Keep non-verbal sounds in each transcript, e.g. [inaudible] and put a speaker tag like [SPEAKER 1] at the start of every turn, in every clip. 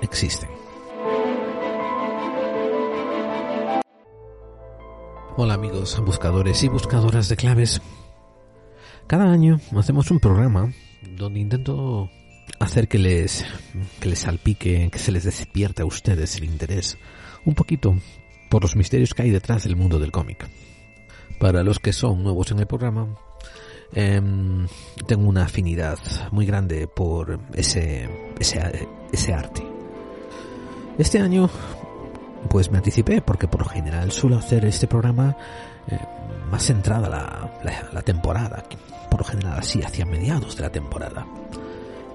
[SPEAKER 1] existen. Hola amigos buscadores y buscadoras de claves. Cada año hacemos un programa donde intento hacer que les, que les salpique, que se les despierte a ustedes el interés un poquito por los misterios que hay detrás del mundo del cómic. Para los que son nuevos en el programa, em, tengo una afinidad muy grande por ese, ese, ese arte. Este año, pues me anticipé, porque por lo general suelo hacer este programa eh, más centrada la, la, la temporada, por lo general así, hacia mediados de la temporada.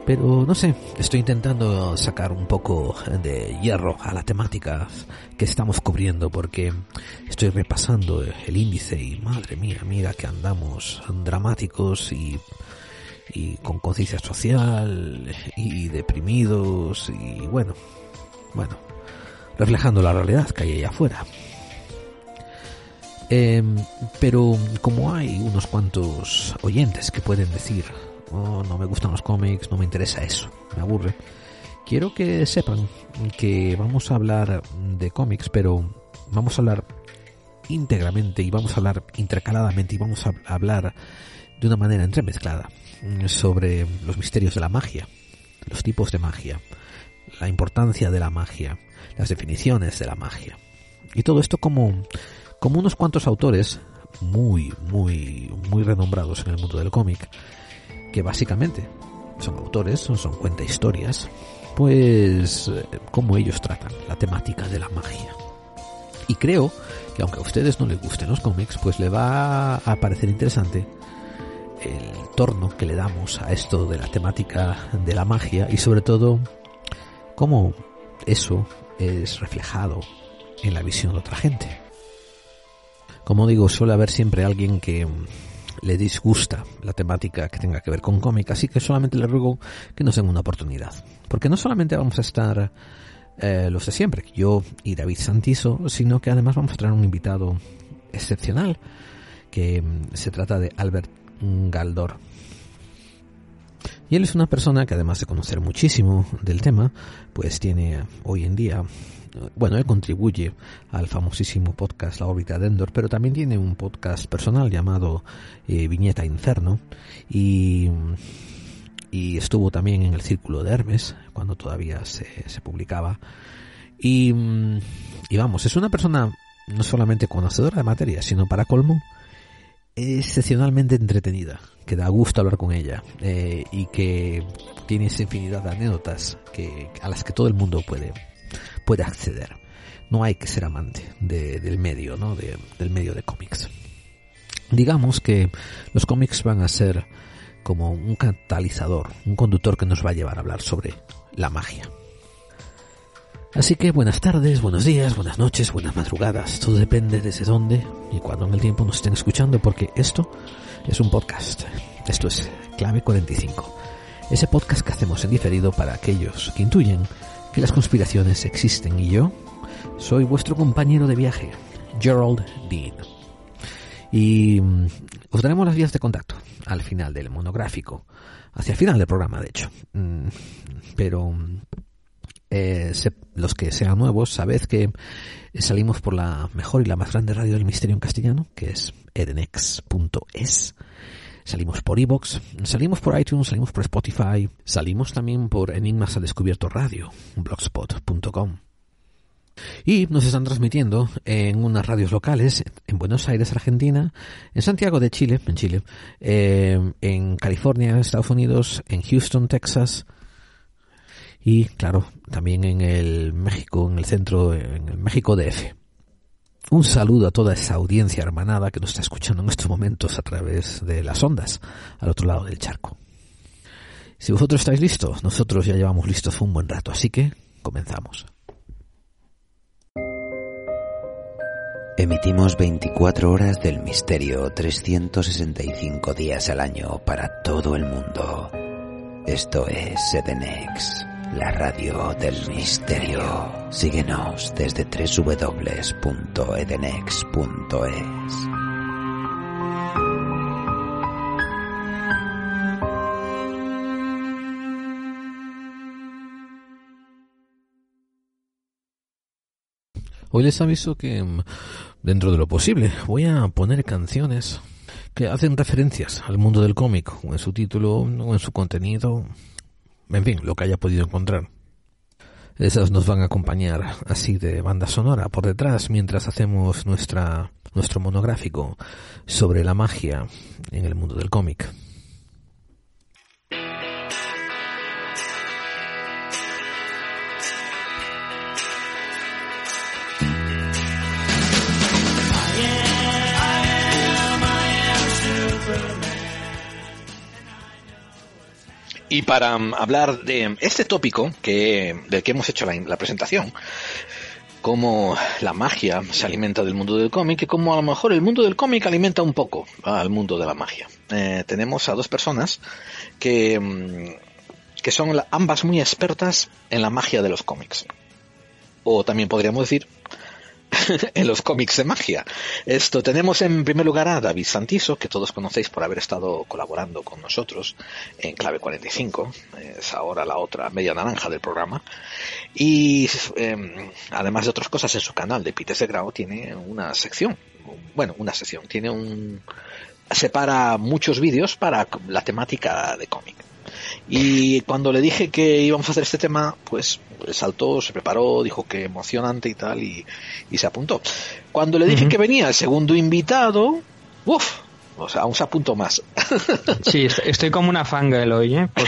[SPEAKER 1] Pero no sé, estoy intentando sacar un poco de hierro a la temática que estamos cubriendo porque estoy repasando el índice y madre mía, mira que andamos dramáticos y, y con conciencia social y deprimidos y bueno, bueno, reflejando la realidad que hay allá afuera. Eh, pero como hay unos cuantos oyentes que pueden decir oh, no me gustan los cómics, no me interesa eso, me aburre. Quiero que sepan que vamos a hablar de cómics, pero vamos a hablar íntegramente y vamos a hablar intercaladamente y vamos a hablar de una manera entremezclada sobre los misterios de la magia, los tipos de magia, la importancia de la magia, las definiciones de la magia. Y todo esto como, como unos cuantos autores muy, muy, muy renombrados en el mundo del cómic que básicamente son autores, son, son cuenta historias, pues eh, cómo ellos tratan la temática de la magia. Y creo que aunque a ustedes no les gusten los cómics, pues le va a parecer interesante el torno que le damos a esto de la temática de la magia y sobre todo cómo eso es reflejado en la visión de otra gente. Como digo, suele haber siempre alguien que le disgusta la temática que tenga que ver con cómic, así que solamente le ruego que nos den una oportunidad. Porque no solamente vamos a estar eh, los de siempre, yo y David Santiso, sino que además vamos a traer un invitado excepcional, que mm, se trata de Albert Galdor. Y él es una persona que además de conocer muchísimo del tema, pues tiene hoy en día bueno, él contribuye al famosísimo podcast La órbita de Endor, pero también tiene un podcast personal llamado eh, Viñeta Inferno y, estuvo también en el Círculo de Hermes cuando todavía se, se publicaba. Y, y vamos, es una persona no solamente conocedora de materia, sino para colmo, excepcionalmente entretenida, que da gusto hablar con ella eh, y que tiene esa infinidad de anécdotas que, a las que todo el mundo puede puede acceder. No hay que ser amante del medio, ¿no? del medio de cómics. Digamos que los cómics van a ser como un catalizador, un conductor que nos va a llevar a hablar sobre la magia. Así que buenas tardes, buenos días, buenas noches, buenas madrugadas. Todo depende desde dónde y cuándo en el tiempo nos estén escuchando, porque esto es un podcast. Esto es Clave 45. Ese podcast que hacemos en diferido para aquellos que intuyen que las conspiraciones existen y yo soy vuestro compañero de viaje, Gerald Dean. Y mm, os daremos las vías de contacto al final del monográfico, hacia el final del programa, de hecho. Mm, pero mm, eh, los que sean nuevos, sabed que salimos por la mejor y la más grande radio del misterio en castellano, que es edenex.es salimos por Evox, salimos por iTunes, salimos por Spotify, salimos también por Enigmas al Descubierto Radio, blogspot.com. Y nos están transmitiendo en unas radios locales en Buenos Aires, Argentina, en Santiago de Chile, en Chile, eh, en California, Estados Unidos, en Houston, Texas, y claro, también en el México, en el centro, en el México DF. Un saludo a toda esa audiencia hermanada que nos está escuchando en estos momentos a través de las ondas al otro lado del charco. Si vosotros estáis listos, nosotros ya llevamos listos un buen rato, así que comenzamos.
[SPEAKER 2] Emitimos 24 horas del misterio 365 días al año para todo el mundo. Esto es Sedenex la radio del misterio. Síguenos desde www.edenex.es.
[SPEAKER 3] Hoy les aviso que, mm, dentro de lo posible, voy a poner canciones que hacen referencias al mundo del cómic, o en su título, o en su contenido, en fin, lo que haya podido encontrar. Esas nos van a acompañar así de banda sonora por detrás mientras hacemos nuestra, nuestro monográfico sobre la magia en el mundo del cómic.
[SPEAKER 1] Y para um, hablar de este tópico que, del que hemos hecho la, presentación, cómo la magia se alimenta del mundo del cómic y cómo a lo mejor el mundo del cómic alimenta un poco al mundo de la magia. Eh, tenemos a dos personas que, um, que son ambas muy expertas en la magia de los cómics. O también podríamos decir [laughs] en los cómics de magia. Esto tenemos en primer lugar a David Santiso, que todos conocéis por haber estado colaborando con nosotros en Clave 45, es ahora la otra media naranja del programa. Y em, además de otras cosas en su canal de Peter Grau tiene una sección, bueno, una sección, tiene un separa muchos vídeos para la temática de cómic. Y cuando le dije que íbamos a hacer este tema, pues saltó, se preparó, dijo que emocionante y tal, y, se apuntó. Cuando le dije que venía el segundo invitado, uff, o sea, aún se apuntó más. [laughs]
[SPEAKER 4] Sí, estoy como una fangirl hoy, ¿eh? Por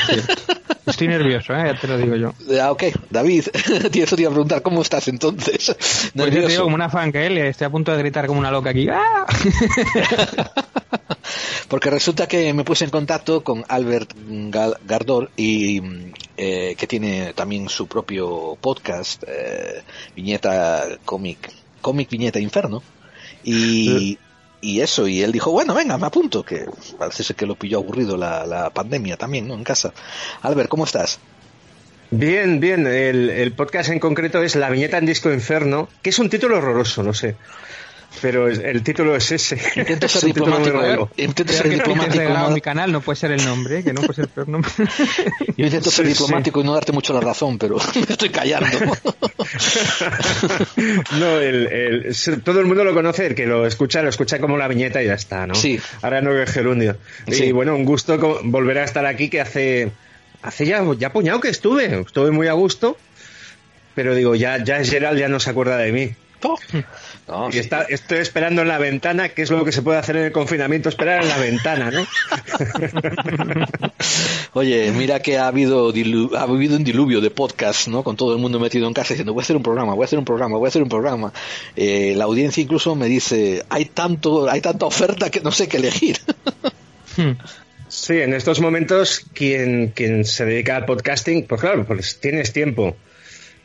[SPEAKER 4] Estoy nervioso, ¿eh? ya te lo digo yo.
[SPEAKER 1] Ah, ok, David, [laughs] eso te iba a preguntar, ¿cómo estás entonces? [laughs]
[SPEAKER 4] Pues yo te digo como una fangirl, estoy a punto de gritar como una loca aquí. ¡Ah!
[SPEAKER 1] Porque resulta que me puse en contacto con Albert Gardor y eh, que tiene también su propio podcast, eh, Viñeta Cómic, Cómic Viñeta Inferno. Y, y eso, y él dijo, bueno, venga, me apunto, que parece ser que lo pilló aburrido la, la pandemia también, ¿no? En casa. Albert, ¿cómo estás?
[SPEAKER 5] Bien, bien. El, el, podcast en concreto es La Viñeta en Disco Inferno, que es un título horroroso, no sé pero el título es ese.
[SPEAKER 1] Intento [laughs] ser diplomático. ¿eh? Intento ser diplomático.
[SPEAKER 4] No... mi canal no puede ser el nombre, que no puede ser el peor nombre. [laughs]
[SPEAKER 1] Yo intento ser diplomático y no darte mucho la razón, pero [laughs] me estoy callando.
[SPEAKER 5] no, el, el, todo el mundo lo conoce, el que lo escucha, lo escucha como la viñeta y ya está, ¿no?
[SPEAKER 1] Sí.
[SPEAKER 5] Ahora no es gerundio. Sí. Y bueno, un gusto volver a estar aquí que hace, hace ya, ya puñado que estuve. Estuve muy a gusto, pero digo, ya, ya Gerald ya no se acuerda de mí. Y está, estoy esperando en la ventana, que es lo que se puede hacer en el confinamiento, esperar en la ventana, ¿no? [laughs]
[SPEAKER 1] Oye, mira que ha habido, ha habido un diluvio de podcasts, ¿no? Con todo el mundo metido en casa diciendo, voy a hacer un programa, voy a hacer un programa, voy a hacer un programa. Eh, la audiencia incluso me dice, hay tanto, hay tanta oferta que no sé qué elegir. [laughs]
[SPEAKER 5] Sí, en estos momentos quien, quien se dedica al podcasting, pues claro, pues tienes tiempo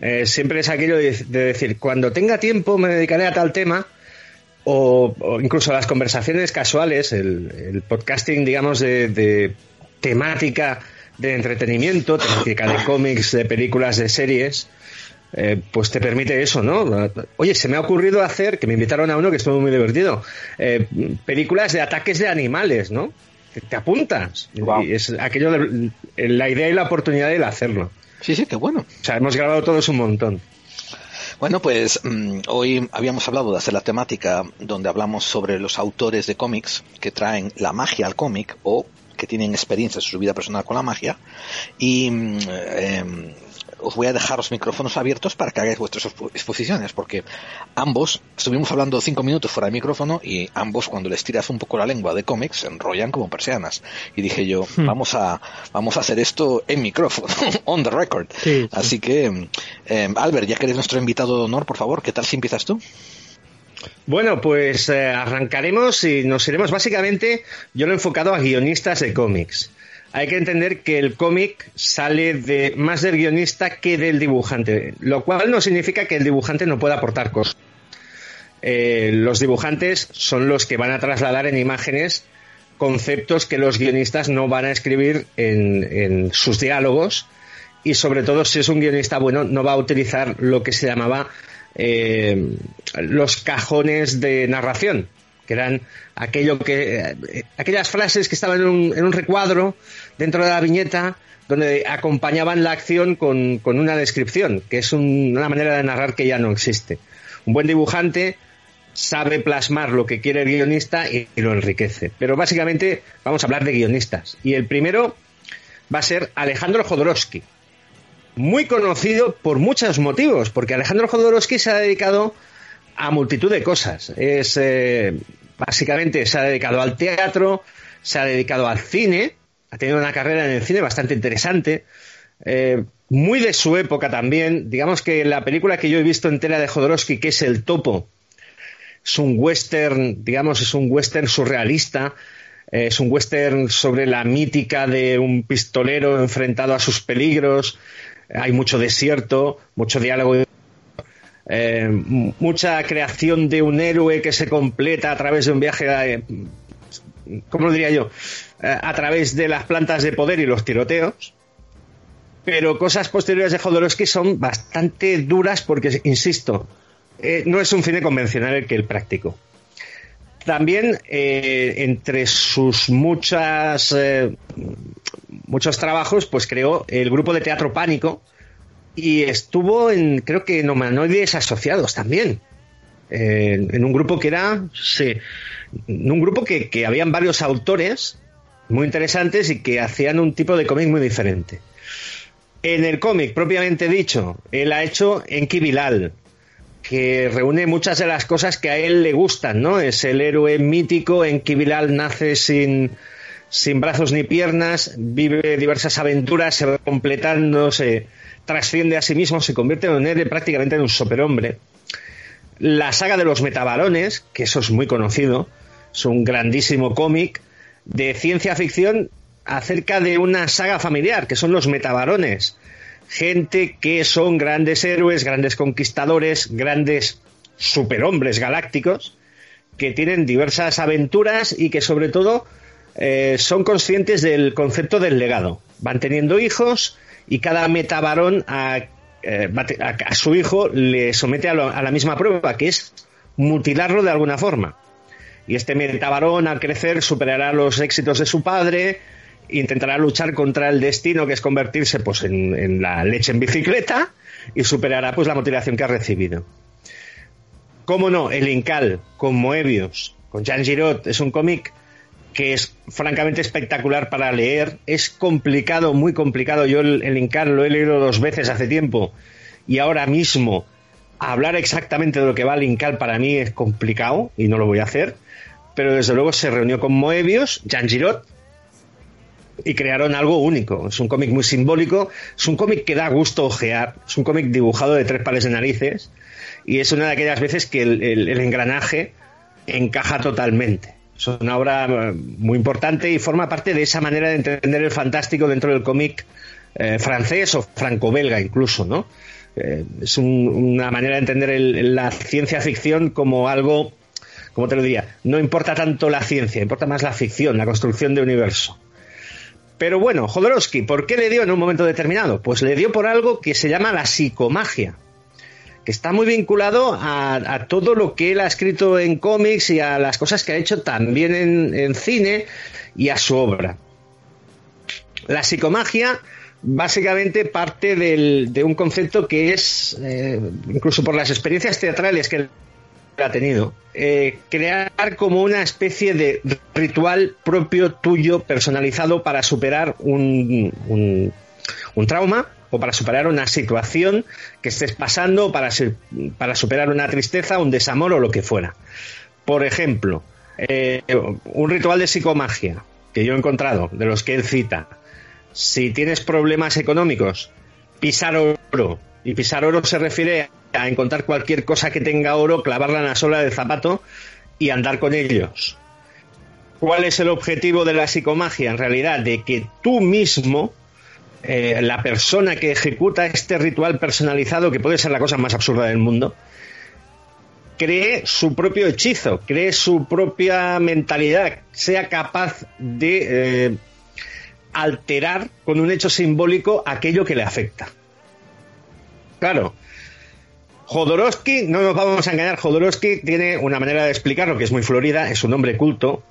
[SPEAKER 5] eh, siempre es aquello de, decir, cuando tenga tiempo me dedicaré a tal tema, o, incluso las conversaciones casuales, el, podcasting, digamos, de, temática de entretenimiento, temática de cómics, de películas, de series, eh, pues te permite eso, ¿no? Oye, se me ha ocurrido hacer, que me invitaron a uno que estuvo muy divertido, eh, películas de ataques de animales, ¿no? Te, apuntas. Y es aquello de, la idea y la oportunidad de hacerlo.
[SPEAKER 1] Sí, sí, qué bueno.
[SPEAKER 5] O sea, hemos grabado todos un montón.
[SPEAKER 1] Bueno, pues mm, hoy habíamos hablado de hacer la temática donde hablamos sobre los autores de cómics que traen la magia al cómic o que tienen experiencia en su vida personal con la magia y mm, em, os voy a dejar los micrófonos abiertos para que hagáis vuestras exposiciones, porque ambos, estuvimos hablando cinco minutos fuera del micrófono y ambos cuando les tiras un poco la lengua de cómics se enrollan como persianas. Y dije yo, hmm. vamos a vamos a hacer esto en micrófono, [laughs] on the record. Así que, eh, Albert, ya que eres nuestro invitado de honor, por favor, ¿qué tal si empiezas tú?
[SPEAKER 5] Bueno, pues eh, arrancaremos y nos iremos básicamente, yo lo he enfocado a guionistas de cómics hay que entender que el cómic sale de más del guionista que del dibujante, lo cual no significa que el dibujante no pueda aportar cosas. Eh, los dibujantes son los que van a trasladar en imágenes conceptos que los guionistas no van a escribir en, sus diálogos y sobre todo si es un guionista bueno no va a utilizar lo que se llamaba eh, los cajones de narración que eran aquello que eh, aquellas frases que estaban en un, en un, recuadro dentro de la viñeta donde acompañaban la acción con, una descripción, que es una manera de narrar que ya no existe. Un buen dibujante sabe plasmar lo que quiere el guionista y, y lo enriquece. Pero básicamente vamos a hablar de guionistas. Y el primero va a ser Alejandro Jodorowsky. Muy conocido por muchos motivos, porque Alejandro Jodorowsky se ha dedicado a multitud de cosas. Es eh, básicamente se ha dedicado al teatro, se ha dedicado al cine, ha tenido una carrera en el cine bastante interesante, eh, muy de su época también. Digamos que la película que yo he visto entera de Jodorowsky, que es El Topo, es un western, digamos, es un western surrealista. eh, Es un western sobre la mítica de un pistolero enfrentado a sus peligros. Hay mucho desierto, mucho diálogo eh, mucha creación de un héroe que se completa a través de un viaje, eh, ¿cómo lo diría yo? Eh, a través de las plantas de poder y los tiroteos. Pero cosas posteriores de Jodorowsky son bastante duras porque, insisto, no es un cine convencional el que él practicó. También entre sus muchas muchos trabajos, pues creó el grupo de teatro Pánico, y estuvo en, creo que en Humanoides Asociados también. Eh, en un grupo que era, sí, en un grupo que, que habían varios autores muy interesantes y que hacían un tipo de cómic muy diferente. En el cómic, propiamente dicho, él ha hecho Enki Bilal, que reúne muchas de las cosas que a él le gustan, ¿no? Es el héroe mítico, Enki Bilal nace sin, sin brazos ni piernas, vive diversas aventuras, se va completando, se trasciende a sí mismo, se convierte en un héroe prácticamente en un superhombre. La saga de los metabarones, que eso es muy conocido, es un grandísimo cómic de ciencia ficción acerca de una saga familiar, que son los metabarones. Gente que son grandes héroes, grandes conquistadores, grandes superhombres galácticos, que tienen diversas aventuras y que sobre todo eh, son conscientes del concepto del legado. Van teniendo hijos y cada metabarón a, eh, a, a su hijo le somete a, lo, a, la misma prueba, que es mutilarlo de alguna forma. Y este metabarón al crecer superará los éxitos de su padre, intentará luchar contra el destino que es convertirse pues, en, en la leche en bicicleta y superará pues, la mutilación que ha recibido. ¿Cómo no? El Incal, con Moebius, con Jean Giraud, es un cómic que es francamente espectacular para leer. Es complicado, muy complicado. Yo el, el lo he leído dos veces hace tiempo y ahora mismo hablar exactamente de lo que va el Incal para mí es complicado y no lo voy a hacer. Pero desde luego se reunió con Moebius, Jean Giraud, y crearon algo único. Es un cómic muy simbólico, es un cómic que da gusto ojear, es un cómic dibujado de tres pares de narices y es una de aquellas veces que el engranaje encaja totalmente. Es una obra muy importante y forma parte de esa manera de entender el fantástico dentro del cómic eh, francés o franco-belga incluso, ¿no? Eh, es un, una manera de entender la ciencia ficción como algo, como te lo diría, no importa tanto la ciencia, importa más la ficción, la construcción de universo. Pero bueno, Jodorowsky, ¿por qué le dio en un momento determinado? Pues le dio por algo que se llama la psicomagia, está muy vinculado a, todo lo que él ha escrito en cómics y a las cosas que ha hecho también en, cine y a su obra. La psicomagia básicamente parte del, de un concepto que es, eh, incluso por las experiencias teatrales que él ha tenido, eh, crear como una especie de ritual propio tuyo, personalizado para superar un, un trauma o para superar una situación que estés pasando, para, para superar una tristeza, un desamor o lo que fuera. Por ejemplo, eh, un ritual de psicomagia que yo he encontrado, de los que él cita. Si tienes problemas económicos, pisar oro. Y pisar oro se refiere a encontrar cualquier cosa que tenga oro, clavarla en la sola del zapato y andar con ellos. ¿Cuál es el objetivo de la psicomagia? En realidad, de que tú mismo eh, la persona que ejecuta este ritual personalizado, que puede ser la cosa más absurda del mundo, cree su propio hechizo, cree su propia mentalidad, sea capaz de eh, alterar con un hecho simbólico aquello que le afecta. Claro, Jodorowsky, no nos vamos a engañar, Jodorowsky tiene una manera de explicarlo que es muy florida, es un nombre culto,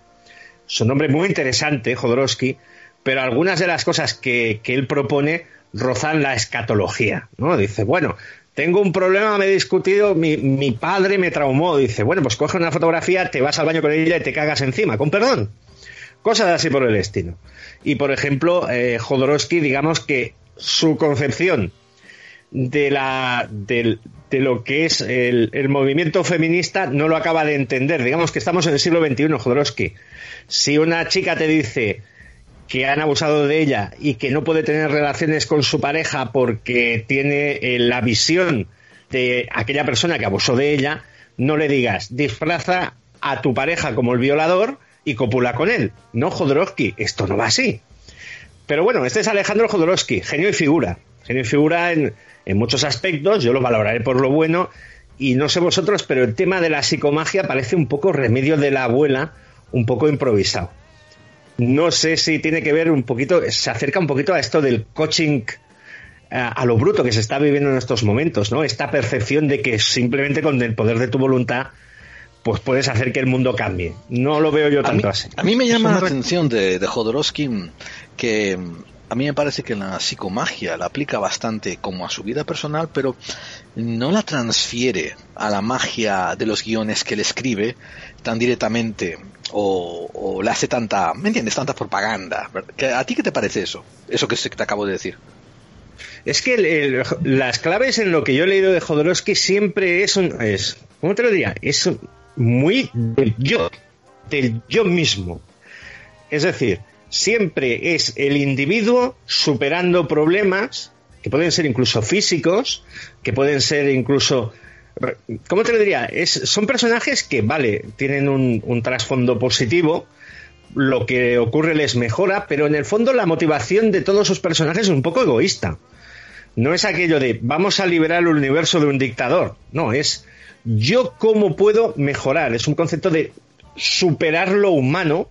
[SPEAKER 5] es un nombre muy interesante, Jodorowsky, pero algunas de las cosas que, que él propone rozan la escatología, ¿no? Dice, bueno, tengo un problema, me he discutido, mi, mi padre me traumó. Dice, bueno, pues coge una fotografía, te vas al baño con ella y te cagas encima, con perdón. Cosas así por el estilo. Y por ejemplo, eh, Jodorowsky, digamos que su concepción de, la, de lo que es el, el movimiento feminista no lo acaba de entender. Digamos que estamos en el siglo XXI, Jodorowsky. Si una chica te dice que han abusado de ella y que no puede tener relaciones con su pareja porque tiene eh, la visión de aquella persona que abusó de ella, no le digas, disfraza a tu pareja como el violador y copula con él. No, Jodorowsky, esto no va así. Pero bueno, este es Alejandro Jodorowsky, genio y figura. Genio y figura en, en muchos aspectos, yo lo valoraré por lo bueno. Y no sé vosotros, pero el tema de la psicomagia parece un poco remedio de la abuela, un poco improvisado. No sé si tiene que ver un poquito, se acerca un poquito a esto del coaching eh, a lo bruto que se está viviendo en estos momentos, ¿no? Esta percepción de que simplemente con el poder de tu voluntad pues puedes hacer que el mundo cambie. No lo veo yo
[SPEAKER 6] A mí,
[SPEAKER 5] tanto así.
[SPEAKER 6] a mí me llama la atención de, de Jodorowsky que a mí me parece que la psicomagia la aplica bastante como a su vida personal, pero no la transfiere a la magia de los guiones que él escribe tan directamente o, o le hace tanta, ¿me entiendes? Tanta propaganda. ¿verdad? ¿Que- ¿A ti qué te parece eso? Eso que te acabo de decir.
[SPEAKER 5] Es que las claves en lo que yo he leído de Jodorowsky siempre es un, es, ¿cómo te lo diría? Es un- muy del yo, del yo mismo. Es decir, siempre es el individuo superando problemas que pueden ser incluso físicos, que pueden ser incluso ¿Cómo te lo diría? Es, son personajes que, vale, tienen un, trasfondo positivo, lo que ocurre les mejora, pero en el fondo la motivación de todos sus personajes es un poco egoísta. No es aquello de vamos a liberar el universo de un dictador. No, es yo cómo puedo mejorar. Es un concepto de superar lo humano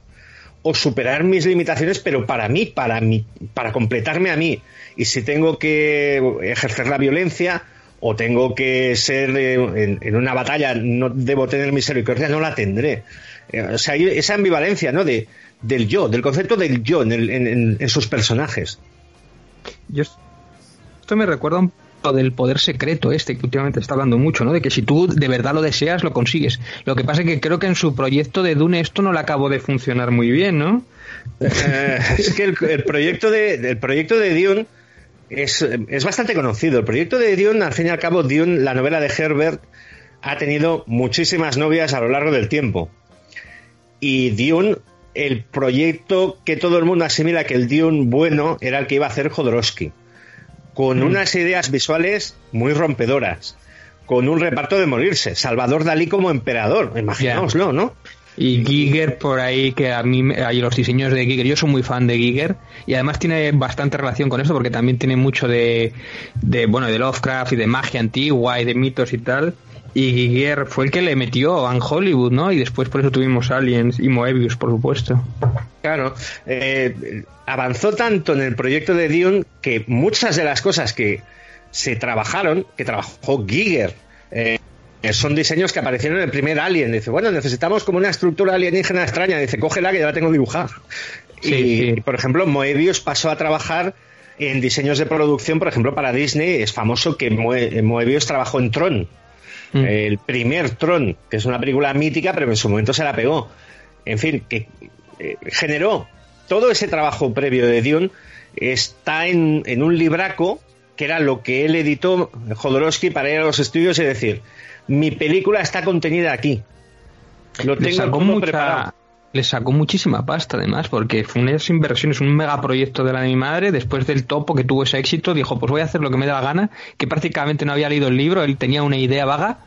[SPEAKER 5] o superar mis limitaciones, pero para mí, para mí, para completarme a mí. Y si tengo que ejercer la violencia o tengo que ser eh, en, una batalla, no debo tener misericordia, no la tendré. Eh, o sea, esa ambivalencia, ¿no? De, del yo, del concepto del yo en, el- en- en- sus personajes.
[SPEAKER 4] Esto me recuerda un del poder secreto este que últimamente está hablando mucho, ¿no? De que si tú de verdad lo deseas, lo consigues. Lo que pasa es que creo que en su proyecto de Dune esto no le acabó de funcionar muy bien, ¿no?
[SPEAKER 5] Eh, es que el, el proyecto de, el proyecto de Dune es, es bastante conocido. El proyecto de Dune, al fin y al cabo, Dune, la novela de Herbert, ha tenido muchísimas novias a lo largo del tiempo. Y Dune, el proyecto que todo el mundo asimila que el Dune bueno era el que iba a hacer Jodorowsky. Con unas ideas visuales muy rompedoras. Con un reparto de morirse. Salvador Dalí como emperador. Imagináoslo, ¿no?
[SPEAKER 4] Y Giger por ahí, que a mí, hay los diseños de Giger, yo soy muy fan de Giger y además tiene bastante relación con esto porque también tiene mucho de, de bueno, de Lovecraft y de magia antigua y de mitos y tal. Y Giger fue el que le metió a Hollywood, ¿no? Y después por eso tuvimos Aliens y Moebius, por supuesto.
[SPEAKER 5] Claro, eh, avanzó tanto en el proyecto de Dune que muchas de las cosas que se trabajaron, que trabajó Giger, eh, son diseños que aparecieron en el primer Alien. Dice, bueno, necesitamos como una estructura alienígena extraña. Dice, cógela que ya la tengo dibujada.
[SPEAKER 4] Sí,
[SPEAKER 5] y,
[SPEAKER 4] sí.
[SPEAKER 5] por ejemplo, Moebius pasó a trabajar en diseños de producción, por ejemplo, para Disney. Es famoso que Moe- Moebius trabajó en Tron.
[SPEAKER 4] Mm.
[SPEAKER 5] El primer Tron, que es una película mítica, pero que en su momento se la pegó. En fin, que eh, generó todo ese trabajo previo de Dune, está en, en un libraco que era lo que él editó Jodorowsky para ir a los estudios y decir, mi película está contenida aquí. Lo tengo todo preparado.
[SPEAKER 4] Mucha le sacó muchísima pasta además porque fue unas inversiones un megaproyecto de la de mi madre después del topo que tuvo ese éxito dijo pues voy a hacer lo que me dé la gana que prácticamente no había leído el libro él tenía una idea vaga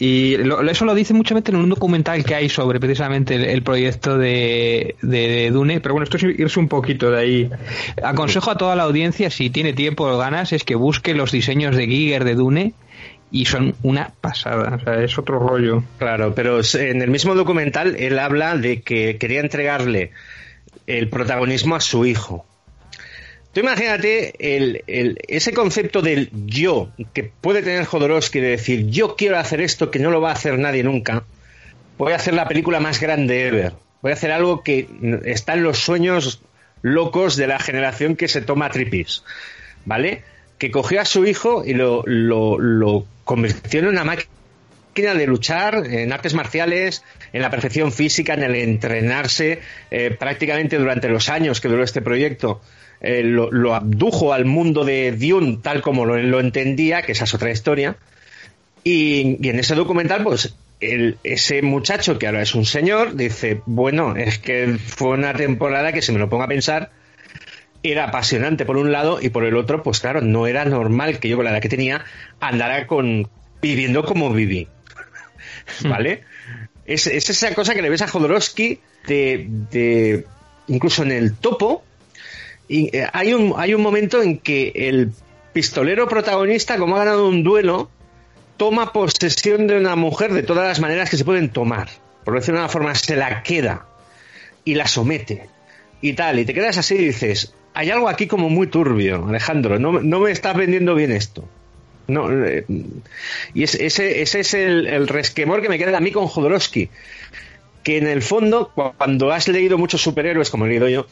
[SPEAKER 4] y lo- eso lo dice muchas veces en un documental que hay sobre precisamente el, el proyecto de, de- de Dune pero bueno esto es irse un poquito de ahí. Aconsejo a toda la audiencia si tiene tiempo o ganas es que busque los diseños de Giger de Dune y son una pasada o sea es otro rollo
[SPEAKER 5] Claro, pero en el mismo documental él habla de que quería entregarle el protagonismo a su hijo. Tú imagínate el, el- ese concepto del yo que puede tener Jodorowsky de decir yo quiero hacer esto que no lo va a hacer nadie nunca. Voy a hacer la película más grande ever. Voy a hacer algo que está en los sueños locos de la generación que se toma tripis. ¿Vale? Que cogió a su hijo y lo, lo, lo convirtió en una máquina de luchar en artes marciales, en la perfección física, en el entrenarse eh, prácticamente durante los años que duró este proyecto. Eh, lo, abdujo al mundo de Dune tal como lo, lo entendía, que esa es otra historia. Y, y en ese documental, pues el, ese muchacho que ahora es un señor dice, bueno, es que fue una temporada que se me lo ponga a pensar, era apasionante por un lado y por el otro, pues claro, no era normal que yo con la edad que tenía andara con viviendo como viví. ¿Vale? Es, es, esa cosa que le ves a Jodorowsky de, de incluso en el topo. Y, eh, hay, un, hay un momento en que el pistolero protagonista, como ha ganado un duelo, toma posesión de una mujer de todas las maneras que se pueden tomar. Por decirlo de una forma, se la queda y la somete y tal. Y te quedas así y dices, hay algo aquí como muy turbio, Alejandro, no, no me estás vendiendo bien esto. No, eh, y ese, ese es el, resquemor que me queda a mí con Jodorowsky. Que en el fondo, cuando has leído muchos superhéroes, como he leído yo,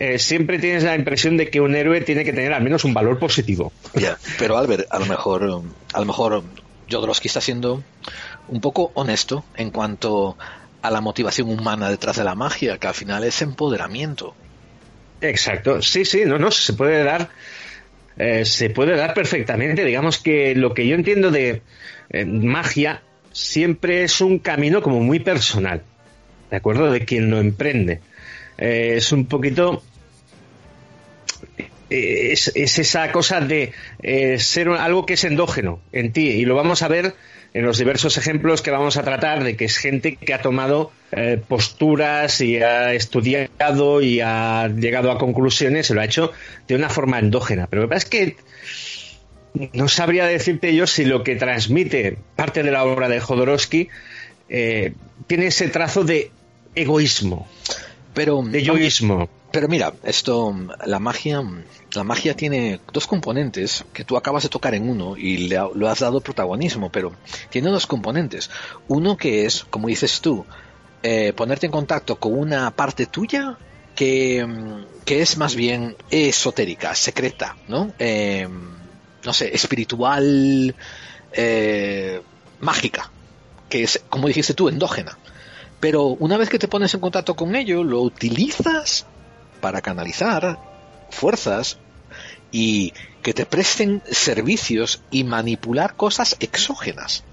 [SPEAKER 5] eh, siempre tienes la impresión de que un héroe tiene que tener al menos un valor positivo.
[SPEAKER 1] Pero Albert, a lo mejor, a lo mejor Jodorowsky está siendo un poco honesto en cuanto a la motivación humana detrás de la magia, que al final es empoderamiento.
[SPEAKER 5] Exacto, sí, sí, no, no, se puede dar, eh, se puede dar perfectamente. Digamos que lo que yo entiendo de eh, magia siempre es un camino como muy personal, ¿de acuerdo? De quien lo emprende. Eh, es un poquito es, esa cosa de ser algo que es endógeno en ti y lo vamos a ver en los diversos ejemplos que vamos a tratar de que es gente que ha tomado eh, posturas y ha estudiado y ha llegado a conclusiones y lo ha hecho de una forma endógena. Pero lo que pasa es que no sabría decirte yo si lo que transmite parte de la obra de Jodorowsky eh, tiene ese trazo de egoísmo,
[SPEAKER 1] pero
[SPEAKER 5] de yoísmo.
[SPEAKER 1] Pero mira, esto, la magia, la magia tiene dos componentes que tú acabas de tocar en uno y le lo has dado protagonismo, pero tiene dos componentes. Uno que es, como dices tú, eh, ponerte en contacto con una parte tuya que, que es más bien esotérica, secreta, ¿no? Eh, no sé, espiritual, eh, mágica, que es, como dijiste tú, endógena. Pero una vez que te pones en contacto con ello, lo utilizas para canalizar fuerzas y que te presten servicios y manipular cosas exógenas,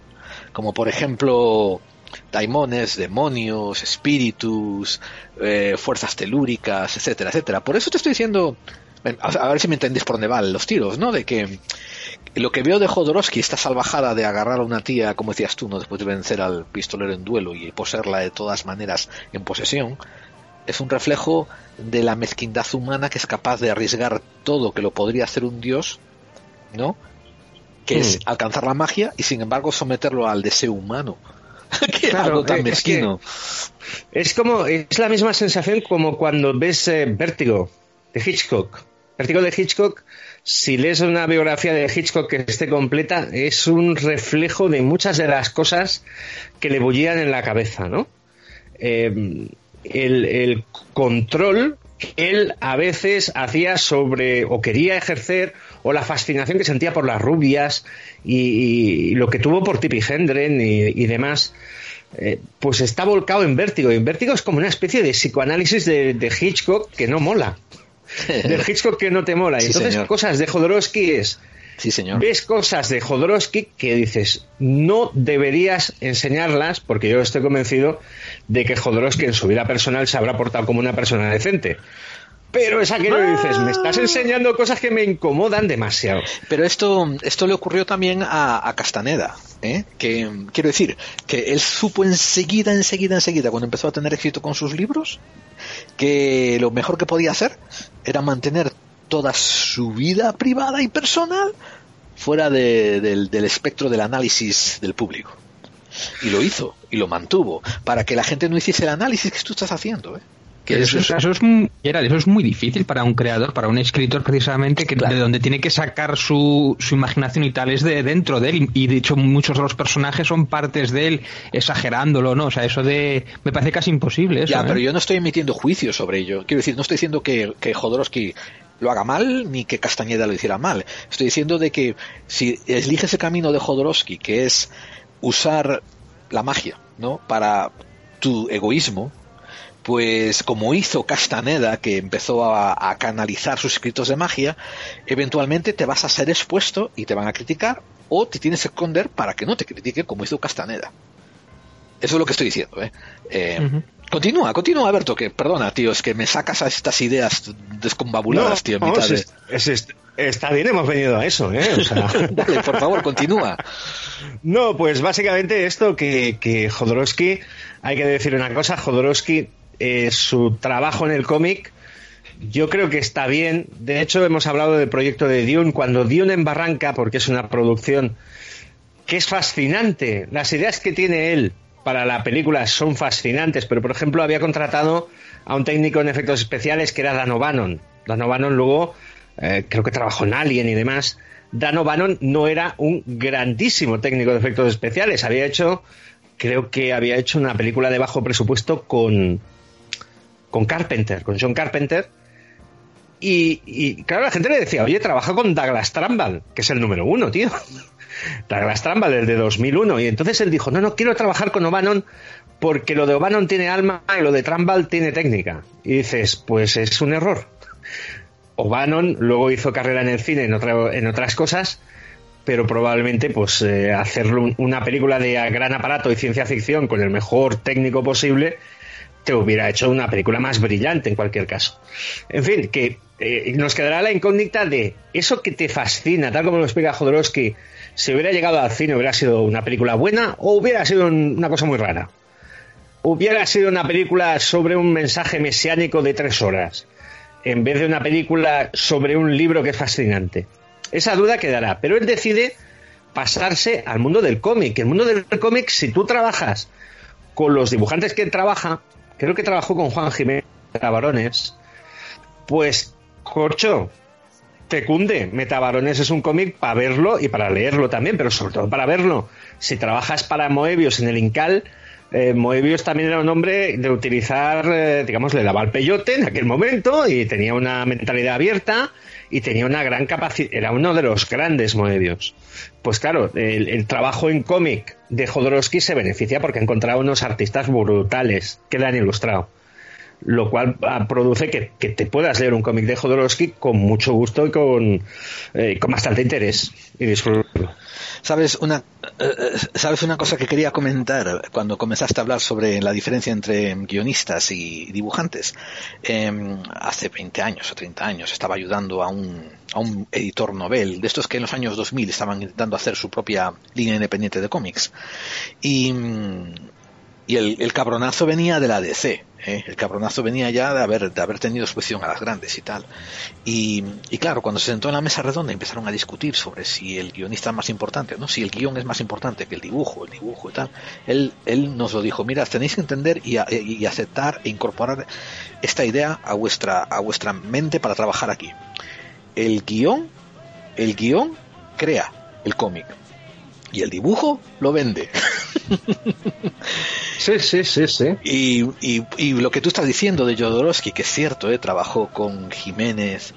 [SPEAKER 1] como por ejemplo daimones, demonios, espíritus, eh, fuerzas telúricas, etcétera, etcétera. Por eso te estoy diciendo, a ver si me entendés por dónde van los tiros, ¿no? De que lo que veo de Jodorowsky, esta salvajada de agarrar a una tía, como decías tú, ¿no? después de vencer al pistolero en duelo y poseerla de todas maneras en posesión, es un reflejo de la mezquindad humana que es capaz de arriesgar todo que lo podría hacer un dios, ¿no? Que es hmm. alcanzar la magia y sin embargo someterlo al deseo humano. [laughs] que algo tan mezquino.
[SPEAKER 5] Es, como, es la misma sensación como cuando ves eh, Vértigo de Hitchcock. Vértigo de Hitchcock, si lees una biografía de Hitchcock que esté completa, es un reflejo de muchas de las cosas que le bullían en la cabeza, ¿no? Eh, el, control que él a veces hacía sobre o quería ejercer o la fascinación que sentía por las rubias y, lo que tuvo por Tippi Hendren y, demás eh, pues está volcado en vértigo. Y en vértigo es como una especie de psicoanálisis de, Hitchcock que no mola. [laughs] Del Hitchcock que no te mola. Y entonces cosas de Jodorowsky es
[SPEAKER 1] Sí, señor.
[SPEAKER 5] Ves cosas de Jodorowsky que dices, no deberías enseñarlas, porque yo estoy convencido de que Jodorowsky en su vida personal se habrá portado como una persona decente. Pero es aquello que dices, me estás enseñando cosas que me incomodan demasiado.
[SPEAKER 1] Pero esto, esto le ocurrió también a, Castaneda, ¿eh? que quiero decir, que él supo enseguida, enseguida, enseguida, cuando empezó a tener éxito con sus libros, que lo mejor que podía hacer era mantener toda su vida privada y personal fuera del, espectro del análisis del público. Y lo hizo, y lo mantuvo, para que la gente no hiciese el análisis que tú estás haciendo. ¿eh?
[SPEAKER 4] Que eso, es, eso, es, eso es muy difícil para un creador, para un escritor precisamente, que de donde tiene que sacar su, su, imaginación y tal es de dentro de él. Y de hecho muchos de los personajes son partes de él, exagerándolo, ¿no? O sea, eso de... me parece casi imposible. Eso,
[SPEAKER 1] ya,
[SPEAKER 4] ¿eh?
[SPEAKER 1] pero yo no estoy emitiendo juicios sobre ello. Quiero decir, no estoy diciendo que, que Jodorowsky lo haga mal ni que Castañeda lo hiciera mal. Estoy diciendo de que si eliges el camino de Jodorowsky, que es usar la magia, ¿no? Para tu egoísmo, pues como hizo Castaneda, que empezó a, canalizar sus escritos de magia, eventualmente te vas a ser expuesto y te van a criticar o te tienes que esconder para que no te critique como hizo Castaneda. Eso es lo que estoy diciendo. ¿eh? eh. Continúa, continúa, Alberto, que perdona, tío, es que me sacas a estas ideas descombabuladas,
[SPEAKER 5] no,
[SPEAKER 1] tío, en mitad
[SPEAKER 5] es,
[SPEAKER 1] de...
[SPEAKER 5] es, es, está bien, hemos venido a eso, ¿eh? O sea... [laughs]
[SPEAKER 1] Dale, por favor, continúa.
[SPEAKER 5] No, pues básicamente esto que, que Jodorowsky, hay que decir una cosa, Jodorowsky, eh, su trabajo en el cómic, yo creo que está bien. De hecho, hemos hablado del proyecto de Dune. Cuando Dune en Barranca, porque es una producción que es fascinante, las ideas que tiene él para la película son fascinantes, pero por ejemplo había contratado a un técnico en efectos especiales que era Dan O'Bannon. Dan O'Bannon luego eh, creo que trabajó en Alien y demás. Dan O'Bannon no era un grandísimo técnico de efectos especiales, había hecho, creo que había hecho una película de bajo presupuesto con, con Carpenter, con John Carpenter. Y, y claro, la gente le decía, oye, trabaja con Douglas Trumbull, que es el número uno, tío. Douglas Trumbull, el de 2001. Y entonces él dijo, no, no, quiero trabajar con O'Bannon porque lo de O'Bannon tiene alma y lo de Trumbull tiene técnica. Y dices, pues es un error. O'Bannon luego hizo carrera en el cine en, otra, en otras cosas, pero probablemente pues eh, hacerlo una película de gran aparato y ciencia ficción con el mejor técnico posible te hubiera hecho una película más brillante en cualquier caso. En fin, que eh, nos quedará la incógnita de eso que te fascina, tal como lo explica Jodorowsky, si hubiera llegado al cine hubiera sido una película buena o hubiera sido una cosa muy rara. Hubiera sido una película sobre un mensaje mesiánico de tres horas, en vez de una película sobre un libro que es fascinante. Esa duda quedará, pero él decide pasarse al mundo del cómic. El mundo del cómic, si tú trabajas con los dibujantes que trabaja, creo que trabajó con Juan Jiménez Metabarones, pues, corcho, te cunde. Metabarones es un cómic para verlo y para leerlo también, pero sobre todo para verlo. Si trabajas para Moebius en el Incal, eh, Moebius también era un hombre de utilizar, eh, digamos, le daba el peyote en aquel momento y tenía una mentalidad abierta y tenía una gran capacidad, era uno de los grandes Moebius. Pues claro, el, el trabajo en cómic de Jodorowsky se beneficia porque ha encontrado unos artistas brutales que le han ilustrado. Lo cual produce que, que te puedas leer un cómic de Jodorowsky con mucho gusto y con, eh, con bastante interés y.
[SPEAKER 1] ¿Sabes una, uh, ¿Sabes una cosa que quería comentar cuando comenzaste a hablar sobre la diferencia entre guionistas y dibujantes? Eh, hace 20 años o 30 años estaba ayudando a un, a un editor novel, de estos que en los años 2000 estaban intentando hacer su propia línea independiente de cómics. Y, y el, el, cabronazo venía de la DC. ¿eh? El cabronazo venía ya de haber, de haber tenido exposición a las grandes y tal. Y, y, claro, cuando se sentó en la mesa redonda empezaron a discutir sobre si el guionista es más importante, ¿no? Si el guion es más importante que el dibujo, el dibujo y tal. Él, él nos lo dijo, mira, tenéis que entender y, a, y aceptar e incorporar esta idea a vuestra, a vuestra mente para trabajar aquí. El guion, el guion crea el cómic. Y el dibujo lo vende. [laughs]
[SPEAKER 5] Sí, sí, sí, sí.
[SPEAKER 1] Y, y, y, lo que tú estás diciendo de Jodorowsky, que es cierto, ¿eh? trabajó con Jiménez,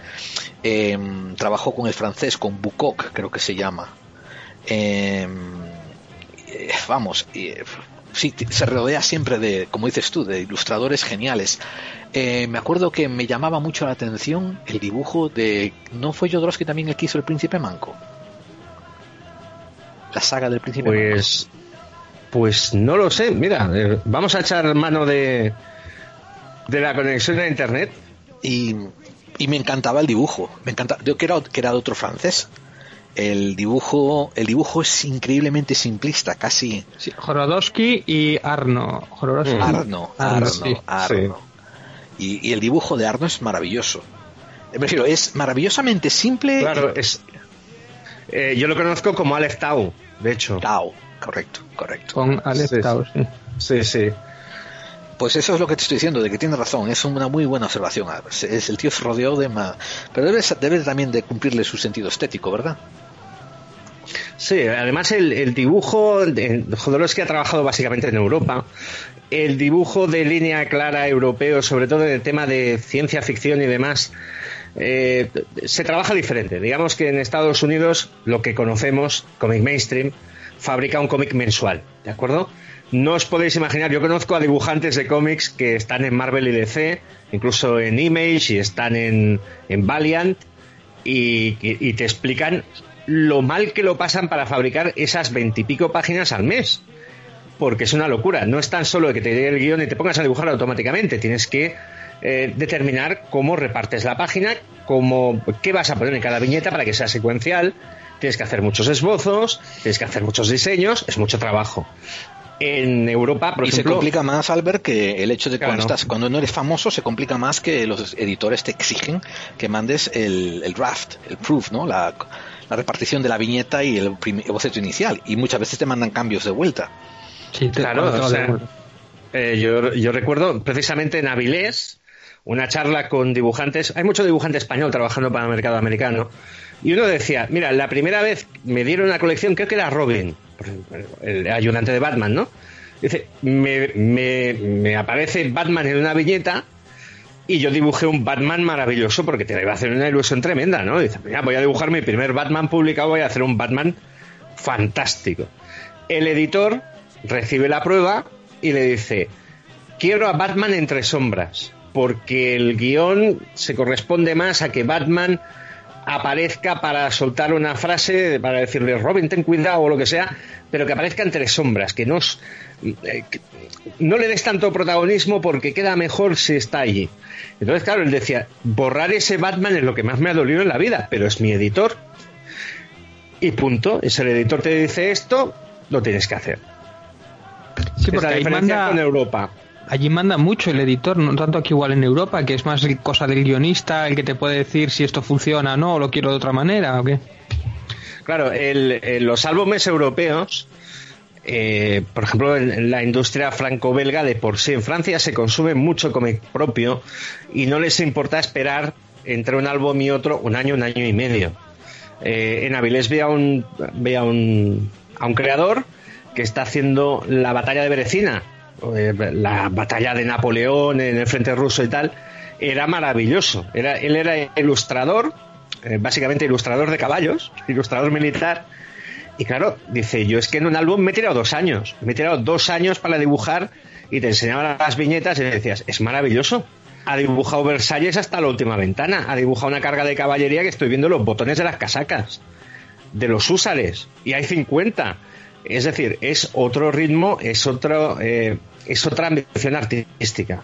[SPEAKER 1] eh, trabajó con el francés, con Bukok, creo que se llama. Eh, vamos, sí, se rodea siempre de, como dices tú, de ilustradores geniales. Eh, me acuerdo que me llamaba mucho la atención el dibujo de... ¿No fue Jodorowsky también el que hizo El Príncipe Manco? La saga del Príncipe
[SPEAKER 5] pues... Pues no lo sé, mira, eh, vamos a echar mano de, de la conexión a internet.
[SPEAKER 1] Y, y me encantaba el dibujo, me encanta, yo que era, que era de otro francés. El dibujo, el dibujo es increíblemente simplista, casi.
[SPEAKER 4] Sí, Jorodowski y Arno. Jorodowski.
[SPEAKER 1] Mm. Arno, Arno, Arno. Sí. Arno. Sí. Y, y, el dibujo de Arno es maravilloso. Me refiero, es maravillosamente simple.
[SPEAKER 5] Claro, es. Eh, yo lo conozco como Aleph Tau, de hecho.
[SPEAKER 1] Tau, correcto, correcto.
[SPEAKER 4] Con Aleph sí, Tau, sí.
[SPEAKER 5] Sí, sí.
[SPEAKER 1] Pues eso es lo que te estoy diciendo, de que tienes razón, es una muy buena observación. Es, el tío se rodeó de más... Pero debe, debe también de cumplirle su sentido estético, ¿verdad?
[SPEAKER 5] Sí, además el, el dibujo, de, Jodorowsky ha trabajado básicamente en Europa. El dibujo de línea clara europeo, sobre todo en el tema de ciencia ficción y demás, eh, se trabaja diferente. Digamos que en Estados Unidos lo que conocemos, cómic mainstream, fabrica un cómic mensual, ¿de acuerdo? No os podéis imaginar, yo conozco a dibujantes de cómics que están en Marvel y DC, incluso en Image y están en, en Valiant, y, y, te explican lo mal que lo pasan para fabricar esas veintipico páginas al mes. Porque es una locura. No es tan solo que te dé el guion y te pongas a dibujar automáticamente. Tienes que eh, determinar cómo repartes la página, cómo, qué vas a poner en cada viñeta para que sea secuencial. Tienes que hacer muchos esbozos, tienes que hacer muchos diseños, es mucho trabajo en Europa, por
[SPEAKER 6] y se complica más, Albert, que el hecho de que cuando, estás, cuando no eres famoso se complica más que los editores te exigen que mandes el, el draft, el proof, ¿no? La, la, repartición de la viñeta y el, el, boceto inicial. Y muchas veces te mandan cambios de vuelta.
[SPEAKER 5] Sí, claro. O sea, eh, yo, yo recuerdo precisamente en Avilés una charla con dibujantes. Hay mucho dibujante español trabajando para el mercado americano. Y uno decía, mira, la primera vez me dieron una colección, creo que era Robin el ayudante de Batman, ¿no? Dice, me, me, aparece Batman en una viñeta y yo dibujé un Batman maravilloso porque te iba a hacer una ilusión tremenda, ¿no? Dice, mira, voy a dibujar mi primer Batman publicado, voy a hacer un Batman fantástico. El editor recibe la prueba y le dice, quiero a Batman entre sombras, porque el guion se corresponde más a que Batman aparezca para soltar una frase, para decirle Robin, ten cuidado o lo que sea, pero que aparezca entre sombras, que no, eh, no le des tanto protagonismo porque queda mejor si está allí. Entonces, claro, él decía, borrar ese Batman es lo que más me ha dolido en la vida, pero es mi editor. Y punto, es el editor te dice esto, lo tienes que hacer.
[SPEAKER 4] Sí, porque ahí manda, con Europa allí manda mucho el editor, no tanto aquí igual en Europa, que es más cosa del guionista, el que te puede decir si esto funciona o no, o lo quiero de otra manera, o qué.
[SPEAKER 5] Claro, el, los álbumes europeos, eh, por ejemplo, en, la industria franco-belga de por sí, en Francia se consume mucho cómic propio y no les importa esperar entre un álbum y otro un año, un año y medio. Eh, en Avilés veía un, veía un, a un creador que está haciendo la batalla de Berecina, eh, la batalla de Napoleón en el frente ruso y tal, era maravilloso. Era, él era ilustrador, eh, básicamente ilustrador de caballos, ilustrador militar. Y claro, dice, yo es que en un álbum me he tirado dos años, me he tirado dos años para dibujar y te enseñaba las viñetas y decías, es maravilloso. Ha dibujado Versalles hasta la última ventana, ha dibujado una carga de caballería que estoy viendo los botones de las casacas, de los húsares, y hay 50 es decir, es otro ritmo, es, otro, eh, es otra ambición artística.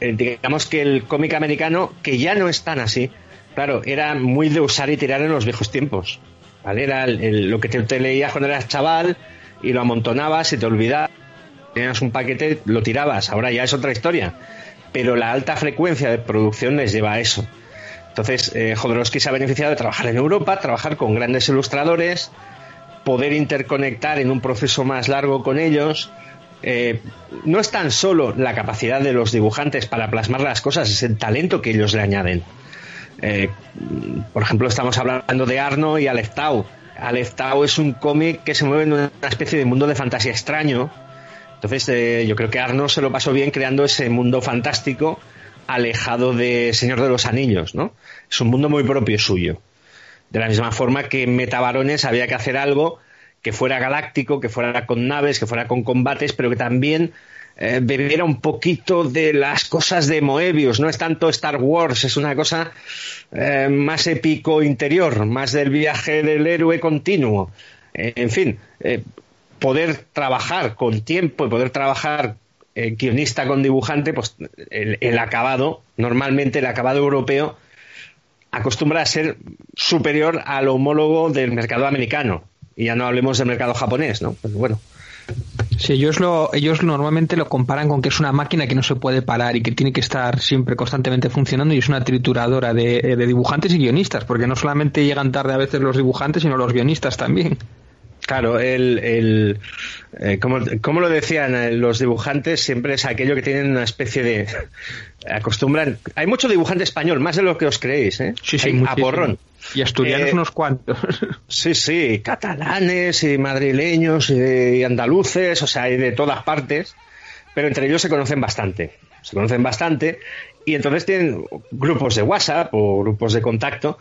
[SPEAKER 5] Eh, digamos que el cómic americano, que ya no es tan así, claro, era muy de usar y tirar en los viejos tiempos. Era lo que te, leías cuando eras chaval y lo amontonabas y te olvidabas. Tenías un paquete, lo tirabas. Ahora ya es otra historia. Pero la alta frecuencia de producción les lleva a eso. Entonces, eh, Jodorowsky se ha beneficiado de trabajar en Europa, trabajar con grandes ilustradores, poder interconectar en un proceso más largo con ellos. Eh, no es tan solo la capacidad de los dibujantes para plasmar las cosas, es el talento que ellos le añaden. Eh, por ejemplo, estamos hablando de Arno y Aleph Tau. Aleph es un cómic que se mueve en una especie de mundo de fantasía extraño. Entonces, eh, yo creo que Arno se lo pasó bien creando ese mundo fantástico alejado de Señor de los Anillos, ¿no? Es un mundo muy propio suyo. De la misma forma que en Metabarones había que hacer algo que fuera galáctico, que fuera con naves, que fuera con combates, pero que también eh, bebiera un poquito de las cosas de Moebius. No es tanto Star Wars, es una cosa eh, más épico interior, más del viaje del héroe continuo. Eh, en fin, poder trabajar con tiempo y poder trabajar guionista con dibujante, pues el acabado, normalmente el acabado europeo, acostumbra a ser superior al homólogo del mercado americano. Y ya no hablemos del mercado japonés, ¿no? Pues bueno.
[SPEAKER 4] Sí, ellos, lo, ellos normalmente lo comparan con que es una máquina que no se puede parar y que tiene que estar siempre constantemente funcionando y es una trituradora de, de dibujantes y guionistas, porque no solamente llegan tarde a veces los dibujantes, sino los guionistas también.
[SPEAKER 5] Claro, el, el eh, como, lo decían eh, los dibujantes, siempre es aquello que tienen una especie de... acostumbran... Hay mucho dibujante español, más de lo que os creéis, ¿eh?
[SPEAKER 4] Sí, sí,
[SPEAKER 5] a porrón.
[SPEAKER 4] Y asturianos eh, unos cuantos. [laughs]
[SPEAKER 5] Sí, sí, catalanes y madrileños y, andaluces, o sea, hay de todas partes, pero entre ellos se conocen bastante. se conocen bastante y entonces tienen grupos de WhatsApp o grupos de contacto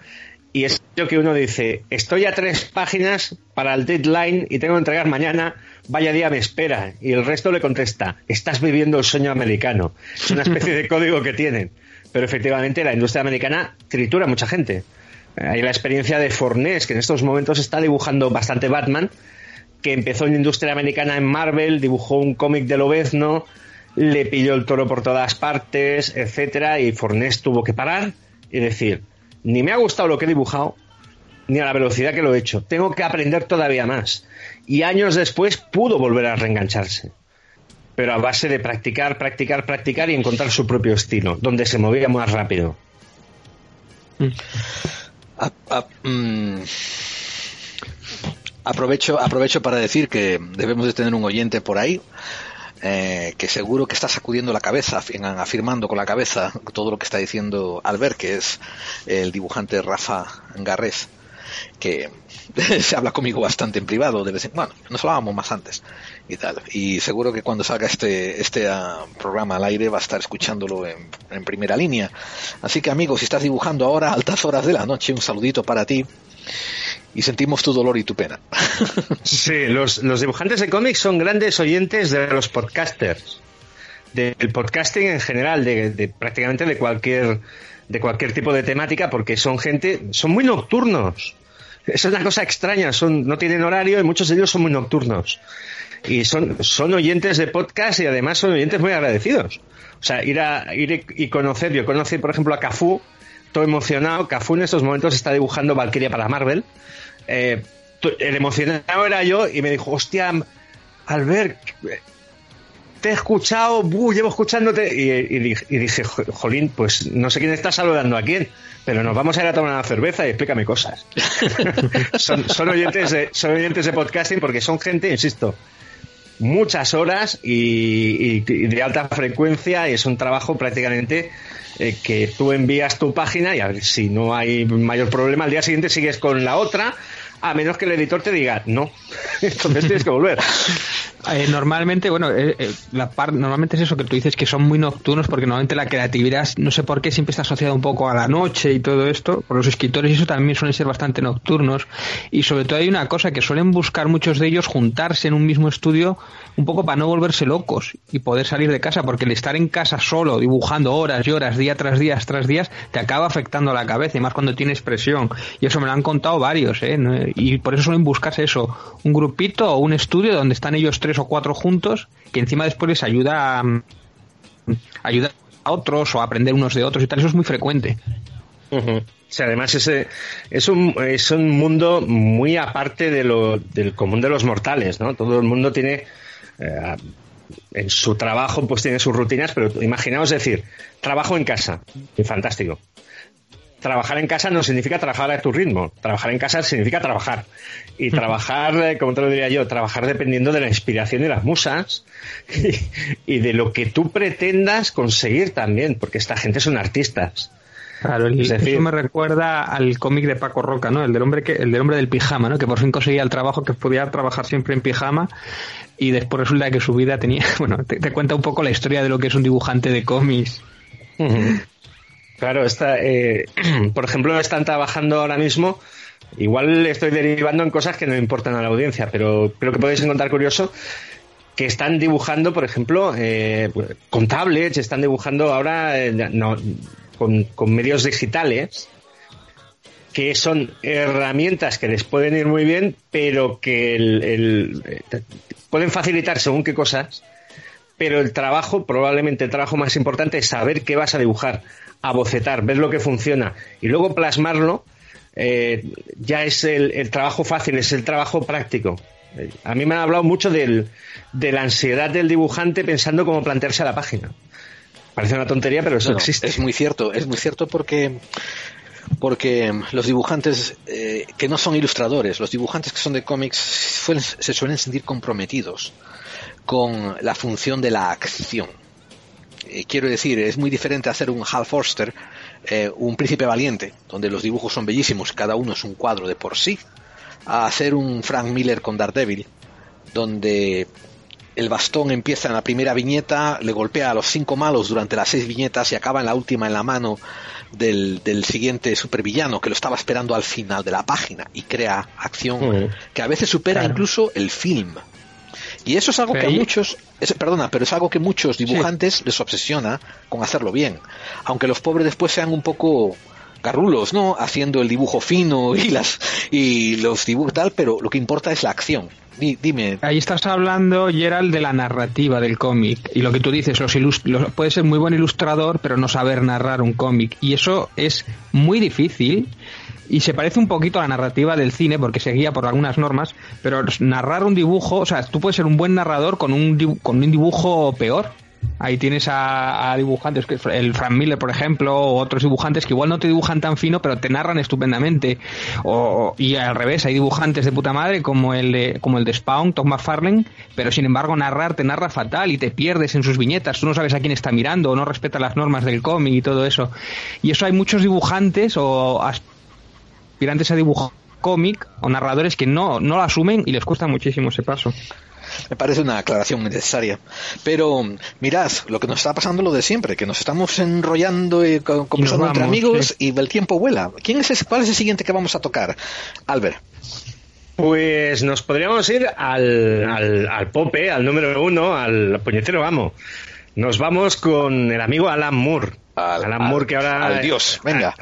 [SPEAKER 5] y es lo que uno dice, estoy a tres páginas para el deadline y tengo que entregar mañana, vaya día me espera. Y el resto le contesta, estás viviendo el sueño americano. Es una especie de [laughs] código que tienen. Pero efectivamente la industria americana tritura a mucha gente. Hay la experiencia de Fornés, que en estos momentos está dibujando bastante Batman, que empezó en la industria americana en Marvel, dibujó un cómic de Lobezno, le pilló el toro por todas partes, etcétera, y Fornés tuvo que parar y decir, ni me ha gustado lo que he dibujado, ni a la velocidad que lo he hecho. Tengo que aprender todavía más. Y años después pudo volver a reengancharse. Pero a base de practicar, practicar, practicar y encontrar su propio estilo, donde se movía más rápido.
[SPEAKER 1] Mm, aprovecho, aprovecho para decir que debemos de tener un oyente por ahí eh, que seguro que está sacudiendo la cabeza, afirmando con la cabeza todo lo que está diciendo Albert, que es el dibujante Rafa Garrez, que [laughs] se habla conmigo bastante en privado de vez en cuando, nos hablábamos más antes y tal. Y seguro que cuando salga este, este ah, programa al aire va a estar escuchándolo en, primera línea. Así que amigos, si estás dibujando ahora a altas horas de la noche, un saludito para ti y sentimos tu dolor y tu pena. [laughs]
[SPEAKER 5] sí, los, dibujantes de cómics son grandes oyentes de los podcasters, del podcasting en general, de, prácticamente de cualquier de cualquier tipo de temática, porque son gente, son muy nocturnos. Es una cosa extraña, son, no tienen horario y muchos de ellos son muy nocturnos. Y son, son oyentes de podcast y además son oyentes muy agradecidos. O sea, ir a ir y conocer, yo conocí por ejemplo a Cafú, todo emocionado. Cafú en estos momentos está dibujando Valkyria para Marvel eh, el emocionado era yo y me dijo, hostia, Albert, te he escuchado, llevo escuchándote. Y, dije, jolín, pues no sé quién está saludando a quién, pero nos vamos a ir a tomar una cerveza y explícame cosas. [laughs] son, oyentes de, son oyentes de podcasting porque son gente, insisto, muchas horas y, de alta frecuencia y es un trabajo prácticamente eh, que tú envías tu página y a ver si no hay mayor problema, al día siguiente sigues con la otra a menos que el editor te diga no. [laughs] Entonces tienes que volver. [laughs]
[SPEAKER 4] Eh, normalmente, bueno, eh, eh, la normalmente es eso que tú dices que son muy nocturnos porque normalmente la creatividad, no sé por qué, siempre está asociada un poco a la noche y todo esto. Por los escritores eso también suelen ser bastante nocturnos. Y sobre todo hay una cosa que suelen buscar muchos de ellos juntarse en un mismo estudio un poco para no volverse locos y poder salir de casa porque el estar en casa solo, dibujando horas y horas, día tras día tras días, te acaba afectando la cabeza y más cuando tienes presión. Y eso me lo han contado varios, ¿eh? Y por eso suelen buscarse eso, un grupito o un estudio donde están ellos tres o cuatro juntos, que encima después les ayuda a, ayuda a otros o a aprender unos de otros y tal. Eso es muy frecuente.
[SPEAKER 5] además ese es un, es un mundo muy aparte de lo, del común de los mortales, ¿no? Todo el mundo tiene eh, en su trabajo pues tiene sus rutinas, pero imaginaos decir, trabajo en casa, fantástico trabajar en casa no significa trabajar a tu ritmo. Trabajar en casa significa trabajar. Y trabajar, eh, como te lo diría yo, trabajar dependiendo de la inspiración y las musas y, de lo que tú pretendas conseguir también, porque esta gente son artistas.
[SPEAKER 4] Claro, es decir, eso me recuerda al cómic de Paco Roca, ¿no? El del hombre que, el del hombre del pijama, ¿no? Que por fin conseguía el trabajo, que podía trabajar siempre en pijama y después resulta que su vida tenía, [laughs] bueno, te, cuenta un poco la historia de lo que es un dibujante de cómics.
[SPEAKER 5] Claro, está, eh, [clears throat] por ejemplo, están trabajando ahora mismo. Igual estoy derivando en cosas que no importan a la audiencia, pero creo que podéis encontrar curioso que están dibujando, por ejemplo, eh, con tablets, están dibujando ahora eh, con, medios digitales, que son herramientas que les pueden ir muy bien, pero que el, pueden facilitar según qué cosas, pero el trabajo, probablemente el trabajo más importante es saber qué vas a dibujar a bocetar, ver lo que funciona y luego plasmarlo, eh, ya es el, trabajo fácil, es el trabajo práctico. A mí me han hablado mucho del, de la ansiedad del dibujante pensando cómo plantearse la página. Parece una tontería, pero eso existe.
[SPEAKER 1] Es muy cierto, es muy cierto porque porque los dibujantes eh, que no son ilustradores, los dibujantes que son de cómics se suelen sentir comprometidos con la función de la acción eh, quiero decir, es muy diferente hacer un Hal Forster, eh, un príncipe valiente, donde los dibujos son bellísimos, cada uno es un cuadro de por sí, a hacer un Frank Miller con Daredevil, donde el bastón empieza en la primera viñeta, le golpea a los cinco malos durante las seis viñetas y acaba en la última en la mano del, del siguiente supervillano que lo estaba esperando al final de la página y crea acción que a veces supera
[SPEAKER 4] Claro.
[SPEAKER 1] incluso el film. Y eso es algo que a muchos, es- perdona, pero es algo que muchos dibujantes les obsesiona con hacerlo bien. Aunque los pobres después sean un poco garrulos, ¿no? Haciendo el dibujo fino y las y los dibujos tal, pero lo que importa es la acción. Di- dime,
[SPEAKER 4] Ahí estás hablando, Gerald, de la narrativa del cómic. Y lo que tú dices, los los- puede ser muy buen ilustrador, pero no saber narrar un cómic. Y eso es muy difícil. Y se parece un poquito a la narrativa del cine, porque se guía por algunas normas. Pero narrar un dibujo, o sea, tú puedes ser un buen narrador con un, con un dibujo peor. Ahí tienes a, a dibujantes, que el Frank Miller, por ejemplo, o otros dibujantes que igual no te dibujan tan fino, pero te narran estupendamente. O, y al revés, hay dibujantes de puta madre como el de, como el de Spawn, Tom McFarlane, pero sin embargo narrar te narra fatal y te pierdes en sus viñetas. Tú no sabes a quién está mirando o no respeta las normas del cómic y todo eso. Y eso hay muchos dibujantes o aspirantes a dibujar cómic o narradores que no, no lo asumen y les cuesta muchísimo ese paso.
[SPEAKER 1] me parece una aclaración necesaria. Pero mirad, lo que nos está pasando lo de siempre, que nos estamos enrollando y co- conversando entre amigos
[SPEAKER 4] sí.
[SPEAKER 1] y el tiempo vuela. ¿Quién es ese, ¿Cuál es el siguiente que vamos a tocar? Albert.
[SPEAKER 5] Pues nos podríamos ir al, al, al Pope, al número uno, al puñetero amo. Nos vamos con el amigo Alan Moore.
[SPEAKER 1] Al-
[SPEAKER 5] Alan
[SPEAKER 1] al-
[SPEAKER 5] Moore que ahora...
[SPEAKER 1] al dios, venga.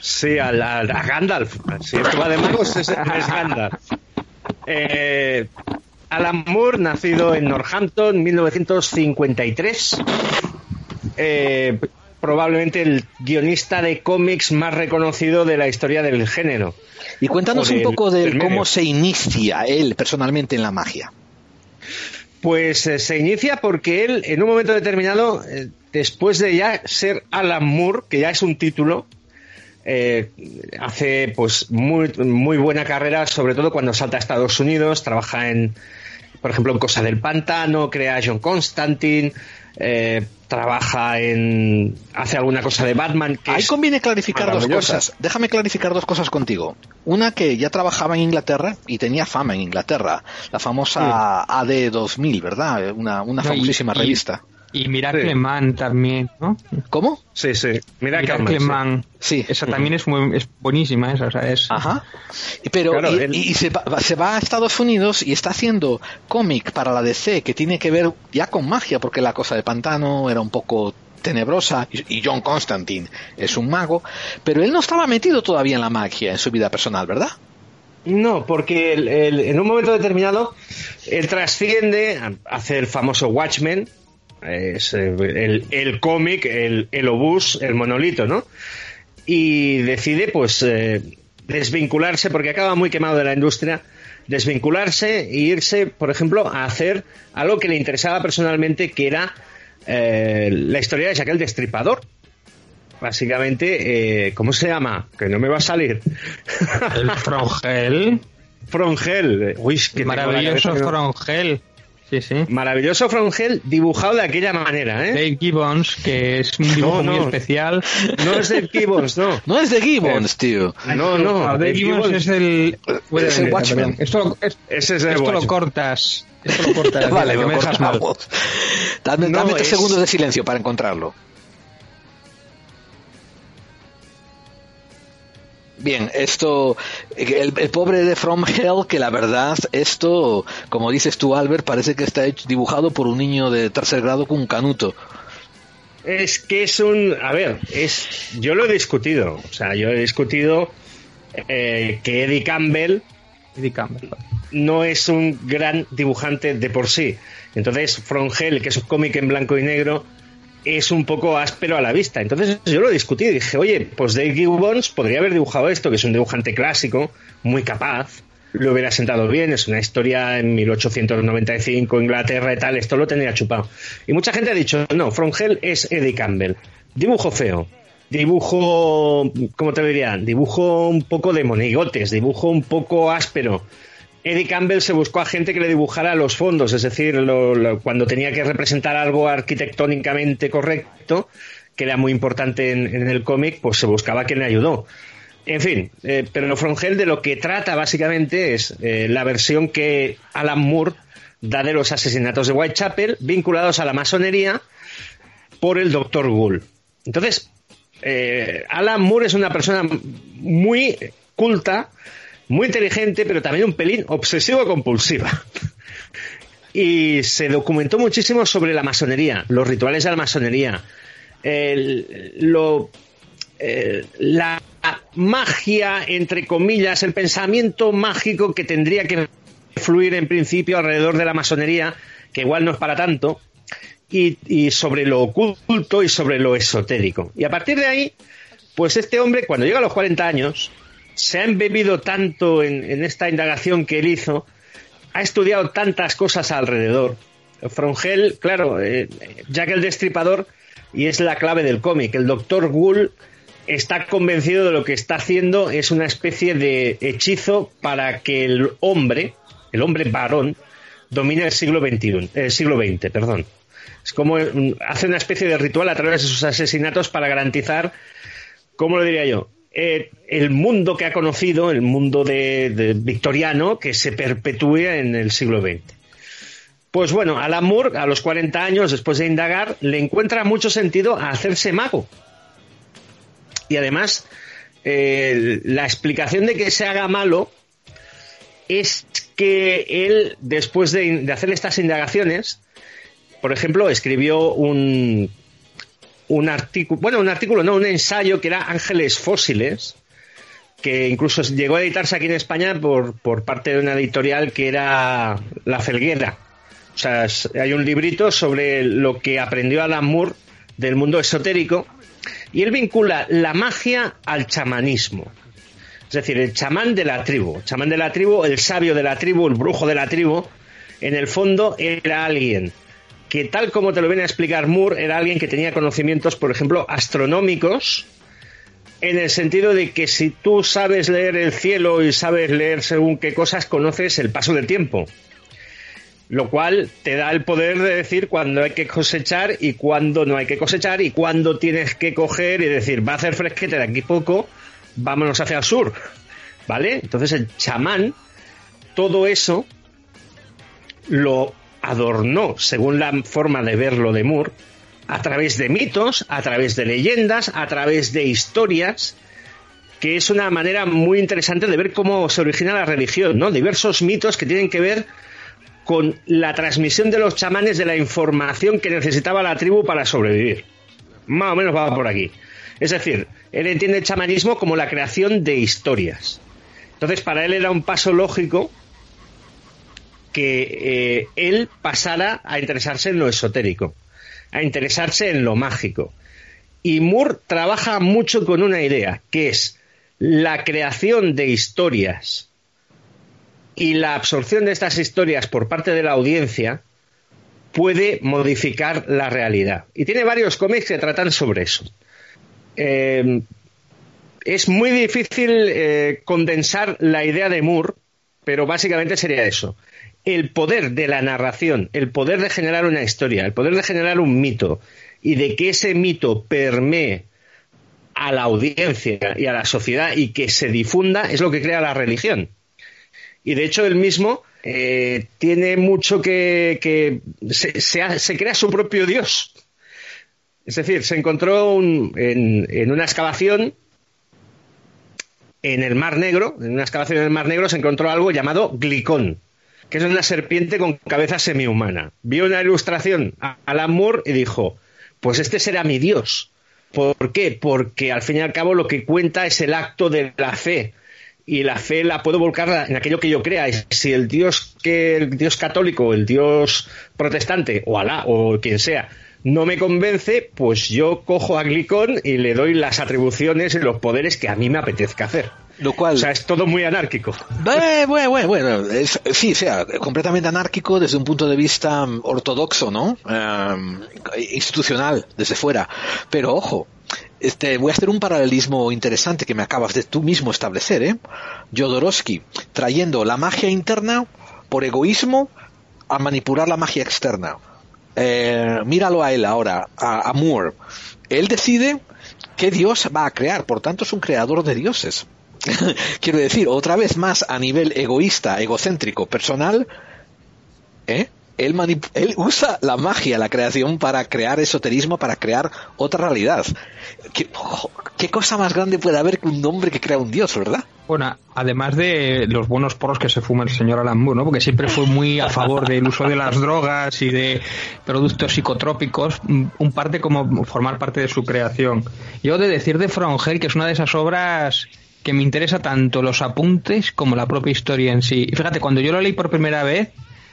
[SPEAKER 5] Sí, a Gandalf. Si esto va de magos, es, es Gandalf. Eh, Alan Moore, nacido en Northampton, 1953. Eh, probablemente el guionista de cómics más reconocido de la historia del género.
[SPEAKER 1] Y cuéntanos un poco de
[SPEAKER 5] del
[SPEAKER 1] cómo se inicia él personalmente en la magia.
[SPEAKER 5] Pues eh, se inicia porque él, en un momento determinado, eh, después de ya ser Alan Moore, que ya es un título, eh, hace pues muy, muy buena carrera, sobre todo cuando salta a Estados Unidos, trabaja en, por ejemplo, en Cosa del Pantano, crea a John Constantine, eh, trabaja en, hace alguna cosa de Batman. Que
[SPEAKER 1] Ahí
[SPEAKER 5] es
[SPEAKER 1] conviene clarificar dos cosas. Déjame clarificar dos cosas contigo. Una que ya trabajaba en Inglaterra y tenía fama en Inglaterra. La famosa AD2000, ¿verdad? Una, una
[SPEAKER 4] No,
[SPEAKER 1] famosísima
[SPEAKER 4] y-
[SPEAKER 1] revista.
[SPEAKER 4] Y Miracle Man también, ¿no?
[SPEAKER 1] ¿Cómo?
[SPEAKER 5] Sí, sí. Mira que
[SPEAKER 4] Miracle Man.
[SPEAKER 1] Sí.
[SPEAKER 4] Esa también es, muy, es buenísima, esa. O sea, es,
[SPEAKER 1] Ajá. Y- Pero
[SPEAKER 5] Claro,
[SPEAKER 1] y,
[SPEAKER 5] él-
[SPEAKER 1] y se, va, se va a Estados Unidos y está haciendo cómic para la DC que tiene que ver ya con magia, porque la cosa de Pantano era un poco tenebrosa y y John Constantine es un mago, pero él no estaba metido todavía en la magia en su vida personal, ¿verdad?
[SPEAKER 5] No, porque el- el- en un momento determinado él trasciende, hace el famoso Watchmen, es eh, el, el cómic, el, el obús, el monolito, ¿no? Y decide, pues, eh, desvincularse, porque acaba muy quemado de la industria, desvincularse e irse, por ejemplo, a hacer algo que le interesaba personalmente, que era eh, la historia de Jack el Destripador. Básicamente, eh, ¿cómo se llama? Que no me va a salir.
[SPEAKER 4] El Frongel. [laughs]
[SPEAKER 5] From Hell. Uy, la
[SPEAKER 4] Maravilloso Frongel. Sí, sí.
[SPEAKER 5] Maravilloso From Hell dibujado de aquella manera, ¿eh?
[SPEAKER 4] Dave Gibbons, que es un dibujo
[SPEAKER 5] No,
[SPEAKER 4] muy especial.
[SPEAKER 5] No es de Gibbons, no. [laughs]
[SPEAKER 1] No es de Gibbons, tío.
[SPEAKER 5] No, no.
[SPEAKER 4] Dave
[SPEAKER 5] Dave
[SPEAKER 4] Gibbons es el.
[SPEAKER 1] Es el Watchmen.
[SPEAKER 4] Esto, lo- es-
[SPEAKER 5] Ese es el
[SPEAKER 4] esto lo
[SPEAKER 5] Watchmen.
[SPEAKER 4] cortas. Esto lo cortas. [laughs]
[SPEAKER 1] vale, lo
[SPEAKER 4] me
[SPEAKER 1] cortamos. Dame,
[SPEAKER 5] No,
[SPEAKER 1] dame tres
[SPEAKER 5] es-
[SPEAKER 1] segundos de silencio para encontrarlo. Bien, esto, el, el pobre de From Hell, que la verdad, esto, como dices tú, Albert, parece que está hecho, dibujado por un niño de tercer grado con un canuto.
[SPEAKER 5] Es que es un. A ver, es. Yo lo he discutido. O sea, yo he discutido eh, que Eddie Campbell
[SPEAKER 4] Eddie Campbell.
[SPEAKER 5] no es un gran dibujante de por sí. Entonces, From Hell, que es un cómic en blanco y negro, es un poco áspero a la vista. Entonces, yo lo discutí y dije, oye, pues Dave Gibbons podría haber dibujado esto, que es un dibujante clásico, muy capaz, lo hubiera sentado bien, es una historia en 1895, Inglaterra y tal, esto lo tendría chupado. Y mucha gente ha dicho, no, From Hell es Eddie Campbell. Dibujo feo. Dibujo, ¿cómo te diría? Dibujo un poco de monigotes, dibujo un poco áspero. Eddie Campbell se buscó a gente que le dibujara los fondos, es decir, lo- lo- cuando tenía que representar algo arquitectónicamente correcto, que era muy importante en, el cómic, pues se buscaba quien le ayudó. En fin, eh, pero From Hell de lo que trata básicamente es eh, la versión que Alan Moore da de los asesinatos de Whitechapel vinculados a la masonería por el Dr. Gould. Entonces, eh, Alan Moore es una persona muy culta, muy inteligente, pero también un pelín obsesivo-compulsiva. y se documentó muchísimo sobre la masonería, los rituales de la masonería, lo, la magia, entre comillas, el pensamiento mágico que tendría que fluir en principio alrededor de la masonería, que igual no es para tanto, y, sobre lo oculto y sobre lo esotérico. Y a partir de ahí, pues este hombre, cuando llega a los 40 años, se ha embebido tanto en, esta indagación que él hizo, ha estudiado tantas cosas alrededor. Frongel, claro, eh, Jack el Destripador, y es la clave del cómic. El doctor Gould está convencido de lo que está haciendo es una especie de hechizo para que el hombre, el hombre varón, domine el siglo XXI, el siglo XX, perdón. Es como mm, hace una especie de ritual a través de sus asesinatos para garantizar, ¿cómo lo diría yo? Eh, el mundo que ha conocido, el mundo de, victoriano, que se perpetúe en el siglo XX. Pues bueno, Alan Moore, a los 40 años, después de indagar, le encuentra mucho sentido a hacerse mago. Y además, eh, la explicación de que se haga malo es que él, después de hacer estas indagaciones, por ejemplo, escribió un, un artículo, bueno, un artículo, no, un ensayo que era Ángeles Fósiles, que incluso llegó a editarse aquí en España por, por parte de una editorial que era La Felguera. O sea, hay un librito sobre lo que aprendió Alan Moore del mundo esotérico y él vincula la magia al chamanismo. Es decir, el chamán de la tribu, chamán de la tribu, el sabio de la tribu, el brujo de la tribu, en el fondo era alguien que tal como te lo viene a explicar Moore, era alguien que tenía conocimientos, por ejemplo, astronómicos, en el sentido de que si tú sabes leer el cielo y sabes leer según qué cosas, conoces el paso del tiempo. Lo cual te da el poder de decir cuándo hay que cosechar y cuándo no hay que cosechar y cuándo tienes que coger y decir, va a hacer fresquete de aquí poco, vámonos hacia el sur. ¿Vale? Entonces el chamán, todo eso lo adornó, según la forma de verlo de Moore, a través de mitos, a través de leyendas, a través de historias, que es una manera muy interesante de ver cómo se origina la religión, ¿no? Diversos mitos que tienen que ver con la transmisión de los chamanes de la información que necesitaba la tribu para sobrevivir. Más o menos va por aquí. Es decir, él entiende el chamanismo como la creación de historias. Entonces, para él era un paso lógico que eh, él pasara a interesarse en lo esotérico, a interesarse en lo mágico. Y Moore trabaja mucho con una idea, que es la creación de historias y la absorción de estas historias por parte de la audiencia puede modificar la realidad. Y tiene varios cómics que tratan sobre eso. Eh, es muy difícil eh, condensar la idea de Moore, pero básicamente sería eso el poder de la narración, el poder de generar una historia, el poder de generar un mito y de que ese mito permee a la audiencia y a la sociedad y que se difunda es lo que crea la religión. Y de hecho él mismo eh, tiene mucho que... se, crea su propio Dios. Es decir, se encontró en, en una excavación en el Mar Negro, en una excavación en el Mar Negro se encontró algo llamado glicón que es una serpiente con cabeza semihumana. Vio una ilustración a Alan Moore y dijo, pues este será mi Dios. ¿Por qué? Porque al fin y al cabo lo que cuenta es el acto de la fe. Y la fe la puedo volcar en aquello que yo crea. Si el Dios que el Dios católico, el Dios protestante, o Alá, o quien sea, no me convence, pues yo cojo a Glicón y le doy las atribuciones y los poderes que a mí me apetezca hacer.
[SPEAKER 6] Lo cual...
[SPEAKER 5] O sea, es todo muy anárquico.
[SPEAKER 6] Bueno, bueno, bueno, sí, o sea, completamente anárquico desde un punto de vista mm, ortodoxo, ¿no? Em, institucional, desde fuera. Pero ojo, este, voy a hacer un paralelismo interesante que me acabas de tú mismo establecer, ¿eh? Jodorowsky, trayendo la magia interna por egoísmo a manipular la magia externa. Eh, míralo a él ahora, a, a Moore. Él decide qué Dios va a crear, por tanto es un creador de dioses. [laughs] Quiero decir, otra vez más a nivel egoísta, egocéntrico, personal,
[SPEAKER 1] ¿eh? Él, él usa la magia, la creación para crear esoterismo, para crear otra realidad. ¿Qué, ¿Qué, cosa más grande puede haber que un hombre que crea un dios, verdad?
[SPEAKER 4] Bueno, además de los buenos poros que se fuma el señor Alan Moore, ¿no? Porque siempre fue muy a favor del uso de las drogas y de productos psicotrópicos, un parte como formar parte de su creación. Yo de decir de Frongel que es una de esas obras que me interesa tanto los apuntes como la propia historia en sí. Y fíjate, cuando yo lo leí por primera vez,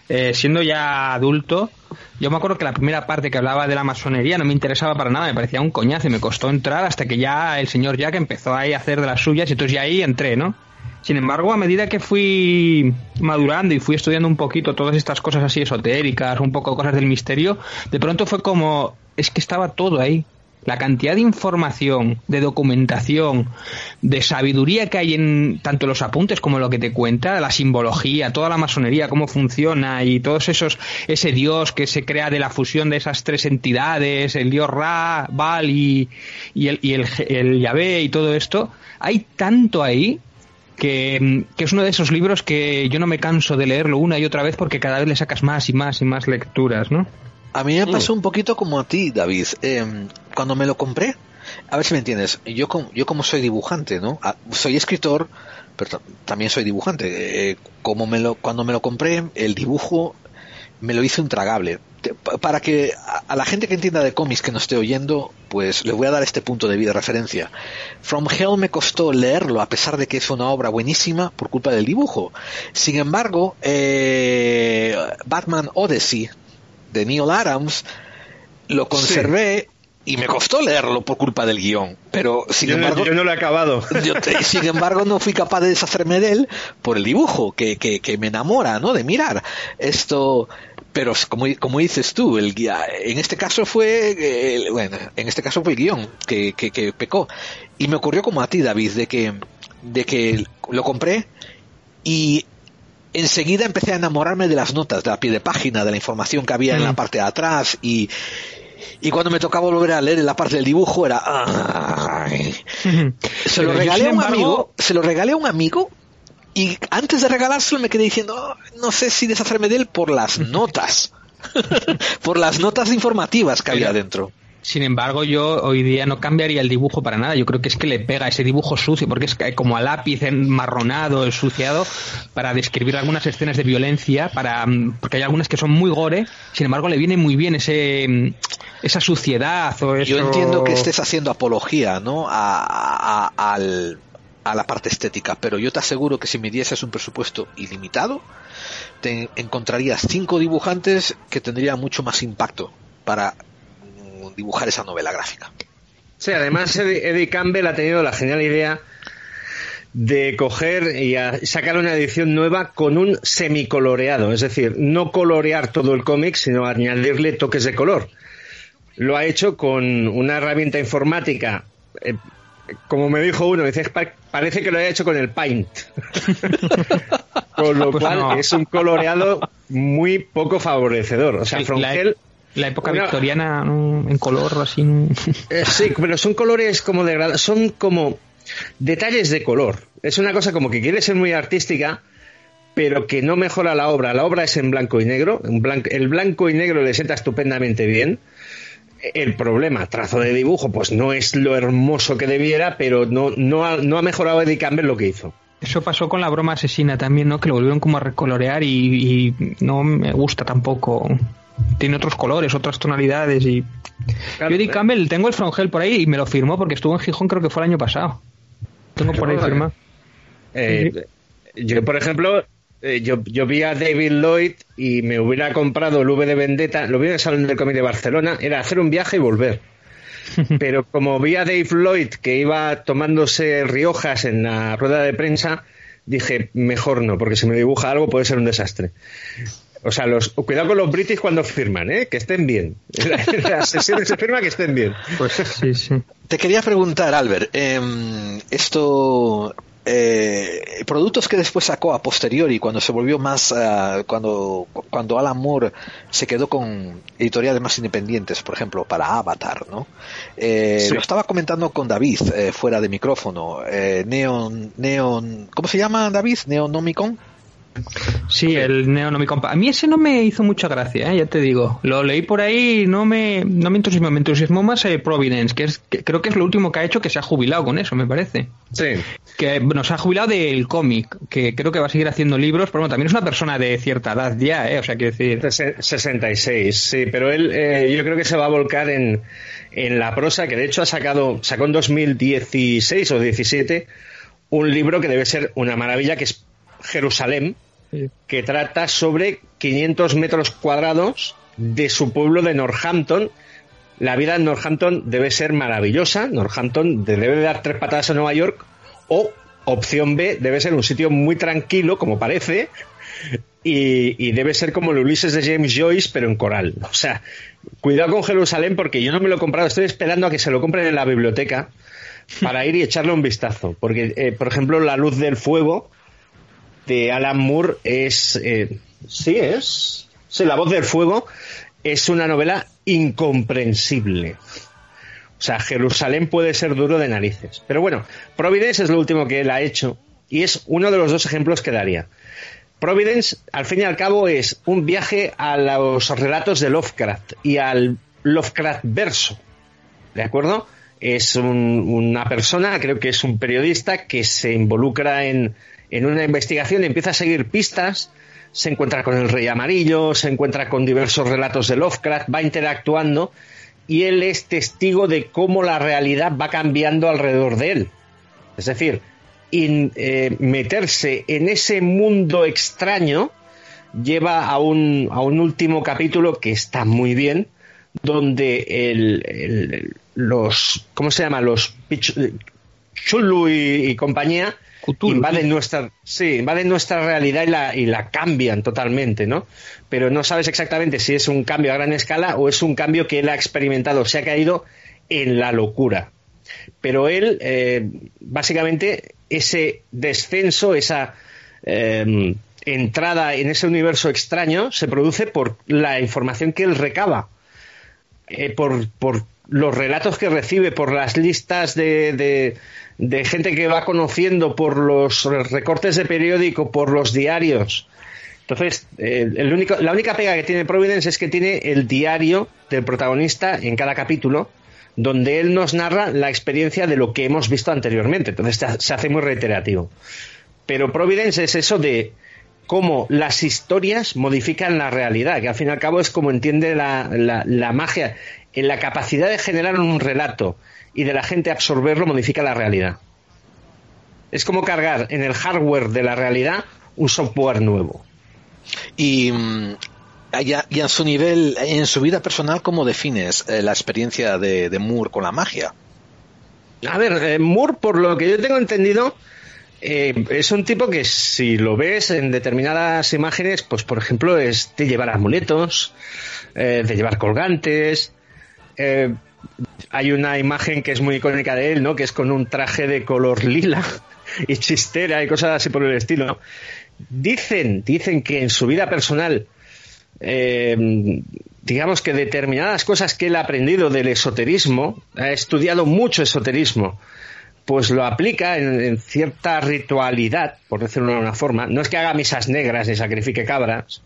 [SPEAKER 4] eh, siendo ya adulto, yo me acuerdo que la primera parte que hablaba de la masonería no me interesaba para nada, me parecía un coñazo y me costó entrar hasta que ya el señor Jack empezó ahí a hacer de las suyas y entonces ya ahí entré, ¿no? Sin embargo, a medida que fui madurando y fui estudiando un poquito todas estas cosas así esotéricas, un poco cosas del misterio, de pronto fue como, es que estaba todo ahí la cantidad de información, de documentación, de sabiduría que hay en tanto los apuntes como lo que te cuenta, la simbología, toda la masonería, cómo funciona y todos esos, ese dios que se crea de la fusión de esas tres entidades, el dios Ra, Baal y, el, y el, el Yahvé y todo esto, hay tanto ahí que, que, es uno de esos libros que yo no me canso de leerlo una y otra vez porque cada vez le sacas más y más y más lecturas, ¿no?
[SPEAKER 1] A mí me pasó un poquito como a ti, David. Eh, cuando me lo compré, a ver si me entiendes, yo, yo como soy dibujante, ¿no? Ah, soy escritor, pero también soy dibujante. Eh, como me lo, cuando me lo compré, el dibujo me lo hizo intragable. Para que a la gente que entienda de cómics que no esté oyendo, pues les voy a dar este punto de vida referencia. From Hell me costó leerlo a pesar de que es una obra buenísima por culpa del dibujo. Sin embargo, eh, Batman Odyssey de Neil Adams, lo conservé y me costó leerlo por culpa del guion. Pero sin embargo.
[SPEAKER 5] No, yo no lo he acabado. [laughs]
[SPEAKER 1] sin embargo, no fui capaz de deshacerme de él por el dibujo, que, que, que me enamora, ¿no? De mirar. Esto. Pero como, como dices tú, el en este caso fue, bueno, en este caso fue el guion que, que, que pecó. Y me ocurrió como a ti, David, de que, de que lo compré y enseguida empecé a enamorarme de las notas, de la pie de página, de la información que había en la mm. parte de atrás y, y cuando me tocaba volver a leer en la parte del dibujo era se lo regalé a un amigo se lo regalé a un amigo y antes de regalárselo me quedé diciendo oh, no sé si deshacerme de él por las [laughs] notas [laughs] por las notas informativas que había dentro
[SPEAKER 4] sin embargo, yo hoy día no cambiaría el dibujo para nada. Yo creo que es que le pega ese dibujo sucio, porque es como a lápiz enmarronado, ensuciado, para describir algunas escenas de violencia, para mm, porque hay algunas que son muy gore. Sin embargo, le viene muy bien ese mm, esa suciedad o
[SPEAKER 1] Yo entiendo que estés haciendo apología, ¿no? A, a la parte estética, pero yo te aseguro que si me dieses un presupuesto ilimitado, te encontrarías cinco dibujantes que tendrían mucho más impacto para dibujar esa novela gráfica.
[SPEAKER 5] Sí, además Eddie Campbell ha tenido la genial idea de coger y sacar una edición nueva con un semicoloreado, es decir, no colorear todo el cómic, sino añadirle toques de color. Lo ha hecho con una herramienta informática, eh, como me dijo uno, dice, parece que lo haya hecho con el Paint. [laughs] con lo pues cual es un coloreado muy poco favorecedor. O sea,
[SPEAKER 4] la época victoriana en color así.
[SPEAKER 5] Eh, sí, [laughs] pero son colores como de son como detalles de color. Es una cosa como que quiere ser muy artística, pero que no mejora la obra. La obra es en blanco y negro. el blanco y negro le sienta estupendamente bien. El problema, trazo de dibujo, pues no es lo hermoso que debiera, pero no, no, ha, no ha mejorado Eddie Campbell lo que hizo.
[SPEAKER 4] Eso pasó con la broma asesina también, ¿no? Que lo volvieron como a recolorear y, y no me gusta tampoco tiene otros colores, otras tonalidades y... yo di Campbell, tengo el Frongel por ahí y me lo firmó porque estuvo en Gijón creo que fue el año pasado. Tengo por ahí firmado.
[SPEAKER 5] Eh, yo, por ejemplo, eh, yo, yo, vi a David Lloyd y me hubiera comprado el V de Vendetta, lo vi en el Salón del Cómic de Barcelona, era hacer un viaje y volver. [laughs] Pero como vi a Dave Lloyd que iba tomándose riojas en la rueda de prensa, dije, mejor no, porque si me dibuja algo puede ser un desastre. O sea, los, cuidado con los british cuando firman, ¿eh? que estén bien. En las sesiones se firma que estén bien.
[SPEAKER 4] Pues [laughs] sí, sí.
[SPEAKER 1] Te quería preguntar, Albert, eh, esto eh, productos que después sacó a posteriori cuando se volvió más uh, cuando cuando Alan Moore se quedó con editoriales más independientes por ejemplo para Avatar no eh, lo estaba comentando con David eh, fuera de micrófono eh, Neon Neon cómo se llama David Neonomicon
[SPEAKER 4] Sí, el Neonomicon. A mí ese no me hizo mucha gracia, ¿eh? ya te digo. Lo leí por ahí no me, no me entusiasmó. Me entusiasmó más eh, Providence, que, es, que creo que es lo último que ha hecho que se ha jubilado con eso, me parece.
[SPEAKER 5] Sí.
[SPEAKER 4] Que bueno, se ha jubilado del cómic, que creo que va a seguir haciendo libros, pero bueno, también es una persona de cierta edad ya, ¿eh? O sea, quiero decir.
[SPEAKER 5] Sese- 66, sí, pero él eh, yo creo que se va a volcar en, en la prosa, que de hecho ha sacado, sacó en 2016 o 17 un libro que debe ser una maravilla, que es Jerusalén,
[SPEAKER 4] Sí.
[SPEAKER 5] que trata sobre 500 metros cuadrados de su pueblo de Northampton. La vida en Northampton debe ser maravillosa. Northampton debe de dar tres patadas a Nueva York. O, opción B, debe ser un sitio muy tranquilo, como parece. Y, y debe ser como el Ulises de James Joyce, pero en coral. O sea, cuidado con Jerusalén porque yo no me lo he comprado. Estoy esperando a que se lo compren en la biblioteca para ir y echarle un vistazo. Porque, eh, por ejemplo, La Luz del Fuego de Alan Moore es. eh, sí, es. Sí, La Voz del Fuego es una novela incomprensible. O sea, Jerusalén puede ser duro de narices. Pero bueno, Providence es lo último que él ha hecho y es uno de los dos ejemplos que daría. Providence, al fin y al cabo, es un viaje a los relatos de Lovecraft y al Lovecraft verso. ¿De acuerdo? Es un- una persona, creo que es un periodista, que se involucra en, en una investigación, empieza a seguir pistas, se encuentra con el Rey Amarillo, se encuentra con diversos relatos de Lovecraft, va interactuando y él es testigo de cómo la realidad va cambiando alrededor de él. Es decir, eh, meterse en ese mundo extraño lleva a un, a un último capítulo que está muy bien, donde el, los, ¿cómo se llama? Los Chulu y, y compañía
[SPEAKER 4] Cthulhu,
[SPEAKER 5] invaden
[SPEAKER 4] sí.
[SPEAKER 5] nuestra, sí, invaden nuestra realidad y la, y la cambian totalmente, ¿no? Pero no sabes exactamente si es un cambio a gran escala o es un cambio que él ha experimentado, se ha caído en la locura. Pero él, eh, básicamente, ese descenso, esa eh, entrada en ese universo extraño, se produce por la información que él recaba, eh, por, por los relatos que recibe, por las listas de, de- de gente que va conociendo, por los recortes de periódico, por los diarios. Entonces, el único, la única pega que tiene Providence es que tiene el diario del protagonista en cada capítulo, donde él nos narra la experiencia de lo que hemos visto anteriormente. Entonces se hace muy reiterativo. Pero Providence es eso de cómo las historias modifican la realidad, que al fin y al cabo es como entiende la, la- la magia. En la capacidad de generar un relato y de la gente absorberlo modifica la realidad. Es como cargar en el hardware de la realidad un software nuevo.
[SPEAKER 6] Y, mm, y en su nivel, en su vida personal, ¿cómo defines eh, la experiencia de, de Moore con la magia?
[SPEAKER 5] A ver, eh, Moore, por lo que yo tengo entendido, eh, es un tipo que si lo ves en determinadas imágenes, pues por ejemplo, es de llevar amuletos, de llevar colgantes. Hay una imagen que es muy icónica de él, ¿no? Que es con un traje de color lila [laughs] y chistera y cosas así por el estilo. Dicen, dicen que en su vida personal eh, digamos que determinadas cosas que él ha aprendido del esoterismo, ha estudiado mucho esoterismo, pues lo aplica en, en cierta ritualidad, por decirlo de una forma. No es que haga misas negras ni sacrifique cabras,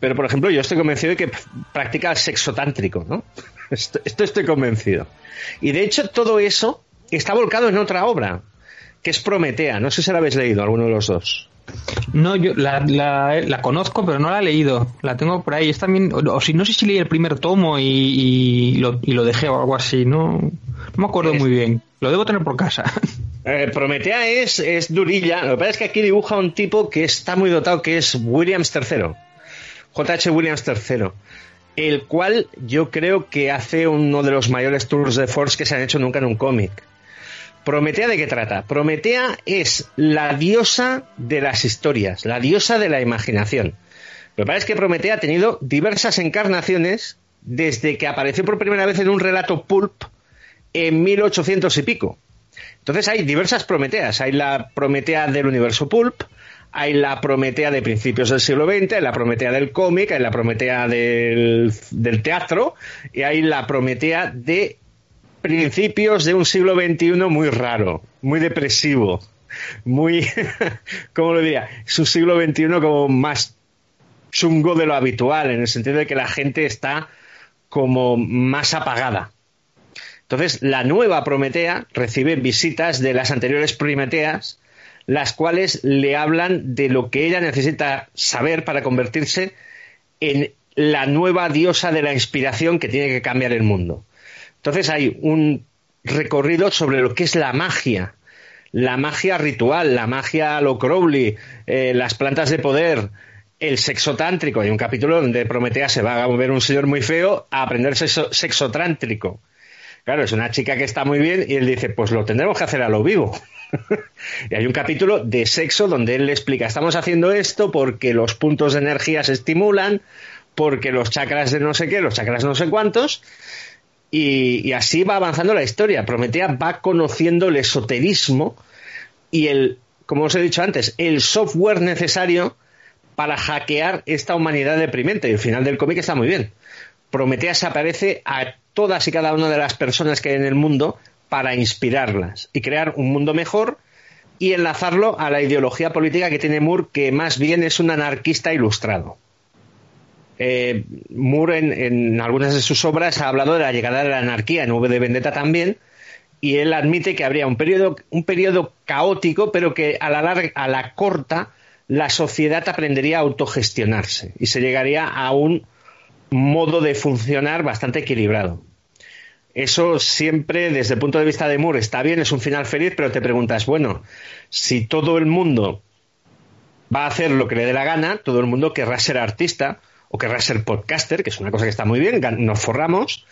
[SPEAKER 5] pero por ejemplo yo estoy convencido de que practica el sexo tántrico, ¿no? Esto, esto estoy convencido. Y de hecho todo eso está volcado en otra obra, que es Prometea. No sé si la habéis leído, alguno de los dos.
[SPEAKER 4] No, yo la, la, la conozco, pero no la he leído. La tengo por ahí. Es también, o, si no sé si leí el primer tomo y, y lo, y lo dejé o algo así. No, no me acuerdo
[SPEAKER 5] Es-
[SPEAKER 4] muy bien. Lo debo tener por casa. [laughs]
[SPEAKER 5] Eh, Prometea es, es durilla. Lo que pasa es que aquí dibuja un tipo que está muy dotado, que es Williams III. J.H. Williams III. El cual yo creo que hace uno de los mayores tours de force que se han hecho nunca en un cómic. Prometea de qué trata? Prometea es la diosa de las historias, la diosa de la imaginación. Lo que pasa es que Prometea ha tenido diversas encarnaciones desde que apareció por primera vez en un relato pulp en 1800 y pico. Entonces hay diversas Prometeas. Hay la Prometea del universo pulp, hay la Prometea de principios del siglo XX, hay la Prometea del cómic, hay la Prometea del, teatro y hay la Prometea de principios de un siglo XXI muy raro, muy depresivo. muy, [laughs] ¿cómo lo diría? Su siglo XXI como más chungo de lo habitual, en el sentido de que la gente está como más apagada. Entonces, la nueva Prometea recibe visitas de las anteriores Prometeas, las cuales le hablan de lo que ella necesita saber para convertirse en la nueva diosa de la inspiración que tiene que cambiar el mundo. Entonces hay un recorrido sobre lo que es la magia, la magia ritual, la magia lo Crowley, eh, las plantas de poder, el sexo tántrico. Hay un capítulo donde Prometea se va a volver un señor muy feo a aprender sexo, sexo tántrico. Claro, es una chica que está muy bien y él dice, pues lo tendremos que hacer a lo vivo. [laughs] y hay un capítulo de sexo donde él le explica, estamos haciendo esto porque los puntos de energía se estimulan, porque los chakras de no sé qué, los chakras no sé cuántos, y, así va avanzando la historia. Prometea va conociendo el esoterismo y el, como os he dicho antes, el software necesario para hackear esta humanidad deprimente. Y el final del cómic está muy bien. Prometea se aparece a todas y cada una de las personas que hay en el mundo para inspirarlas y crear un mundo mejor y enlazarlo a la ideología política que tiene Moore, que más bien es un anarquista ilustrado. Eh, Moore en, algunas de sus obras ha hablado de la llegada de la anarquía en V de Vendetta también, y él admite que habría un periodo, un periodo caótico, pero que a la, larga, a la corta la sociedad aprendería a autogestionarse y se llegaría a un modo de funcionar bastante equilibrado. Eso siempre, desde el punto de vista de Moore, está bien, es un final feliz, pero te preguntas, bueno, si todo el mundo va a hacer lo que le dé la gana, todo el mundo querrá ser artista o querrá ser podcaster, que es una cosa que está muy bien, nos forramos,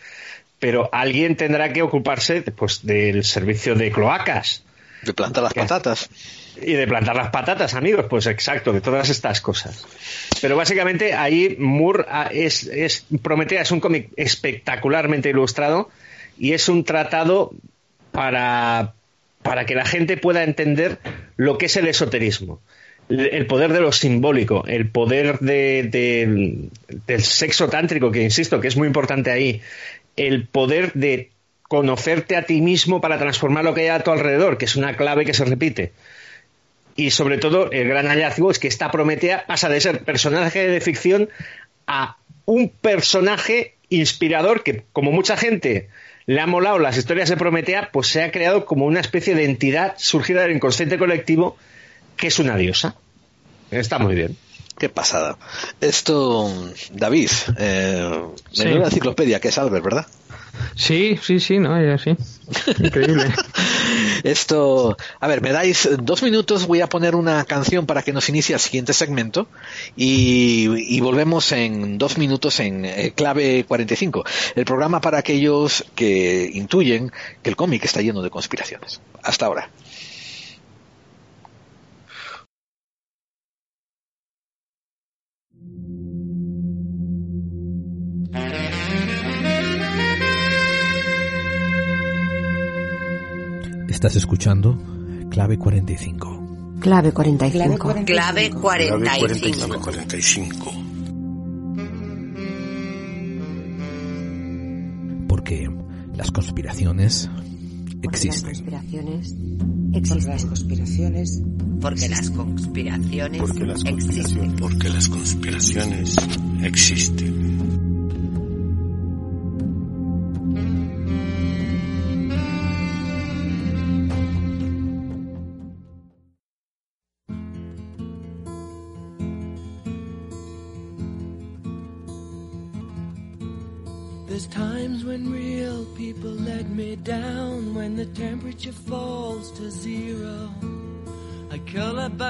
[SPEAKER 5] pero alguien tendrá que ocuparse pues, del servicio de cloacas.
[SPEAKER 1] De plantar las patatas.
[SPEAKER 5] Y de plantar las patatas, amigos, pues exacto, de todas estas cosas. Pero básicamente ahí Moore ah, es, es Prometea es un cómic espectacularmente ilustrado y es un tratado para, para que la gente pueda entender lo que es el esoterismo. El poder de lo simbólico, el poder de, del sexo tántrico, que insisto, que es muy importante ahí, el poder de conocerte a ti mismo para transformar lo que hay a tu alrededor, que es una clave que se repite. Y sobre todo, el gran hallazgo es que esta Prometea pasa de ser personaje de ficción a un personaje inspirador que, como mucha gente le ha molado las historias de Prometea, pues se ha creado como una especie de entidad surgida del inconsciente colectivo que es una diosa. Está muy bien.
[SPEAKER 1] Qué pasada. Esto, David, eh, la enciclopedia que es Albert, ¿verdad?
[SPEAKER 4] Sí, sí, sí, no, sí. Increíble. [laughs]
[SPEAKER 1] Esto, a ver, me dais dos minutos, voy a poner una canción para que nos inicie el siguiente segmento y, volvemos en dos minutos en eh, clave 45, el programa para aquellos que intuyen que el cómic está lleno de conspiraciones. Hasta ahora.
[SPEAKER 7] Estás escuchando Clave 45.
[SPEAKER 8] Clave 45.
[SPEAKER 9] Clave 45. Clave 45.
[SPEAKER 7] Porque las conspiraciones existen.
[SPEAKER 8] Las conspiraciones
[SPEAKER 9] existen. Las conspiraciones. Porque las conspiraciones
[SPEAKER 10] Porque las
[SPEAKER 9] conspiraciones
[SPEAKER 10] existen. Porque las conspiraciones existen.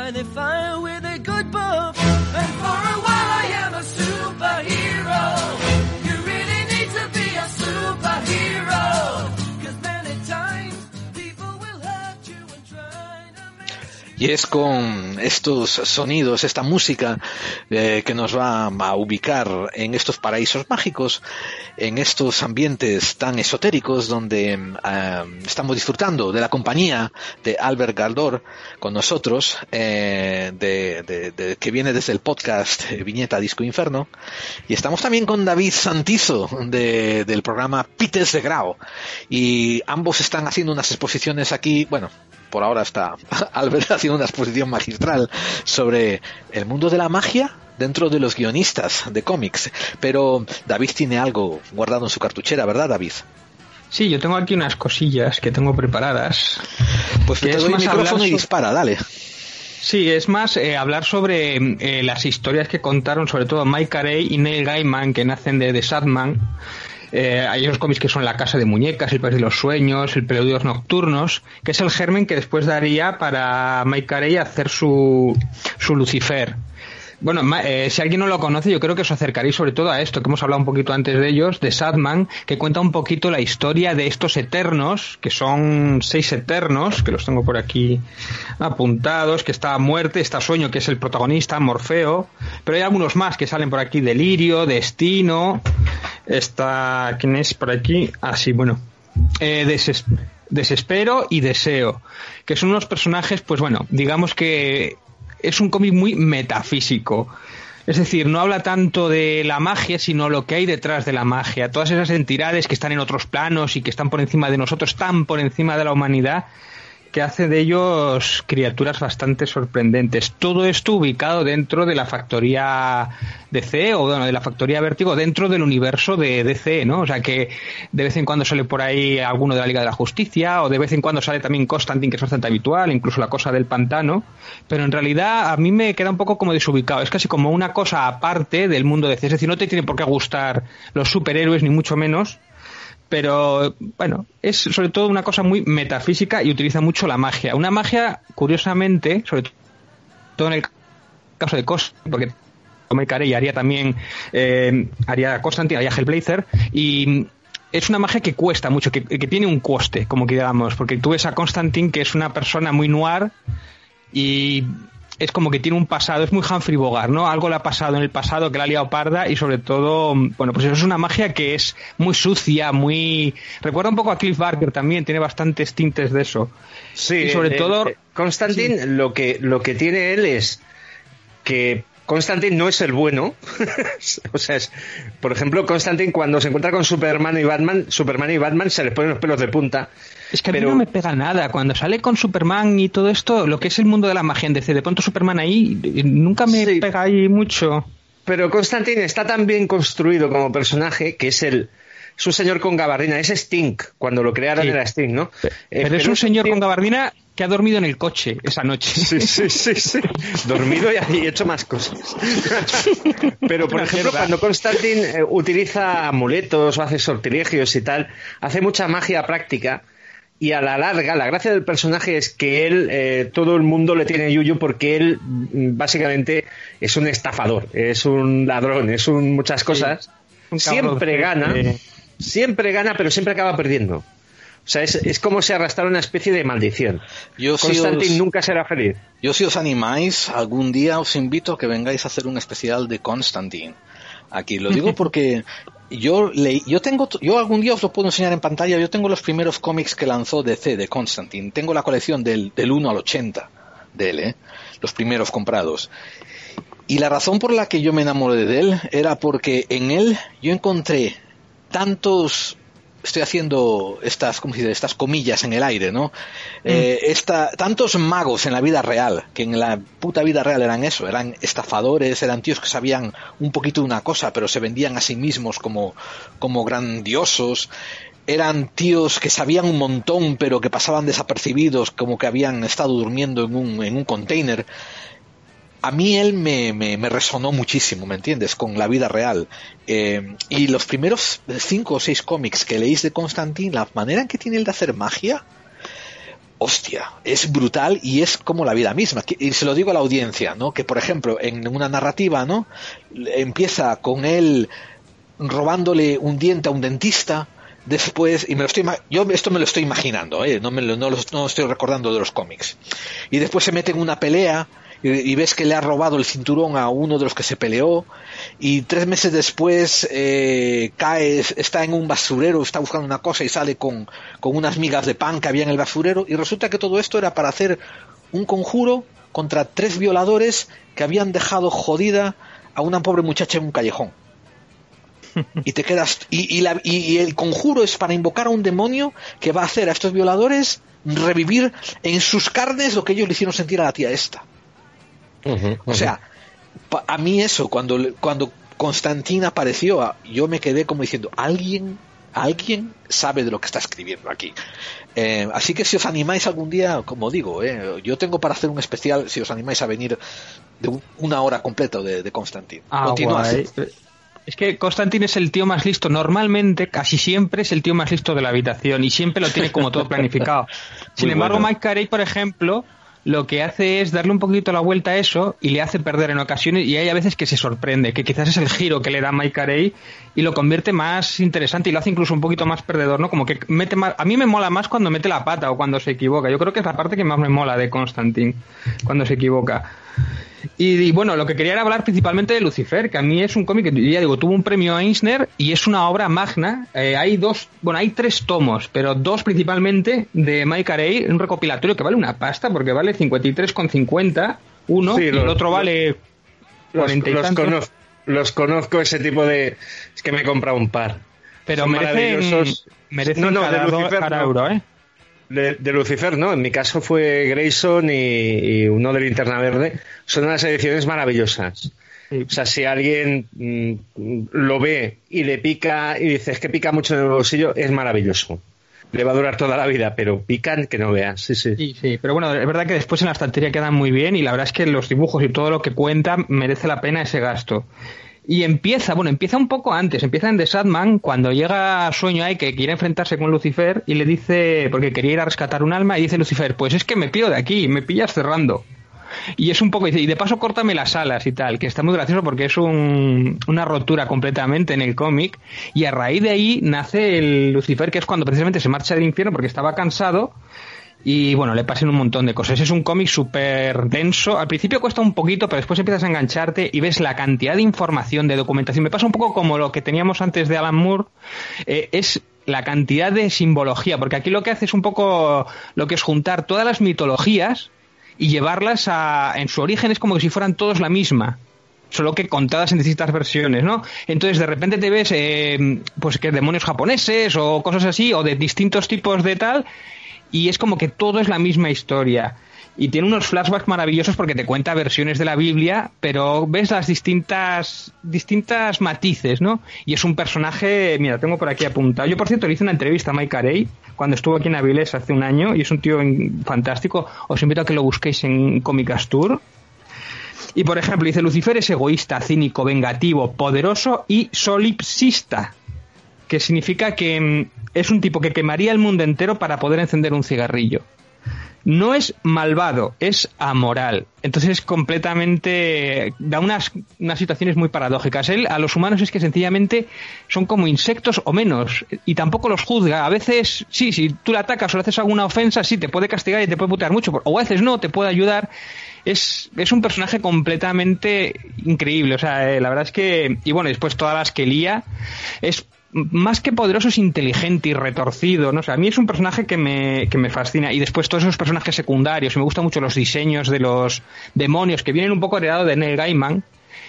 [SPEAKER 11] With a good book, and for a while I am a superhero.
[SPEAKER 1] Y es con estos sonidos, esta música eh, que nos va a ubicar en estos paraísos mágicos, en estos ambientes tan esotéricos donde eh, estamos disfrutando de la compañía de Albert Galdor con nosotros, eh, de, que viene desde el podcast Viñeta Disco Inferno. Y estamos también con David Santizo del programa Pites de Grau. Y ambos están haciendo unas exposiciones aquí, bueno, por ahora está [laughs] Albert haciendo una exposición magistral sobre el mundo de la magia dentro de los guionistas de cómics. Pero David tiene algo guardado en su cartuchera, ¿verdad, David?
[SPEAKER 4] Sí, yo tengo aquí unas cosillas que tengo preparadas.
[SPEAKER 1] Pues te
[SPEAKER 4] es
[SPEAKER 1] doy el micrófono y dispara, dale.
[SPEAKER 4] Sí, es más eh, hablar sobre eh, las historias que contaron sobre todo Mike Carey y Neil Gaiman que nacen de The Sadman. Eh, hay unos cómics que son La Casa de Muñecas, El País de los Sueños, El Preludios Nocturnos, que es el germen que después daría para Mike Carey hacer su, su Lucifer. Bueno, eh, si alguien no lo conoce, yo creo que os acercaréis sobre todo a esto, que hemos hablado un poquito antes de ellos, de Sadman, que cuenta un poquito la historia de estos eternos, que son seis eternos, que los tengo por aquí apuntados, que está Muerte, está Sueño, que es el protagonista, Morfeo, pero hay algunos más que salen por aquí, Delirio, Destino, está, ¿quién es por aquí? Ah, sí, bueno, eh, Deses- Desespero y Deseo, que son unos personajes, pues bueno, digamos que es un cómic muy metafísico. Es decir, no habla tanto de la magia, sino lo que hay detrás de la magia. Todas esas entidades que están en otros planos y que están por encima de nosotros, están por encima de la humanidad, que hace de ellos criaturas bastante sorprendentes. Todo esto ubicado dentro de la factoría DC o bueno, de la factoría Vértigo dentro del universo de DC, ¿no? O sea que de vez en cuando sale por ahí alguno de la Liga de la Justicia o de vez en cuando sale también Constantine, que es bastante habitual, incluso la cosa del pantano, pero en realidad a mí me queda un poco como desubicado, es casi como una cosa aparte del mundo de DC, es decir, no te tiene por qué gustar los superhéroes ni mucho menos, pero bueno, es sobre todo una cosa muy metafísica y utiliza mucho la magia. Una magia, curiosamente, sobre todo en el caso de Cos, porque Tomei Carey haría también, eh, haría Constantine, haría Hellblazer, y es una magia que cuesta mucho, que, que tiene un coste, como que porque tú ves a Constantine, que es una persona muy noir, y es como que tiene un pasado, es muy Humphrey Bogart, ¿no? Algo le ha pasado en el pasado que la ha liado parda y sobre todo, bueno, pues eso es una magia que es muy sucia, muy... Recuerda un poco a Cliff Barker también, tiene bastantes tintes de eso.
[SPEAKER 5] Sí,
[SPEAKER 4] y sobre
[SPEAKER 5] eh,
[SPEAKER 4] todo...
[SPEAKER 5] eh, Constantine lo que lo que tiene él es que Constantine no es el bueno. [laughs] o sea, es, por ejemplo, Constantine cuando se encuentra con Superman y Batman, Superman y Batman se les ponen los pelos de punta.
[SPEAKER 4] Es que a mí no me pega nada. Cuando sale con Superman y todo esto, lo que es el mundo de la magia en DC, de pronto Superman ahí, eh, nunca me
[SPEAKER 5] Sí.
[SPEAKER 4] pega ahí mucho.
[SPEAKER 5] Pero Constantine está tan bien construido como personaje que es el es un señor con gabardina, es Sting, cuando lo crearon
[SPEAKER 4] Sí.
[SPEAKER 5] era Sting, ¿no? Eh,
[SPEAKER 4] Pero es un señor con gabardina que ha dormido en el coche esa noche.
[SPEAKER 5] Sí, sí, sí, sí. Dormido y y hecho más cosas. Pero, por ejemplo, cuando Constantine eh, utiliza amuletos o hace sortilegios y tal, hace mucha magia práctica. Y a la larga, la gracia del personaje es que él, eh, todo el mundo le tiene yuyu porque él mm, básicamente es un estafador, es un ladrón, es un muchas cosas.
[SPEAKER 4] Un
[SPEAKER 5] siempre gana,
[SPEAKER 4] eh.
[SPEAKER 5] siempre gana, pero siempre acaba perdiendo. O sea, es, es como si arrastrara una especie de maldición.
[SPEAKER 1] Yo si os-
[SPEAKER 5] nunca será feliz.
[SPEAKER 1] Yo si os animáis, algún día os invito a que vengáis a hacer un especial de Constantine. Aquí lo digo [laughs] porque yo leí, yo tengo, yo algún día os lo puedo enseñar en pantalla, yo tengo los primeros cómics que lanzó DC de Constantine. Tengo la colección del, del 1 al 80 de él, ¿eh? los primeros comprados. Y la razón por la que yo me enamoré de él era porque en él yo encontré tantos estoy haciendo estas, ¿cómo se dice? estas comillas en el aire, ¿no? Eh, esta, tantos magos en la vida real, que en la puta vida real eran eso, eran estafadores, eran tíos que sabían un poquito de una cosa, pero se vendían a sí mismos como, como grandiosos, eran tíos que sabían un montón, pero que pasaban desapercibidos, como que habían estado durmiendo en un, en un container a mí él me, me, me, resonó muchísimo, ¿me entiendes? Con la vida real. Eh, y los primeros cinco o seis cómics que leéis de Constantine, la manera en que tiene él de hacer magia, hostia, es brutal y es como la vida misma. Y se lo digo a la audiencia, ¿no? Que por ejemplo, en una narrativa, ¿no? Empieza con él robándole un diente a un dentista, después y me lo estoy yo esto me lo estoy imaginando ¿eh? no me lo, no lo, no estoy recordando de los cómics y después se mete en una pelea y, ves que le ha robado el cinturón a uno de los que se peleó y tres meses después eh, cae está en un basurero está buscando una cosa y sale con, con unas migas de pan que había en el basurero y resulta que todo esto era para hacer un conjuro contra tres violadores que habían dejado jodida a una pobre muchacha en un callejón. [laughs]
[SPEAKER 6] Y te quedas y, y, la- y- y el conjuro es para invocar a un demonio que va a hacer a estos violadores revivir en sus carnes lo que ellos le hicieron sentir a la tía esta o sea a mí eso cuando cuando Constantín apareció yo me quedé como diciendo alguien alguien sabe de lo que está escribiendo aquí Eh, así que si os animáis algún día como digo eh, yo tengo para hacer un especial si os animáis a venir de un- una hora completa de, de Constantín
[SPEAKER 4] Ah. Es que Constantin es el tío más listo. Normalmente, casi siempre es el tío más listo de la habitación y siempre lo tiene como todo planificado. [laughs] Sin
[SPEAKER 5] Muy
[SPEAKER 4] embargo,
[SPEAKER 5] bueno.
[SPEAKER 4] Mike Carey, por ejemplo, lo que hace es darle un poquito la vuelta a eso y le hace perder en ocasiones y hay a veces que se sorprende, que quizás es el giro que le da Mike Carey y lo convierte más interesante y lo hace incluso un poquito más perdedor, ¿no? Como que mete más... A mí me mola más cuando mete la pata o cuando se equivoca. Yo creo que es la parte que más me mola de Constantin, cuando se equivoca. Y, y, bueno, lo que quería era hablar principalmente de Lucifer, que a mí es un cómic que ya digo, tuvo un premio Eisner y es una obra magna. Eh, hay dos, bueno, hay tres tomos, pero dos principalmente de Mike Carey, un recopilatorio que vale una pasta porque vale 53,50 uno
[SPEAKER 5] Sí,
[SPEAKER 4] y el otro vale
[SPEAKER 5] Los,
[SPEAKER 4] 40 y
[SPEAKER 5] los
[SPEAKER 4] tantos.
[SPEAKER 5] conozco, los conozco ese tipo de... Es que me he comprado un par.
[SPEAKER 4] Pero
[SPEAKER 5] Son
[SPEAKER 4] merecen,
[SPEAKER 5] No, no, de
[SPEAKER 4] cada,
[SPEAKER 5] Lucifer
[SPEAKER 4] cada
[SPEAKER 5] no.
[SPEAKER 4] euro, ¿eh?
[SPEAKER 5] De, de Lucifer, no. En mi caso fue Grayson y, y uno de Linterna Verde. Son unas ediciones maravillosas. O sea, si alguien mm, lo ve y le pica y dice es que pica mucho en el bolsillo, es maravilloso. Le va a durar toda la vida, pero pican que no veas. Sí, sí.
[SPEAKER 4] Sí, sí, pero bueno, es verdad que después en la estantería quedan muy bien y la verdad es que los dibujos y todo lo que cuenta merece la pena ese gasto. Y empieza, bueno, empieza un poco antes, empieza en The Sadman, cuando llega Sueño ahí que quiere enfrentarse con Lucifer y le dice, porque quería ir a rescatar un alma, y dice Lucifer, pues es que me pido de aquí, me pillas cerrando. Y es un poco, y de paso córtame las alas y tal, que está muy gracioso porque es un- una rotura completamente en el cómic. Y a raíz de ahí nace el Lucifer, que es cuando precisamente se marcha del infierno porque estaba cansado. Y bueno, le pasan un montón de cosas. Es un cómic súper denso. Al principio cuesta un poquito, pero después empiezas a engancharte y ves la cantidad de información, de documentación. Me pasa un poco como lo que teníamos antes de Alan Moore. Eh, es la cantidad de simbología, porque aquí lo que hace es un poco lo que es juntar todas las mitologías y llevarlas a, en su origen es como si fueran todos la misma solo que contadas en distintas versiones, ¿no? Entonces de repente te ves, eh, pues que demonios japoneses o cosas así, o de distintos tipos de tal, y es como que todo es la misma historia. Y tiene unos flashbacks maravillosos porque te cuenta versiones de la Biblia, pero ves las distintas, distintas matices, ¿no? Y es un personaje, mira, tengo por aquí apuntado. Yo, por cierto, le hice una entrevista a Mike Carey cuando estuvo aquí en Avilés hace un año y es un tío fantástico. Os invito a que lo busquéis en Comicas Tour. Y por ejemplo, dice Lucifer es egoísta, cínico, vengativo, poderoso y solipsista. Que significa que mm, es un tipo que quemaría el mundo entero para poder encender un cigarrillo. No es malvado, es amoral. Entonces es completamente. da unas, unas situaciones muy paradójicas. Él a los humanos es que sencillamente son como insectos o menos. Y tampoco los juzga. A veces, sí, si tú le atacas o le haces alguna ofensa, sí, te puede castigar y te puede putear mucho. O a veces no, te puede ayudar es, es un personaje completamente increíble. O sea, eh, la verdad es que. Y bueno, después todas las que lía. Es más que poderoso, es inteligente y retorcido. ¿no? Sea, a mí es un personaje que me, que me fascina. Y después todos esos personajes secundarios. Y me gustan mucho los diseños de los demonios que vienen un poco heredados de Neil Gaiman.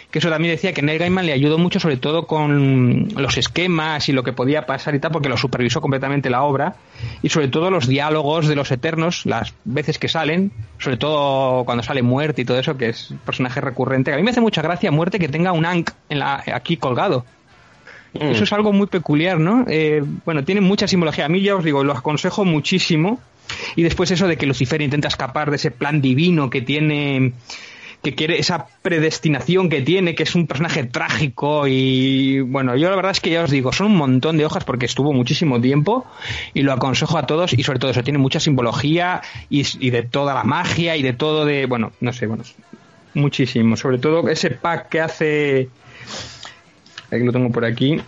[SPEAKER 4] Que eso también decía que Neil Gaiman le ayudó mucho, sobre todo con los esquemas y lo que podía pasar y tal, porque lo supervisó completamente la obra. Y sobre todo los diálogos de los eternos, las veces que salen, sobre todo cuando sale Muerte y todo eso, que es un personaje recurrente. A mí me hace mucha gracia Muerte que tenga un Ankh en la, aquí colgado. Eso es algo muy peculiar, ¿no? Eh, bueno, tiene mucha simbología. A mí ya os digo, lo aconsejo muchísimo. Y después eso de que Lucifer intenta escapar de ese plan divino que tiene que quiere esa predestinación que tiene, que es un personaje trágico y bueno, yo la verdad es que ya os digo, son un montón de hojas porque estuvo muchísimo tiempo y lo aconsejo a todos y sobre todo eso, tiene mucha simbología y, y de toda la magia y de todo de, bueno, no sé, bueno, muchísimo, sobre todo ese pack que hace, aquí lo tengo por aquí,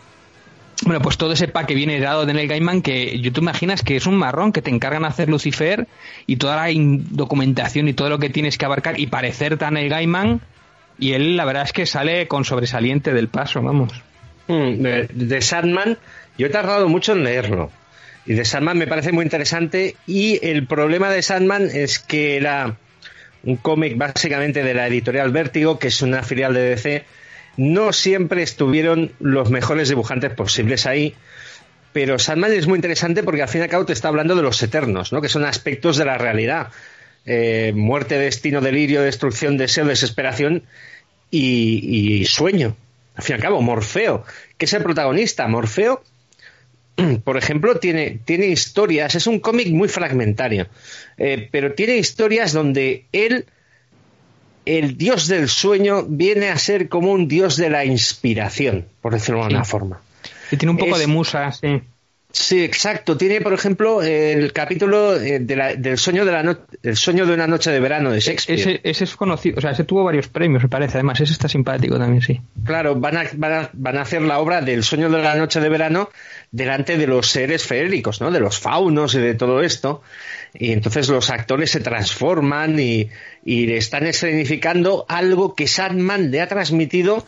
[SPEAKER 4] bueno, pues todo ese pack que viene dado de Neil Gaiman, que yo tú imaginas que es un marrón que te encargan hacer Lucifer y toda la documentación y todo lo que tienes que abarcar y parecer tan Neil Gaiman, y él la verdad es que sale con sobresaliente del paso, vamos.
[SPEAKER 5] Mm, de, de Sandman, yo he tardado mucho en leerlo. Y de Sandman me parece muy interesante. Y el problema de Sandman es que era un cómic básicamente de la editorial Vértigo, que es una filial de DC, no siempre estuvieron los mejores dibujantes posibles ahí, pero Sandman es muy interesante porque al fin y al cabo te está hablando de los eternos, ¿no? que son aspectos de la realidad. Eh, muerte, destino, delirio, destrucción, deseo, desesperación y, sueño. Al fin y al cabo, Morfeo, que es el protagonista. Morfeo [clears throat] por ejemplo, tiene, tiene historias, es un cómic muy fragmentario, eh, pero tiene historias donde él, el dios del sueño, viene a ser como un dios de la inspiración, por decirlo de alguna forma.
[SPEAKER 4] Y tiene un poco
[SPEAKER 5] Es-
[SPEAKER 4] de musa, sí.
[SPEAKER 5] Sí, exacto. Tiene, por ejemplo, el capítulo eh, de la- del sueño de la no- el sueño de una noche de verano de Shakespeare.
[SPEAKER 4] Ese, ese es conocido, o sea, ese tuvo varios premios, me parece. Además, ese está simpático también, sí.
[SPEAKER 5] Claro, van a, van, a, van a hacer la obra del sueño de la noche de verano delante de los seres feéricos, ¿no? De los faunos y de todo esto. Y entonces los actores se transforman y, y le están escenificando algo que Sandman le ha transmitido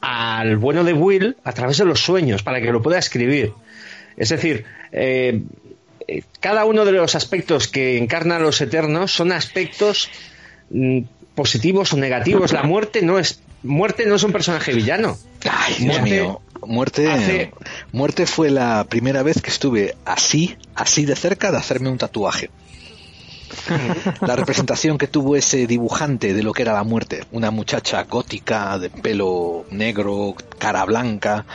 [SPEAKER 5] al bueno de Will a través de los sueños para que lo pueda escribir. Es decir, eh, eh, cada uno de los aspectos que encarnan los eternos son aspectos mm, positivos o negativos. La muerte no es muerte no es un personaje villano.
[SPEAKER 6] Ay, Dios
[SPEAKER 5] Muerte-
[SPEAKER 6] mío. Muerte,
[SPEAKER 5] hace-
[SPEAKER 6] muerte fue la primera vez que estuve así, así de cerca de hacerme un tatuaje. [laughs] La representación que tuvo ese dibujante de lo que era la muerte, una muchacha gótica de pelo negro, cara blanca,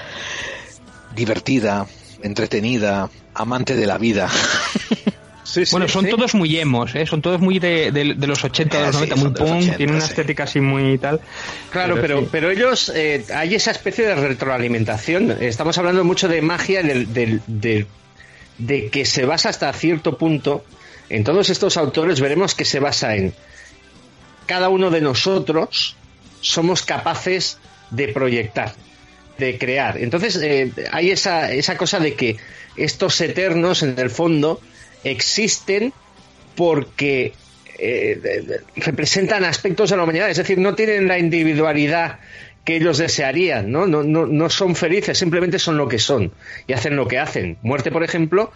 [SPEAKER 6] divertida, entretenida, amante de la vida. [laughs]
[SPEAKER 5] Sí, sí,
[SPEAKER 4] Bueno, son
[SPEAKER 5] sí.
[SPEAKER 4] todos muy emos, ¿eh? son todos muy de, de- de los 80, de los
[SPEAKER 6] Ah, sí,
[SPEAKER 4] 90, muy
[SPEAKER 6] son de los
[SPEAKER 4] punk,
[SPEAKER 6] 80,
[SPEAKER 4] tienen una estética así muy tal.
[SPEAKER 5] Claro, pero, pero ellos, eh, hay esa especie de retroalimentación. Estamos hablando mucho de magia, del, del- del- de que se basa hasta cierto punto. En todos estos autores veremos que se basa en cada uno de nosotros somos capaces de proyectar, de crear. Entonces eh, hay esa, esa cosa de que estos eternos, en el fondo, existen porque eh, representan aspectos de la humanidad, es decir, no tienen la individualidad que ellos desearían, ¿no? No, no, no son felices, simplemente son lo que son y hacen lo que hacen. Muerte, por ejemplo,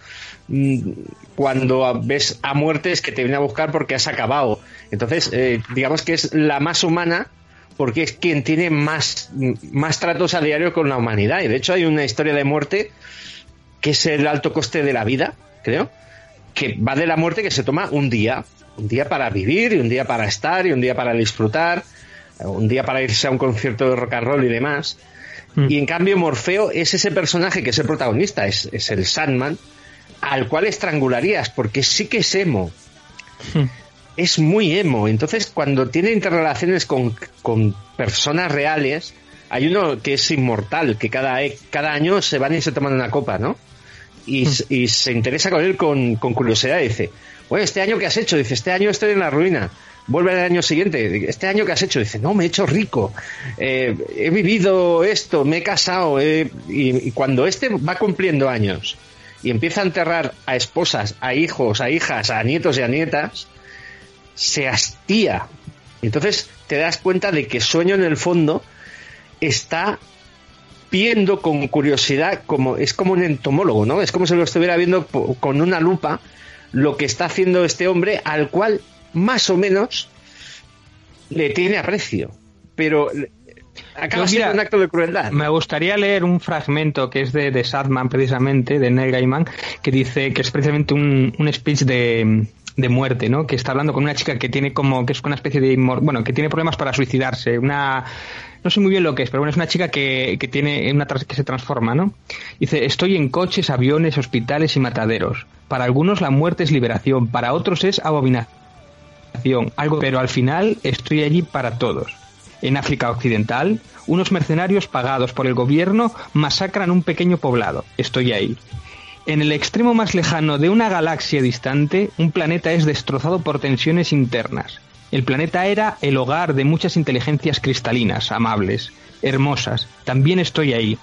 [SPEAKER 5] mm, cuando ves a muerte es que te viene a buscar porque has acabado. Entonces, eh, digamos que es la más humana porque es quien tiene más, más tratos a diario con la humanidad. Y de hecho hay una historia de muerte que es el alto coste de la vida, creo, que va de la muerte que se toma un día, un día para vivir y un día para estar y un día para disfrutar, un día para irse a un concierto de rock and roll y demás.
[SPEAKER 4] Mm.
[SPEAKER 5] Y en cambio Morfeo es ese personaje que es el protagonista, es, es el Sandman, al cual estrangularías, porque sí que es emo. Es muy emo. Entonces, cuando tiene interrelaciones con, con personas reales, hay uno que es inmortal, que cada, cada año se van y se toman una copa, ¿no? Y, y se interesa con él con, curiosidad. Dice, bueno, ¿este año qué has hecho? Dice, este año estoy en la ruina. Vuelve el año siguiente. ¿Este año qué has hecho? Dice, no, me he hecho rico. Eh, he vivido esto, me he casado. eh", y, y cuando este va cumpliendo años y empieza a enterrar a esposas, a hijos, a hijas, a nietos y a nietas, se hastía. Entonces te das cuenta de que Sueño en el fondo está viendo con curiosidad, como es como un entomólogo, ¿no? Es como si lo estuviera viendo con una lupa lo que está haciendo este hombre, al cual más o menos le tiene aprecio, pero acaba
[SPEAKER 4] Pues
[SPEAKER 5] siendo un acto de crueldad.
[SPEAKER 4] Me gustaría leer un fragmento que es de, de Sadman, precisamente, de Neil Gaiman, que dice que es precisamente un, un speech de, de muerte, ¿no? Que está hablando con una chica que tiene como, que es una especie de, bueno, que tiene problemas para suicidarse, una, no sé muy bien lo que es, pero bueno, es una chica que, que tiene una que se transforma, ¿no? Dice, estoy en coches, aviones, hospitales y mataderos. Para algunos la muerte es liberación, para otros es abominación, algo, pero al final estoy allí para todos. En África Occidental, unos mercenarios pagados por el gobierno masacran un pequeño poblado. Estoy ahí. En el extremo más lejano de una galaxia distante, un planeta es destrozado por tensiones internas. El planeta era el hogar de muchas inteligencias cristalinas, amables, hermosas. También estoy ahí.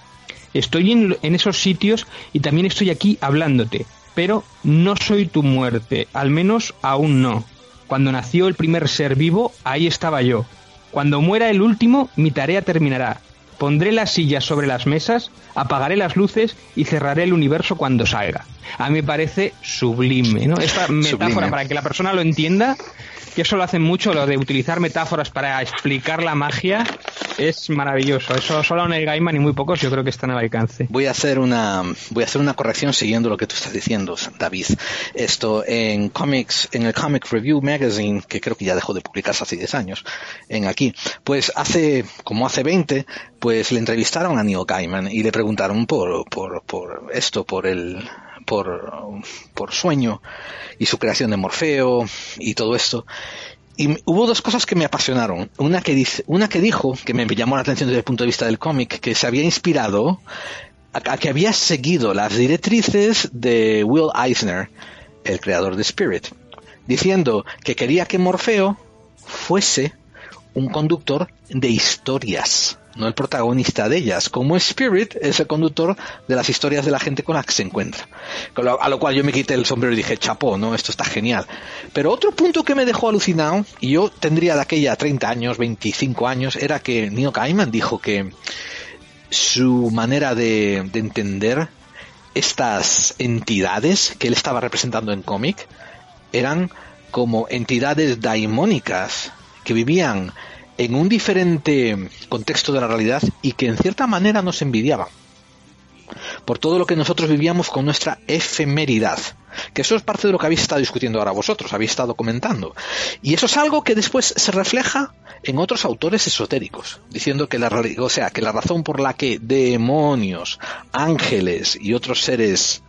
[SPEAKER 4] Estoy en, esos sitios y también estoy aquí hablándote. Pero no soy tu muerte, al menos aún no. Cuando nació el primer ser vivo, ahí estaba yo. Cuando muera el último, mi tarea terminará. Pondré las sillas sobre las mesas, apagaré las luces y cerraré el universo cuando salga. A mí me parece sublime, ¿no? Esta metáfora
[SPEAKER 6] Sublime.
[SPEAKER 4] para que la persona lo entienda, que eso lo hacen mucho, lo de utilizar metáforas para explicar la magia, es maravilloso. Eso solo Neil Gaiman y muy pocos yo creo que están al alcance.
[SPEAKER 1] Voy a hacer una voy a hacer una corrección siguiendo lo que tú estás diciendo, David. Esto en comics, en el Comic Review Magazine, que creo que ya dejó de publicarse hace 10 años, en aquí, pues hace como hace 20, pues le entrevistaron a Neil Gaiman y le preguntaron por por por esto, por el por, por sueño y su creación de Morfeo y todo esto. Y hubo dos cosas que me apasionaron. Una que, dice, una que dijo, que me llamó la atención desde el punto de vista del cómic, que se había inspirado, a, a, que había seguido las directrices de Will Eisner, el creador de Spirit, diciendo que quería que Morfeo fuese un conductor de historias, no el protagonista de ellas, como Spirit es el conductor de las historias de la gente con la que se encuentra. A lo cual yo me quité el sombrero y dije, chapó, ¿no? Esto está genial. Pero otro punto que me dejó alucinado, y yo tendría de aquella 30 años, 25 años, era que Neil Gaiman dijo que su manera de, de entender estas entidades que él estaba representando en cómic eran como entidades daimónicas que vivían en un diferente contexto de la realidad y que en cierta manera nos envidiaban por todo lo que nosotros vivíamos con nuestra efemeridad. Que eso es parte de lo que habéis estado discutiendo ahora vosotros, habéis estado comentando. Y eso es algo que después se refleja en otros autores esotéricos, diciendo que la, o sea, que la razón por la que demonios, ángeles y otros seres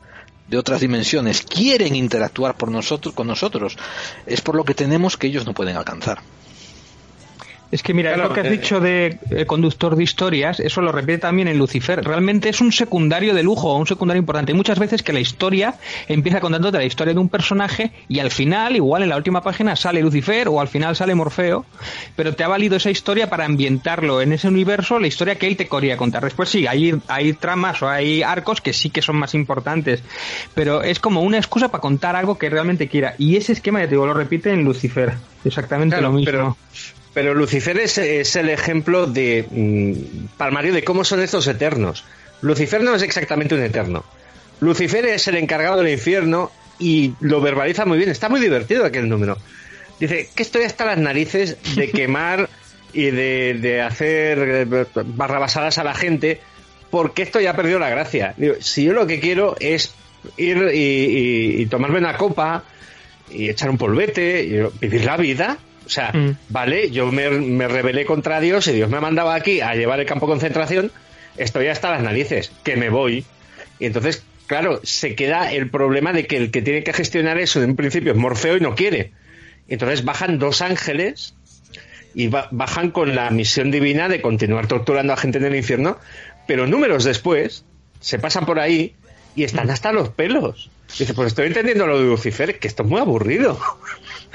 [SPEAKER 1] de otras dimensiones quieren interactuar por nosotros, con nosotros es por lo que tenemos que ellos no pueden alcanzar.
[SPEAKER 4] Es que mira, claro, lo que has eh, dicho de eh, conductor de historias, eso lo repite también en Lucifer. Realmente es un secundario de lujo, un secundario importante. Muchas veces que la historia empieza contándote la historia de un personaje y al final, igual en la última página sale Lucifer o al final sale Morfeo, pero te ha valido esa historia para ambientarlo en ese universo, la historia que él te quería contar. Después sí, hay, hay tramas o hay arcos que sí que son más importantes, pero es como una excusa para contar algo que realmente quiera. Y ese esquema, ya te digo, lo repite en Lucifer. Exactamente
[SPEAKER 5] claro,
[SPEAKER 4] lo mismo.
[SPEAKER 5] Pero... Pero Lucifer es, el ejemplo de mm, palmario de cómo son estos eternos. Lucifer no es exactamente un eterno. Lucifer es el encargado del infierno y lo verbaliza muy bien. Está muy divertido aquel número. Dice que estoy hasta las narices de quemar y de, hacer barrabasadas a la gente porque esto ya ha perdido la gracia. Digo, si yo lo que quiero es ir y, y tomarme una copa y echar un polvete y vivir la vida, o sea, mm. vale, yo me, me, rebelé contra Dios y Dios me ha mandado aquí a llevar el campo de concentración, estoy hasta las narices, que me voy. Y entonces, claro, se queda el problema de que el que tiene que gestionar eso en un principio es Morfeo y no quiere. Entonces bajan dos ángeles y ba bajan con la misión divina de continuar torturando a gente en el infierno, pero números después se pasan por ahí y están hasta los pelos. Dice, pues estoy entendiendo lo de Lucifer, que esto es muy aburrido.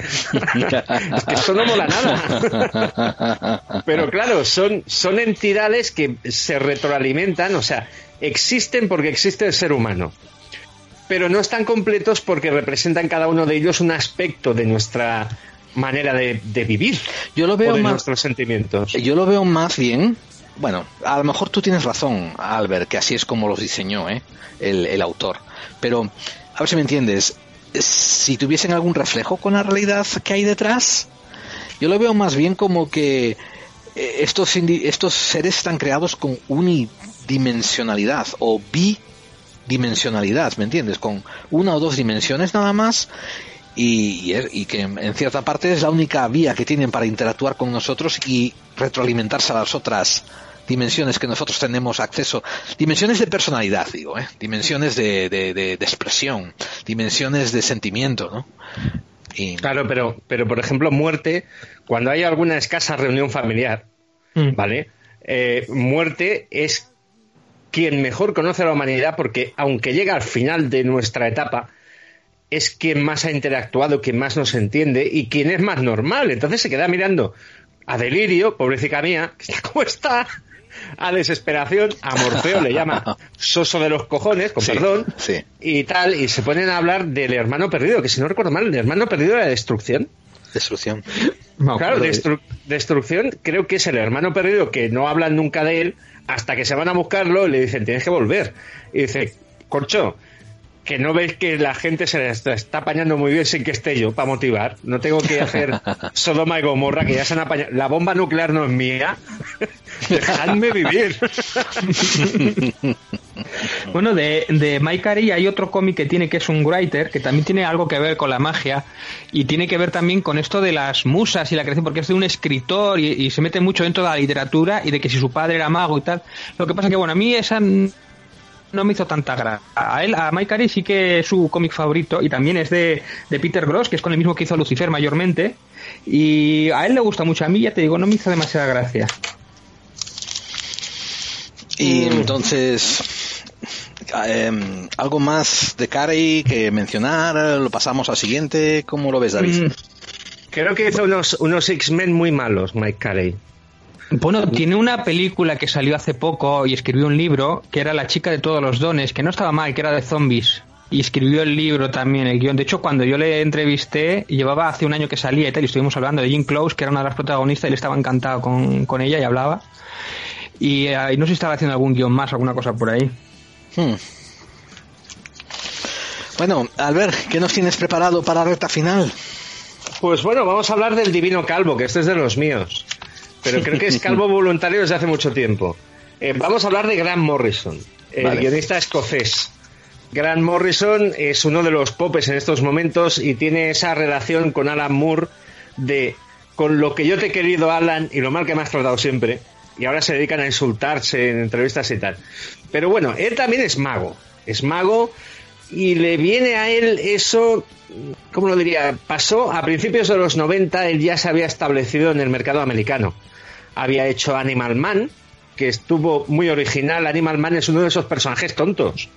[SPEAKER 5] [laughs] es que esto no mola nada. [laughs] Pero claro, son, son entidades que se retroalimentan, o sea, existen porque existe el ser humano. Pero no están completos porque representan cada uno de ellos un aspecto de nuestra manera de, de vivir.
[SPEAKER 1] Yo lo veo
[SPEAKER 5] o de
[SPEAKER 1] más,
[SPEAKER 5] nuestros sentimientos.
[SPEAKER 1] Yo lo veo más bien bueno, a lo mejor tú tienes razón, Albert, que así es como los diseñó ¿eh? el, el, autor. Pero, a ver si me entiendes, si tuviesen algún reflejo con la realidad que hay detrás, yo lo veo más bien como que estos, estos seres están creados con unidimensionalidad o bidimensionalidad, ¿me entiendes? Con una o dos dimensiones nada más y, y, que en cierta parte es la única vía que tienen para interactuar con nosotros y retroalimentarse a las otras dimensiones que nosotros tenemos acceso, dimensiones de personalidad, digo, ¿eh? dimensiones de, de, de, de expresión, dimensiones de sentimiento, ¿no?
[SPEAKER 5] Y... Claro, pero, pero por ejemplo, muerte, cuando hay alguna escasa reunión familiar, mm. ¿vale? Eh, muerte es quien mejor conoce a la humanidad porque aunque llega al final de nuestra etapa, es quien más ha interactuado, quien más nos entiende y quien es más normal. Entonces se queda mirando a Delirio, pobrecita mía, que está como está, a desesperación, a Morfeo le llama soso de los cojones, con
[SPEAKER 1] sí,
[SPEAKER 5] perdón,
[SPEAKER 1] sí.
[SPEAKER 5] y tal, y se ponen a hablar del hermano perdido, que si no recuerdo mal, el hermano perdido era destrucción.
[SPEAKER 1] Destrucción.
[SPEAKER 5] No, claro, destru destrucción creo que es el hermano perdido que no hablan nunca de él hasta que se van a buscarlo y le dicen tienes que volver. Y dice, Corcho, que no ves que la gente se está, está apañando muy bien sin que esté yo para motivar. No tengo que hacer [laughs] Sodoma y Gomorra, que ya se han apañado. La bomba nuclear no es mía. [laughs] Dejadme vivir. [laughs]
[SPEAKER 4] Bueno, de, de Mike Carey hay otro cómic que tiene que es un writer, que también tiene algo que ver con la magia y tiene que ver también con esto de las musas y la creación, porque es de un escritor y, se mete mucho dentro de la literatura y de que si su padre era mago y tal. Lo que pasa que, bueno, a mí esa no me hizo tanta gracia. A él, a Mike Carey sí que es su cómic favorito y también es de, de Peter Gross, que es con el mismo que hizo Lucifer mayormente. Y a él le gusta mucho, a mí ya te digo, no me hizo demasiada gracia.
[SPEAKER 6] Y entonces, em, algo más de Carey que mencionar, lo pasamos al siguiente, ¿cómo lo ves, David?
[SPEAKER 4] Mm,
[SPEAKER 5] Creo que hizo unos, unos X-Men muy malos, Mike Carey.
[SPEAKER 4] Bueno, tiene una película que salió hace poco y escribió un libro que era La chica de todos los dones, que no estaba mal, que era de zombies. Y escribió el libro también, el guion. De hecho, cuando yo le entrevisté, llevaba hace un año que salía y tal, y estuvimos hablando de Jean Close, que era una de las protagonistas, y él estaba encantado con, con ella y hablaba. Y, eh, y no sé si estaba haciendo algún guion más, alguna cosa por ahí.
[SPEAKER 6] Hmm. Bueno, Albert, ¿qué nos tienes preparado para la recta final?
[SPEAKER 5] Pues bueno, vamos a hablar del Divino Calvo, que este es de los míos. Pero creo que es [laughs] calvo voluntario desde hace mucho tiempo. Eh, vamos a hablar de Grant Morrison, el
[SPEAKER 6] Vale.
[SPEAKER 5] guionista escocés. Grant Morrison es uno de los popes en estos momentos y tiene esa relación con Alan Moore de con lo que yo te he querido, Alan, y lo mal que me has tratado siempre. Y ahora se dedican a insultarse en entrevistas y tal. Pero bueno, él también es mago. Es mago y le viene a él eso, ¿cómo lo diría? Pasó a principios de los 90, él ya se había establecido en el mercado americano. Había hecho Animal Man, que estuvo muy original. Animal Man es uno de esos personajes tontos.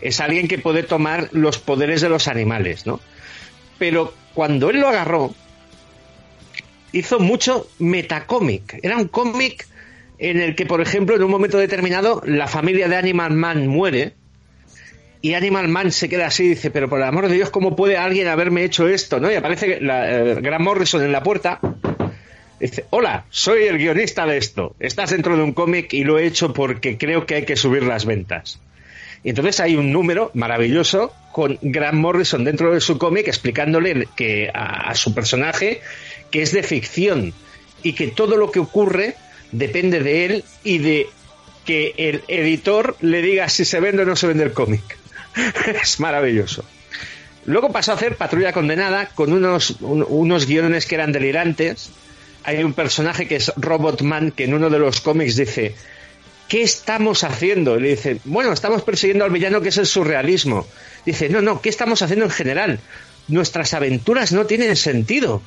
[SPEAKER 5] Es alguien que puede tomar los poderes de los animales, ¿no? Pero cuando él lo agarró, hizo mucho metacómic. Era un cómic en el que, por ejemplo, en un momento determinado, la familia de Animal Man muere y Animal Man se queda así dice, pero por el amor de Dios, ¿cómo puede alguien haberme hecho esto? ¿no? Y aparece la, eh, Grant Morrison en la puerta. Dice, hola, soy el guionista de esto. Estás dentro de un cómic y lo he hecho porque creo que hay que subir las ventas. Y entonces hay un número maravilloso con Grant Morrison dentro de su cómic explicándole que a su personaje que es de ficción y que todo lo que ocurre depende de él y de que el editor le diga si se vende o no se vende el cómic. [laughs] es maravilloso. Luego pasó a hacer Patrulla Condenada con unos, un- unos guiones que eran delirantes. Hay un personaje que es Robotman que en uno de los cómics dice, ¿qué estamos haciendo? Y le dice, bueno, estamos persiguiendo al villano que es el surrealismo. Dice, no, no, ¿qué estamos haciendo en general? Nuestras aventuras no tienen sentido.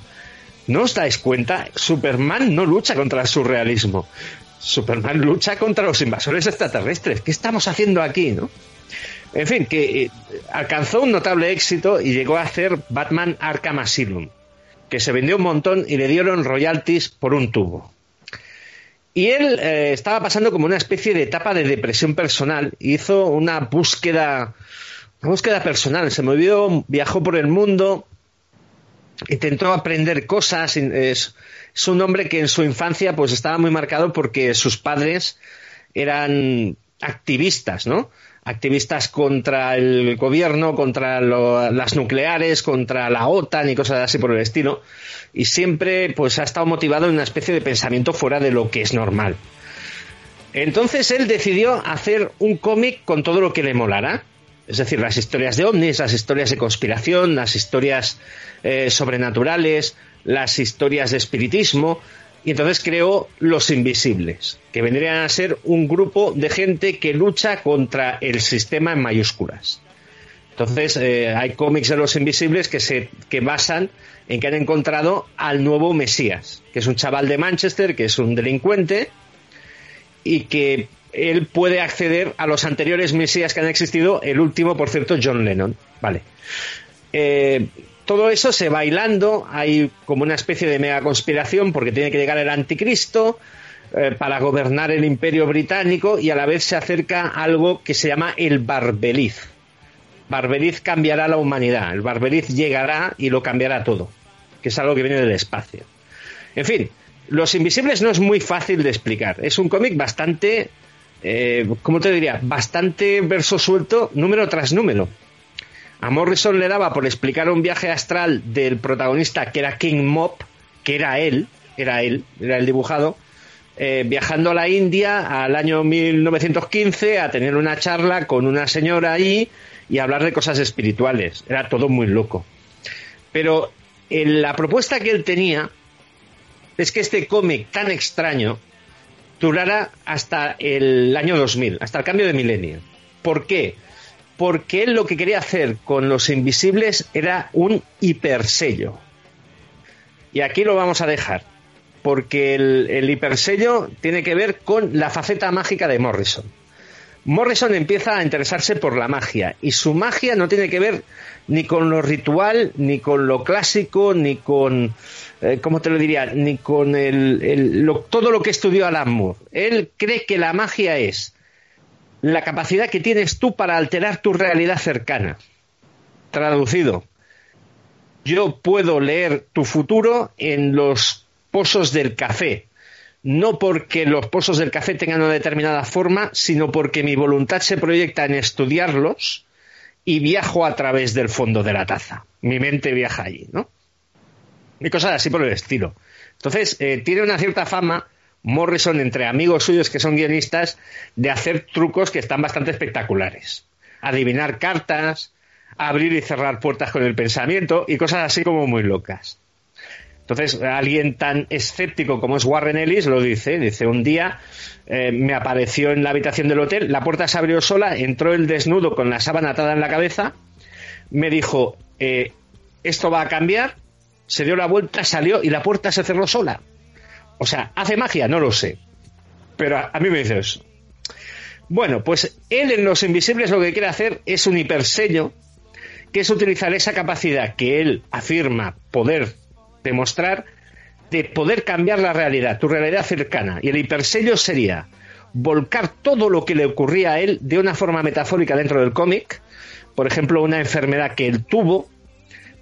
[SPEAKER 5] ¿No os dais cuenta? Superman no lucha contra el surrealismo. Superman lucha contra los invasores extraterrestres. ¿Qué estamos haciendo aquí, no? En fin, que eh, alcanzó un notable éxito y llegó a hacer Batman Arkham Asylum, que se vendió un montón y le dieron royalties por un tubo. Y él eh, estaba pasando como una especie de etapa de depresión personal. Hizo una búsqueda, una búsqueda personal. Se movió, viajó por el mundo, intentó aprender cosas. Es, un hombre que en su infancia pues estaba muy marcado porque sus padres eran activistas, ¿no? Activistas contra el gobierno, contra las nucleares, contra la OTAN y cosas así por el estilo. Y siempre pues ha estado motivado en una especie de pensamiento fuera de lo que es normal. Entonces él decidió hacer un cómic con todo lo que le molara. Es decir, las historias de ovnis, las historias de conspiración, las historias eh, sobrenaturales, las historias de espiritismo. Y entonces creó Los Invisibles, que vendrían a ser un grupo de gente que lucha contra el sistema en mayúsculas. Entonces, eh, hay cómics de los invisibles que se que basan en que han encontrado al nuevo Mesías, que es un chaval de Manchester, que es un delincuente, y que él puede acceder a los anteriores Mesías que han existido, el último, por cierto, John Lennon. Vale. Eh, todo eso se va hilando, hay como una especie de mega conspiración porque tiene que llegar el anticristo eh, para gobernar el imperio británico y a la vez se acerca algo que se llama el Barbeliz. Barbeliz cambiará la humanidad, el Barbeliz llegará y lo cambiará todo, que es algo que viene del espacio. En fin, Los Invisibles no es muy fácil de explicar, es un cómic bastante, eh, ¿cómo te diría? Bastante verso suelto, número tras número. A Morrison le daba por explicar un viaje astral del protagonista que era King Mop, que era él, era él, era el dibujado, eh, viajando a la India al año 1915 a tener una charla con una señora allí y hablar de cosas espirituales. Era todo muy loco. Pero en la propuesta que él tenía es que este cómic tan extraño durara hasta el año 2000, hasta el cambio de milenio. ¿Por qué? Porque él lo que quería hacer con los invisibles era un hipersello. Y aquí lo vamos a dejar, porque el, el hipersello tiene que ver con la faceta mágica de Morrison. Morrison empieza a interesarse por la magia y su magia no tiene que ver ni con lo ritual, ni con lo clásico, ni con, eh, ¿cómo te lo diría? Ni con el, todo lo que estudió Alan Moore. Él cree que la magia es la capacidad que tienes tú para alterar tu realidad cercana. Traducido, yo puedo leer tu futuro en los pozos del café. No porque los pozos del café tengan una determinada forma, sino porque mi voluntad se proyecta en estudiarlos y viajo a través del fondo de la taza. Mi mente viaja allí, ¿no? Y cosas así por el estilo. Entonces, eh, tiene una cierta fama Morrison entre amigos suyos que son guionistas de hacer trucos que están bastante espectaculares. Adivinar cartas, abrir y cerrar puertas con el pensamiento y cosas así como muy locas. Entonces, alguien tan escéptico como es Warren Ellis lo dice. Dice, un día eh, me apareció en la habitación del hotel, la puerta se abrió sola, entró el desnudo con la sábana atada en la cabeza, me dijo, eh, esto va a cambiar, se dio la vuelta, salió y la puerta se cerró sola. O sea, ¿hace magia? No lo sé. Pero a, mí me dice eso. Bueno, pues él en Los Invisibles lo que quiere hacer es un hipersello, que es utilizar esa capacidad que él afirma poder demostrar de poder cambiar la realidad, tu realidad cercana. Y el hipersello sería volcar todo lo que le ocurría a él de una forma metafórica dentro del cómic, por ejemplo, una enfermedad que él tuvo,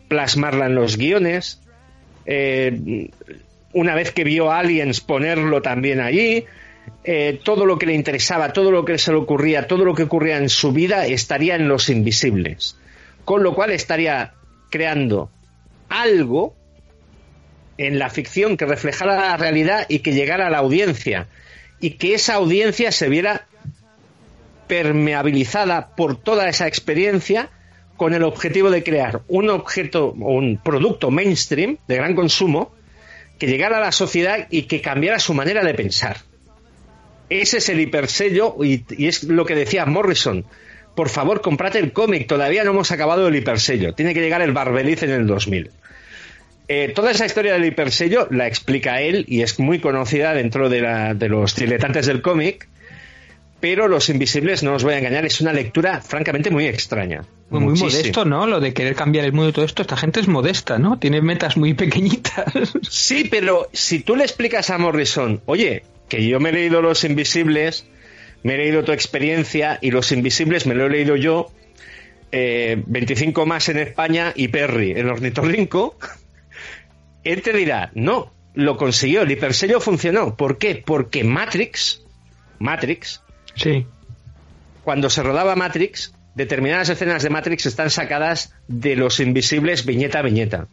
[SPEAKER 5] plasmarla en los guiones, eh, una vez que vio a Aliens ponerlo también allí, eh, todo lo que le interesaba, todo lo que se le ocurría, todo lo que ocurría en su vida estaría en los invisibles. Con lo cual estaría creando algo en la ficción que reflejara la realidad y que llegara a la audiencia. Y que esa audiencia se viera permeabilizada por toda esa experiencia con el objetivo de crear un objeto o un producto mainstream de gran consumo que llegara a la sociedad y que cambiara su manera de pensar. Ese es el hipersello y, y es lo que decía Morrison. Por favor, comprate el cómic, todavía no hemos acabado el hipersello. Tiene que llegar el Barbeliz en el 2000. Eh, toda esa historia del hipersello la explica él y es muy conocida dentro de, la- de los diletantes del cómic, pero Los Invisibles, no os voy a engañar, es una lectura francamente muy extraña.
[SPEAKER 4] Muy, muy modesto, ¿no? Lo de querer cambiar el mundo y todo esto. Esta gente es modesta, ¿no? Tiene metas muy pequeñitas. [laughs]
[SPEAKER 5] Sí, pero si tú le explicas a Morrison, oye, que yo me he leído Los Invisibles, me he leído tu experiencia y Los Invisibles me lo he leído yo, eh, 25 más en España y Perry en Ornitorrinco, [laughs] él te dirá, no, lo consiguió, el hipersello funcionó. ¿Por qué? Porque Matrix, Matrix,
[SPEAKER 4] Sí.
[SPEAKER 5] cuando se rodaba Matrix, determinadas escenas de Matrix están sacadas de los invisibles viñeta a viñeta.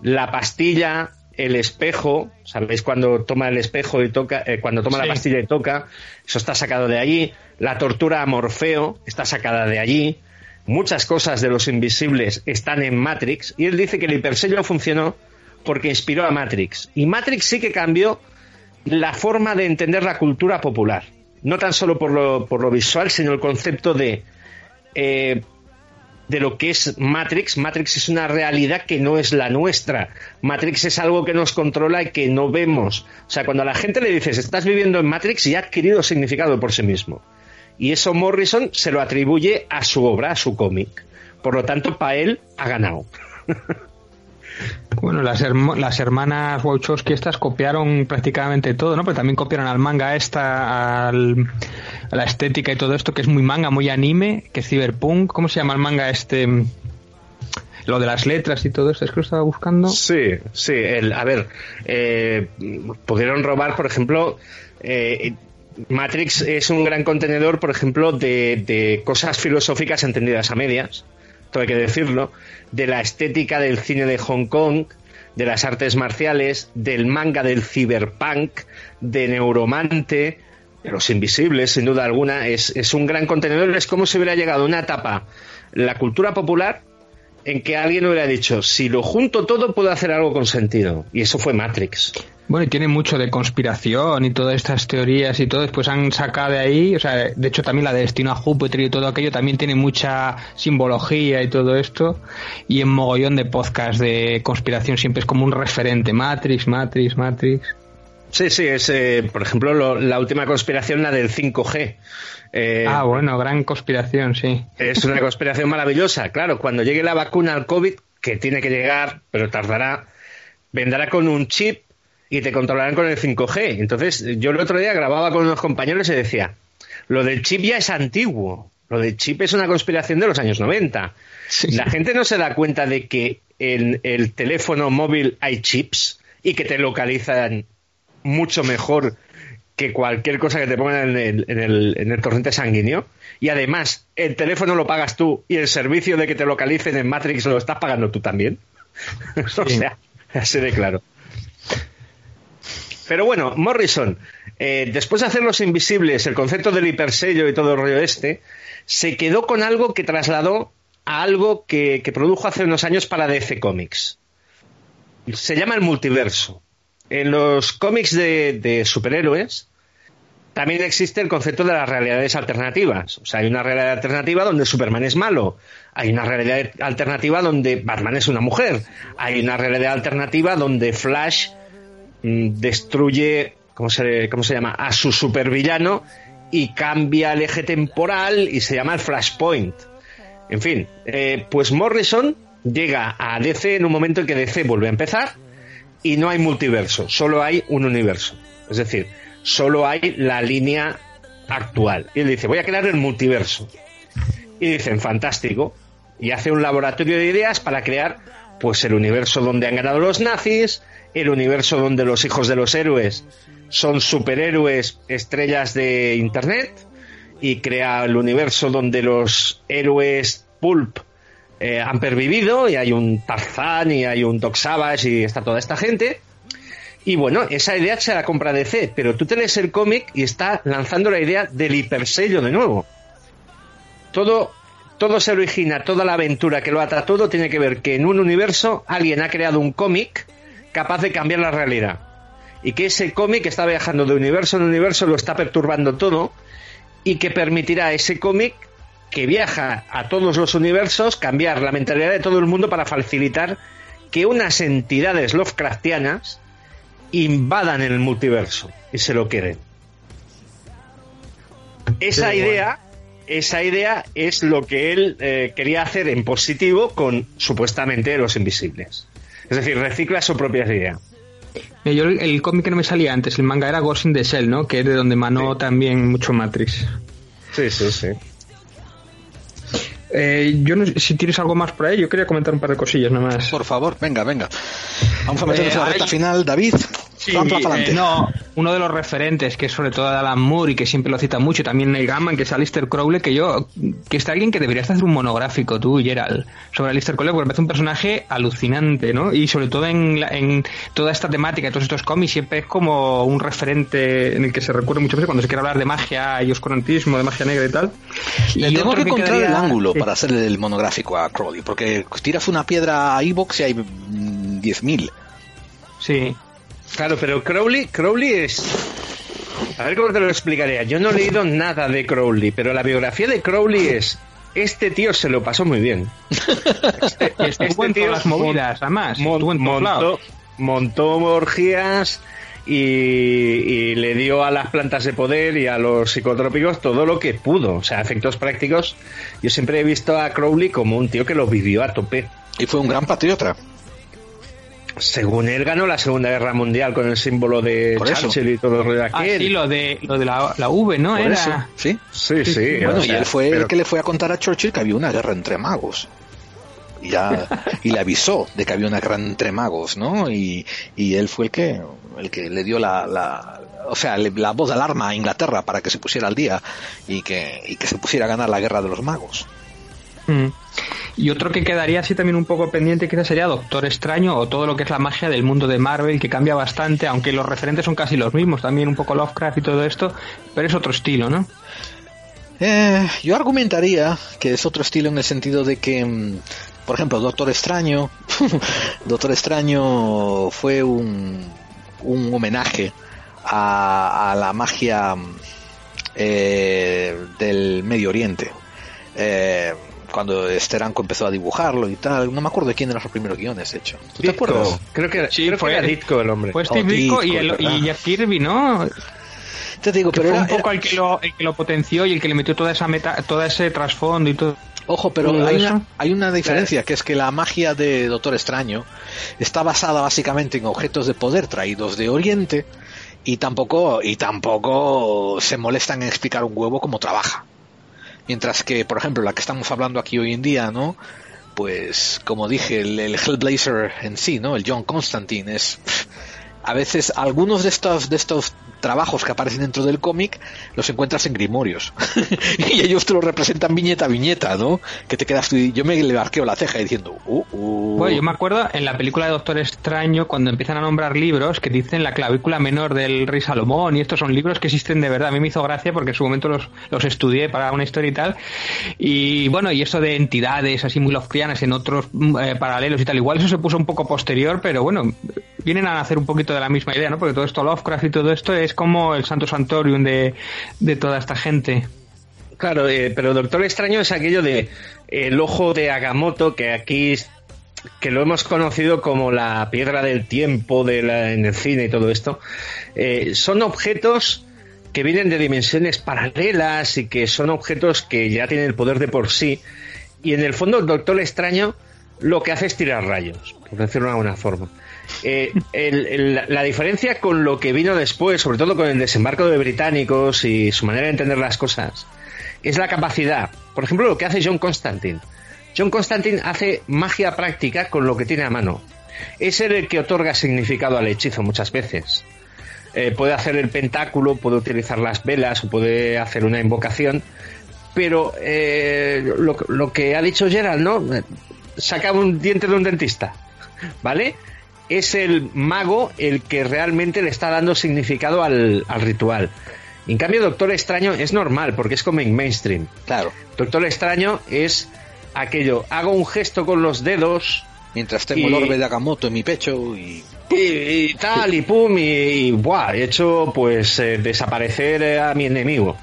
[SPEAKER 5] La pastilla, el espejo, ¿sabéis cuando toma el espejo y toca, eh, cuando toma
[SPEAKER 4] Sí.
[SPEAKER 5] la pastilla y toca? Eso está sacado de allí. La tortura a Morfeo está sacada de allí. Muchas cosas de los invisibles están en Matrix y él dice que el hipersello funcionó porque inspiró a Matrix. Y Matrix sí que cambió la forma de entender la cultura popular. No tan solo por lo, por lo visual, sino el concepto de, eh, de lo que es Matrix. Matrix es una realidad que no es la nuestra. Matrix es algo que nos controla y que no vemos. O sea, cuando a la gente le dices, estás viviendo en Matrix, ya ha adquirido significado por sí mismo. Y eso Morrison se lo atribuye a su obra, a su cómic. Por lo tanto, para él ha ganado. [laughs]
[SPEAKER 4] Bueno, las, hermo- las hermanas Wachowski estas copiaron prácticamente todo, ¿no? Pero también copiaron al manga esta, al- a la estética y todo esto, que es muy manga, muy anime, que es cyberpunk. ¿Cómo se llama el manga este? Lo de las letras y todo esto, es que lo estaba buscando.
[SPEAKER 5] Sí, sí. El, a ver, eh, pudieron robar, por ejemplo, eh, Matrix es un gran contenedor, por ejemplo, de cosas filosóficas entendidas a medias, hay que decirlo, de la estética del cine de Hong Kong, de las artes marciales, del manga del cyberpunk, de Neuromante, de los invisibles, sin duda alguna. Es, es un gran contenedor. Es como si hubiera llegado una etapa, la cultura popular, en que alguien hubiera dicho, si lo junto todo, puedo hacer algo con sentido. Y eso fue Matrix.
[SPEAKER 4] Bueno, y tiene mucho de conspiración y todas estas teorías y todo, después han sacado de ahí, o sea, de hecho también la de Destino a Júpiter y todo aquello también tiene mucha simbología y todo esto, y en mogollón de podcast de conspiración siempre es como un referente, Matrix, Matrix, Matrix.
[SPEAKER 5] Sí, sí, es, eh, por ejemplo, lo- la última conspiración, la del 5G. Eh,
[SPEAKER 4] ah, bueno, gran conspiración, sí.
[SPEAKER 5] Es una [laughs] conspiración maravillosa. Claro, cuando llegue la vacuna al COVID, que tiene que llegar, pero tardará, vendrá con un chip y te controlarán con el 5G. Entonces, yo el otro día grababa con unos compañeros y decía, lo del chip ya es antiguo. Lo del chip es una conspiración de los años 90. La gente no se da cuenta de que en el teléfono móvil hay chips y que te localizan mucho mejor que cualquier cosa que te pongan en el, en el, en el torrente sanguíneo. Y además, el teléfono lo pagas tú y el servicio de que te localicen en Matrix lo estás pagando tú también. [laughs] o sea, así de claro. Pero bueno, Morrison, eh, después de hacer Los Invisibles, el concepto del hipersello y todo el rollo este, se quedó con algo que trasladó a algo que, que produjo hace unos años para DC Comics. Se llama el multiverso. En los cómics de, de superhéroes también existe el concepto de las realidades alternativas. O sea, hay una realidad alternativa donde Superman es malo. Hay una realidad alternativa donde Batman es una mujer. Hay una realidad alternativa donde Flash destruye, ¿cómo se, ¿cómo se llama? A su supervillano y cambia el eje temporal y se llama el Flashpoint. En fin, eh, pues Morrison llega a DC en un momento en que DC vuelve a empezar y no hay multiverso, solo hay un universo. Es decir, solo hay la línea actual. Y él dice, voy a crear el multiverso. Y dicen, fantástico. Y hace un laboratorio de ideas para crear pues el universo donde han ganado los nazis, el universo donde los hijos de los héroes son superhéroes, estrellas de internet, y crea el universo donde los héroes pulp eh, han pervivido y hay un Tarzán y hay un Doc Savage y está toda esta gente. Y bueno, esa idea se la compra DC, pero tú tienes el cómic y está lanzando la idea del hipersello de nuevo. Todo, todo se origina, toda la aventura que lo ata todo tiene que ver que en un universo alguien ha creado un cómic capaz de cambiar la realidad. Y que ese cómic está viajando de universo en universo, lo está perturbando todo y que permitirá a ese cómic que viaja a todos los universos cambiar la mentalidad de todo el mundo para facilitar que unas entidades Lovecraftianas invadan el multiverso y se lo queden. Esa idea, esa idea es lo que él eh, quería hacer en positivo con supuestamente los invisibles. Es decir, recicla su propia idea.
[SPEAKER 4] Mira, Yo el, el cómic que no me salía antes, el manga era Ghost in the Shell, ¿no? Que es de donde manó también mucho Matrix.
[SPEAKER 5] Sí, sí, sí.
[SPEAKER 4] Eh, yo no si tienes algo más por ahí, yo quería comentar un par de cosillas nada más.
[SPEAKER 6] Por favor, venga, venga. Vamos a meternos
[SPEAKER 4] Eh,
[SPEAKER 6] en la
[SPEAKER 4] hay-
[SPEAKER 6] recta final, David.
[SPEAKER 4] Sí, eh, no, uno de los referentes, que es sobre todo Alan Moore y que siempre lo cita mucho, también Neil Gaiman, que es Alistair Crowley, que yo, que está alguien que deberías hacer un monográfico, tú, Gerald, sobre Alistair Crowley, porque me parece un personaje alucinante, ¿no? Y sobre todo en, la- en toda esta temática, todos estos cómics, siempre es como un referente en el que se recurre muchas veces cuando se quiere hablar de magia y oscurantismo, de magia negra y tal.
[SPEAKER 6] Le
[SPEAKER 4] Y
[SPEAKER 6] tengo que encontrar
[SPEAKER 4] quedaría-
[SPEAKER 6] el ángulo
[SPEAKER 4] sí.
[SPEAKER 6] para hacer el monográfico a Crowley, porque tiras una piedra a Evox y hay mm, 10.000.
[SPEAKER 4] Sí.
[SPEAKER 5] Claro, pero Crowley, Crowley es. A ver cómo te lo explicaría. Yo no he leído nada de Crowley, pero la biografía de Crowley es. Este tío se lo pasó muy bien. [laughs] Este,
[SPEAKER 4] en todas las movidas, además.
[SPEAKER 5] mon- montó, montó orgías y, y le dio a las plantas de poder y a los psicotrópicos todo lo que pudo. O sea, efectos prácticos. Yo siempre he visto a Crowley como un tío que lo vivió a tope.
[SPEAKER 6] Y fue un gran patriota.
[SPEAKER 5] Según él ganó la Segunda Guerra Mundial con el símbolo de
[SPEAKER 6] Por eso.
[SPEAKER 5] Churchill y todo el rollo de
[SPEAKER 4] Ah,
[SPEAKER 5] aquel.
[SPEAKER 4] sí, lo de, lo de la, la V, ¿no?
[SPEAKER 6] Por
[SPEAKER 4] Era...
[SPEAKER 6] eso, ¿sí?
[SPEAKER 5] Sí, sí.
[SPEAKER 6] Bueno,
[SPEAKER 5] o
[SPEAKER 6] y
[SPEAKER 5] sea,
[SPEAKER 6] él fue
[SPEAKER 5] pero-
[SPEAKER 6] el que le fue a contar a Churchill que había una guerra entre magos. Y, ya, y le avisó de que había una guerra entre magos, ¿no? Y, y él fue el que, el que le dio la, la o sea, le- la voz de alarma a Inglaterra para que se pusiera al día y que, y que se pusiera a ganar la guerra de los magos.
[SPEAKER 4] Mm. Y otro que quedaría así también un poco pendiente quizás sería Doctor Extraño o todo lo que es la magia del mundo de Marvel, que cambia bastante, aunque los referentes son casi los mismos, también un poco Lovecraft y todo esto, pero es otro estilo, ¿no?
[SPEAKER 1] Eh, yo argumentaría que es otro estilo en el sentido de que, mm, por ejemplo, Doctor Extraño, [laughs] Doctor Extraño fue un, un homenaje a, la magia mm, eh, del Medio Oriente. Eh, cuando Steranko empezó a dibujarlo y tal, no me acuerdo de quién eran los primeros guiones, de hecho. ¿Tú te acuerdas?
[SPEAKER 5] Creo que,
[SPEAKER 4] Sí,
[SPEAKER 5] creo
[SPEAKER 4] fue-
[SPEAKER 5] que era Ditko el hombre.
[SPEAKER 4] Pues Steve
[SPEAKER 1] Oh,
[SPEAKER 4] Ditko y, el- y Jack Kirby, ¿no?
[SPEAKER 1] Te digo,
[SPEAKER 4] Que
[SPEAKER 1] pero
[SPEAKER 4] fue
[SPEAKER 1] era,
[SPEAKER 4] un poco
[SPEAKER 1] era-
[SPEAKER 4] el que, lo, el que lo potenció y el que le metió toda esa meta, todo ese trasfondo y todo.
[SPEAKER 1] Ojo, pero
[SPEAKER 4] ¿Todo
[SPEAKER 1] hay una, hay una diferencia, que es que la magia de Doctor Extraño está basada básicamente en objetos de poder traídos de Oriente y tampoco, y tampoco se molestan en explicar un huevo cómo trabaja. Mientras que, por ejemplo, la que estamos hablando aquí hoy en día, ¿no? Pues, como dije, el, el Hellblazer en sí, ¿no? El John Constantine es... a veces algunos de estos, de estos trabajos que aparecen dentro del cómic los encuentras en grimorios. [laughs] y ellos te lo representan viñeta a viñeta, ¿no? Que te quedas tú y yo me le arqueo la ceja diciendo, uh, uh.
[SPEAKER 4] Bueno, yo me acuerdo en la película de Doctor Extraño, cuando empiezan a nombrar libros que dicen la clavícula menor del rey Salomón, y estos son libros que existen de verdad. A mí me hizo gracia porque en su momento los, los estudié para una historia y tal. Y bueno, y eso de entidades así muy lovecraftianas en otros mm, eh, paralelos y tal, igual eso se puso un poco posterior, pero bueno, vienen a hacer un poquito de la misma idea, ¿no? Porque todo esto Lovecraft y todo esto es como el santo santorium de, de toda esta gente.
[SPEAKER 5] Claro, eh, pero Doctor Extraño es aquello de el ojo de Agamotto que aquí que lo hemos conocido como la piedra del tiempo de la- en el cine y todo esto. Eh, son objetos que vienen de dimensiones paralelas y que son objetos que ya tienen el poder de por sí. Y en el fondo el Doctor Extraño lo que hace es tirar rayos, por decirlo de alguna forma. Eh, la diferencia con lo que vino después, sobre todo con el desembarco de británicos y su manera de entender las cosas, es la capacidad. Por ejemplo, lo que hace John Constantine. John Constantine hace magia práctica con lo que tiene a mano. Es el que otorga significado al hechizo muchas veces. Eh, puede hacer el pentáculo, puede utilizar las velas o puede hacer una invocación, pero eh, lo, lo que ha dicho Gerald, ¿no? Saca un diente de un dentista, [laughs] ¿vale? Es el mago el que realmente le está dando significado al, al ritual. En cambio, Doctor Extraño es normal, porque es como en mainstream.
[SPEAKER 1] Claro,
[SPEAKER 5] Doctor Extraño es aquello, hago un gesto con los dedos
[SPEAKER 1] mientras tengo
[SPEAKER 5] Y-
[SPEAKER 1] el orbe de Agamotto en mi pecho y...
[SPEAKER 5] y, y tal, y pum, y, y, buah, he hecho pues eh, desaparecer eh, a mi enemigo.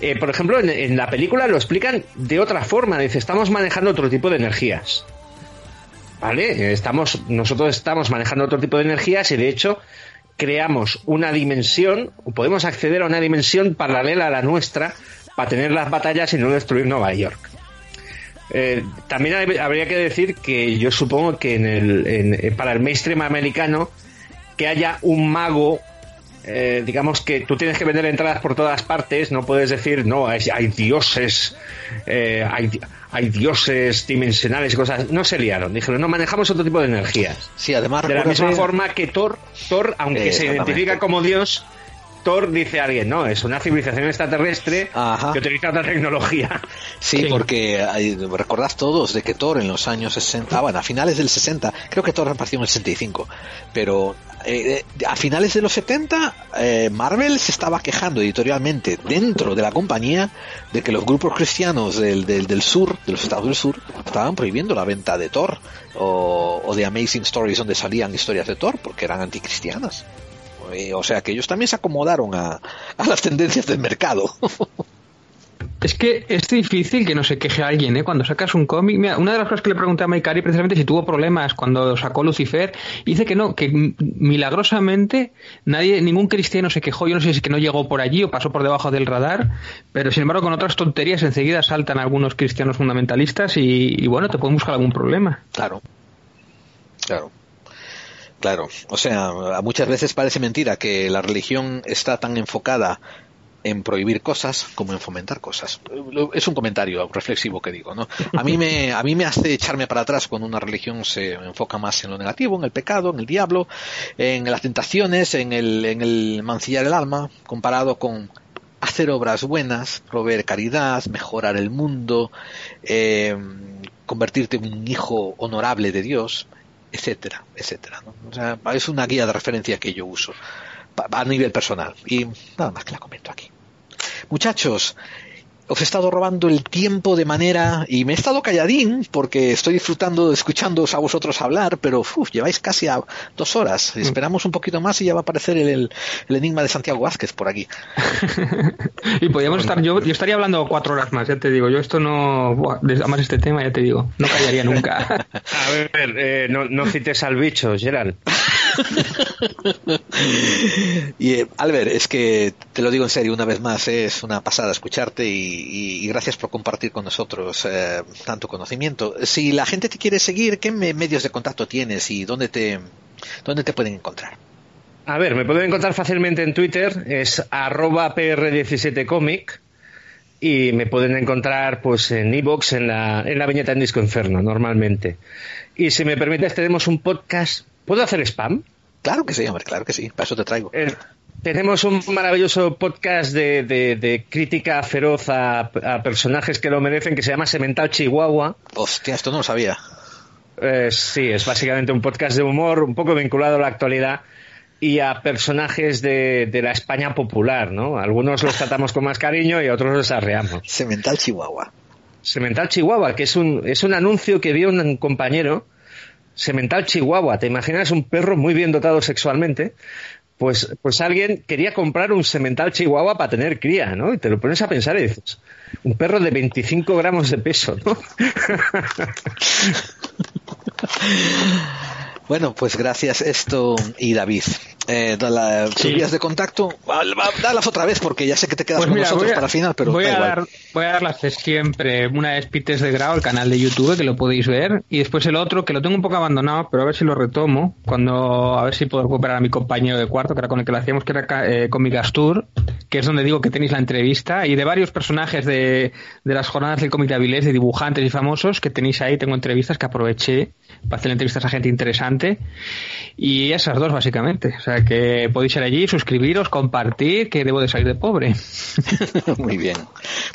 [SPEAKER 5] Eh, por ejemplo, en, en la película lo explican de otra forma, dice, estamos manejando otro tipo de energías. ¿Vale? Estamos, nosotros estamos manejando otro tipo de energías y de hecho creamos una dimensión, podemos acceder a una dimensión paralela a la nuestra para tener las batallas y no destruir Nueva York. Eh, también hab- habría que decir que yo supongo que en el, en- para el mainstream americano que haya un mago, eh, digamos que tú tienes que vender entradas por todas partes, no puedes decir, no, hay, hay dioses, eh, hay, hay dioses dimensionales y cosas. No se liaron, dijeron, no, manejamos otro tipo de energías.
[SPEAKER 1] Sí, además
[SPEAKER 5] De la misma forma que Thor, Thor aunque se identifica como dios, Thor dice a alguien, no, es una civilización extraterrestre
[SPEAKER 1] Ajá.
[SPEAKER 5] que utiliza otra tecnología.
[SPEAKER 1] Sí,
[SPEAKER 4] Sí.
[SPEAKER 1] porque hay- recordad todos de que Thor en los años 60, ah, bueno, a finales del 60, creo que Thor apareció en el 65, pero eh, a finales de los 70, eh, Marvel se estaba quejando editorialmente dentro de la compañía de que los grupos cristianos del, del, del sur, de los estados del sur, estaban prohibiendo la venta de Thor o, de Amazing Stories donde salían historias de Thor porque eran anticristianas. Eh, O sea que ellos también se acomodaron a las tendencias del mercado. [laughs]
[SPEAKER 4] Es que es difícil que no se queje alguien, ¿eh? Cuando sacas un cómic. Mira, una de las cosas que le pregunté a Maikari precisamente si tuvo problemas cuando sacó Lucifer, dice que no, que milagrosamente nadie, ningún cristiano se quejó. Yo no sé si es que no llegó por allí o pasó por debajo del radar, pero sin embargo con otras tonterías enseguida saltan algunos cristianos fundamentalistas y, y bueno, te pueden buscar algún problema.
[SPEAKER 1] Claro. Claro. Claro. O sea, muchas veces parece mentira que la religión está tan enfocada en prohibir cosas como en fomentar cosas. Es un comentario reflexivo que digo, ¿no? A mí me, a mí me hace echarme para atrás cuando una religión se enfoca más en lo negativo, en el pecado, en el diablo, en las tentaciones, en el, en el mancillar el alma, comparado con hacer obras buenas, proveer caridad, mejorar el mundo, eh, convertirte en un hijo honorable de Dios, etcétera, etcétera. ¿no? O sea, es una guía de referencia que yo uso a nivel personal y nada más que la comento aquí. Muchachos, os he estado robando el tiempo de manera y me he estado calladín porque estoy disfrutando de escuchándoos a vosotros hablar, pero uf, lleváis casi a dos horas. Esperamos un poquito más y ya va a aparecer el, el- el enigma de Santiago Vázquez por aquí. [laughs]
[SPEAKER 4] Y podríamos estar, yo, yo estaría hablando cuatro horas más, ya te digo. Yo esto no, buah, además este tema ya te digo, no callaría nunca. [laughs]
[SPEAKER 5] A ver, eh, no, no cites al bicho, Gerald. [laughs] [laughs]
[SPEAKER 1] Y eh, Albert, es que te lo digo en serio una vez más, es una pasada escucharte y, gracias por compartir con nosotros eh, tanto conocimiento. Si la gente te quiere seguir, ¿qué me- medios de contacto tienes y dónde te, dónde te pueden encontrar?
[SPEAKER 5] A ver, me pueden encontrar fácilmente en Twitter, es arroba pr17comic y me pueden encontrar pues en iVoox, en la, en la viñeta en Disco Inferno, normalmente. Y si me permites, tenemos un podcast. ¿Puedo hacer spam?
[SPEAKER 1] Claro que sí, hombre, claro que sí, para eso te traigo.
[SPEAKER 5] Eh, tenemos un maravilloso podcast de, de- de crítica feroz a, a personajes que lo merecen que se llama Semental Chihuahua.
[SPEAKER 1] Hostia, esto no lo sabía.
[SPEAKER 5] Eh, sí, es básicamente un podcast de humor un poco vinculado a la actualidad y a personajes de, de la España popular, ¿no? Algunos los tratamos con más cariño y otros los arreamos.
[SPEAKER 1] Semental Chihuahua.
[SPEAKER 5] Semental Chihuahua, que es un, es un anuncio que vio un compañero. Semental Chihuahua, ¿te imaginas un perro muy bien dotado sexualmente? Pues, pues alguien quería comprar un semental Chihuahua para tener cría, ¿no? Y te lo pones a pensar y dices, un perro de 25 gramos de peso, ¿no? [laughs]
[SPEAKER 1] Bueno, pues gracias esto y David. Eh, da
[SPEAKER 4] Sí.
[SPEAKER 1] vías de contacto, dalas otra vez porque ya sé que te quedas
[SPEAKER 4] Pues
[SPEAKER 1] con nosotros
[SPEAKER 4] a-
[SPEAKER 1] para final, pero
[SPEAKER 4] voy
[SPEAKER 1] da
[SPEAKER 4] a,
[SPEAKER 1] igual.
[SPEAKER 4] dar, voy a dar las de siempre. Una es Pites de Grau, el canal de YouTube, que lo podéis ver. Y después el otro, que lo tengo un poco abandonado, pero a ver si lo retomo. Cuando, a ver si puedo recuperar a mi compañero de cuarto, que era con el que lo hacíamos, que era eh, Comic Astur, que es donde digo que tenéis la entrevista. Y de varios personajes de, de las jornadas del cómic de Avilés, de dibujantes y famosos, que tenéis ahí. Tengo entrevistas que aproveché para hacer entrevistas a gente interesante. Y esas dos, básicamente. O sea, que podéis ir allí, suscribiros, compartir, que debo de salir de pobre. [laughs]
[SPEAKER 1] Muy bien.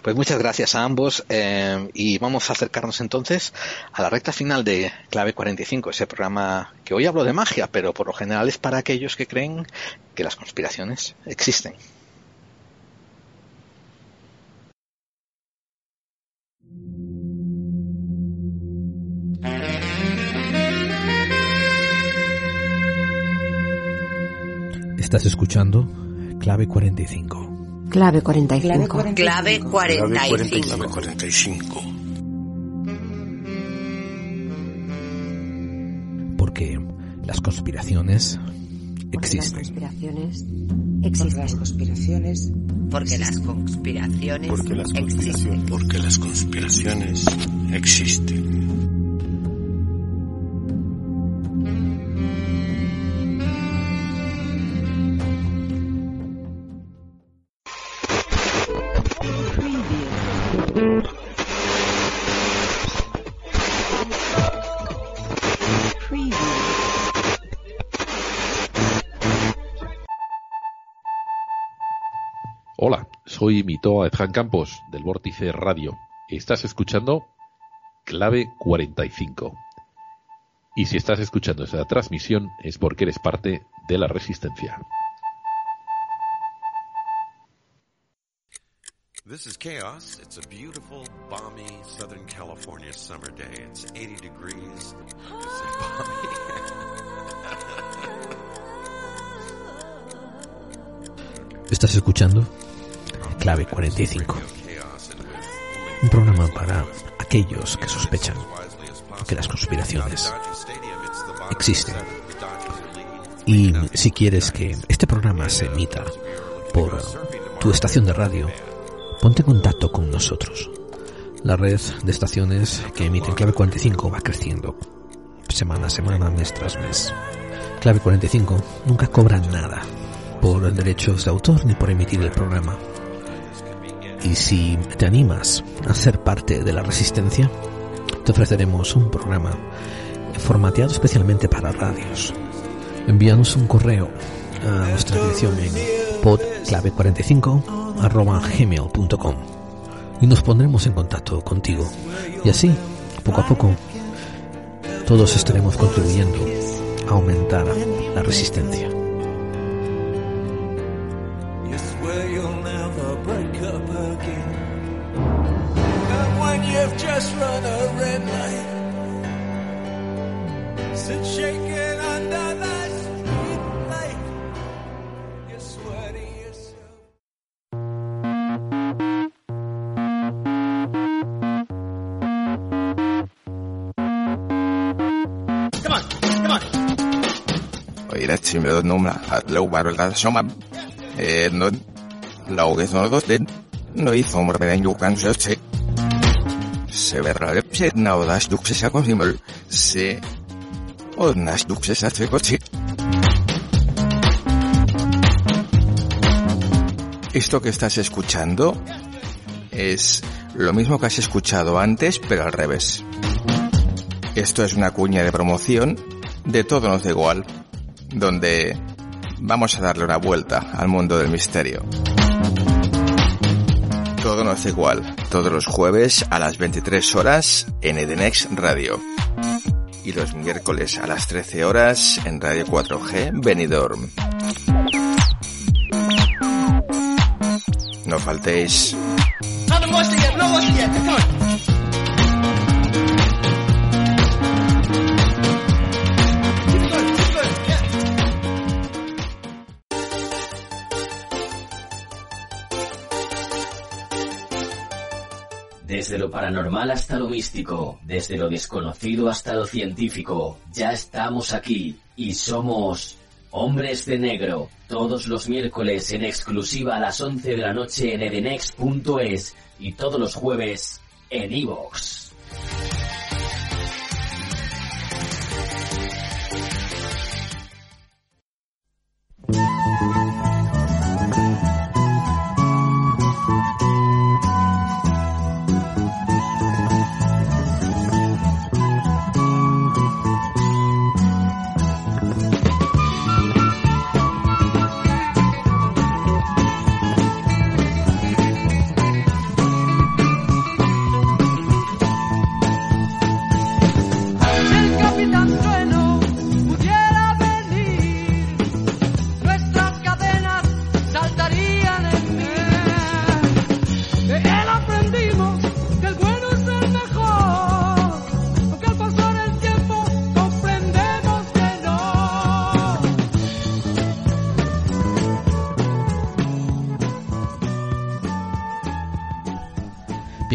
[SPEAKER 1] Pues muchas gracias a ambos eh, y vamos a acercarnos entonces a la recta final de Clave 45, ese programa que hoy hablo de magia, pero por lo general es para aquellos que creen que las conspiraciones existen.
[SPEAKER 12] Estás escuchando Clave 45.
[SPEAKER 13] Clave 45.
[SPEAKER 9] Clave 45.
[SPEAKER 10] 45.
[SPEAKER 12] Porque las conspiraciones
[SPEAKER 13] Porque las
[SPEAKER 12] existen.
[SPEAKER 13] conspiraciones
[SPEAKER 9] Porque las
[SPEAKER 13] existen.
[SPEAKER 9] conspiraciones. Porque las conspiraciones
[SPEAKER 10] Porque las
[SPEAKER 9] existen.
[SPEAKER 10] conspiraciones, porque las conspiraciones existen.
[SPEAKER 14] Hola, soy Mitoa Edjan Campos del Vórtice Radio. Estás escuchando Clave 45. Y si estás escuchando esta transmisión es porque eres parte de la resistencia.
[SPEAKER 15] This is Chaos. It's a beautiful, balmy Southern California summer day. It's 80 degrees. It's [laughs]
[SPEAKER 12] Estás escuchando Clave 45. Un programa para aquellos que sospechan que las conspiraciones existen. Y si quieres que este programa se emita por tu estación de radio, ponte en contacto con nosotros. La red de estaciones que emiten Clave 45 va creciendo semana a semana, mes tras mes. Clave 45 nunca cobra nada por derechos de autor ni por emitir el programa. Y si te animas a ser parte de la resistencia, te ofreceremos un programa formateado especialmente para radios. Envíanos un correo a nuestra dirección en podclave45
[SPEAKER 1] gmail.com y nos pondremos en contacto contigo. Y así, poco a poco, todos estaremos contribuyendo a aumentar la resistencia.
[SPEAKER 16] leubaros la soma. Eh, no, laudes no dos den, no hizo hombre de yucan se Se verá el pset naudas duxes a consimol, se, odnas duxes a hacer checoche. Esto que estás escuchando es lo mismo que has escuchado antes, pero al revés. Esto es una cuña de promoción de Todo nos da igual, donde vamos a darle una vuelta al mundo del misterio. Todo nos da igual, todos los jueves a las 23 horas en Edenex Radio. Y los miércoles a las 13 horas en Radio 4G Benidorm. No faltéis.
[SPEAKER 17] To get, no
[SPEAKER 11] Desde lo paranormal hasta lo místico, desde lo desconocido hasta lo científico, ya estamos aquí y somos Hombres de Negro, todos los miércoles en exclusiva a las 11 de la noche en edenex.es y todos los jueves en iVoox.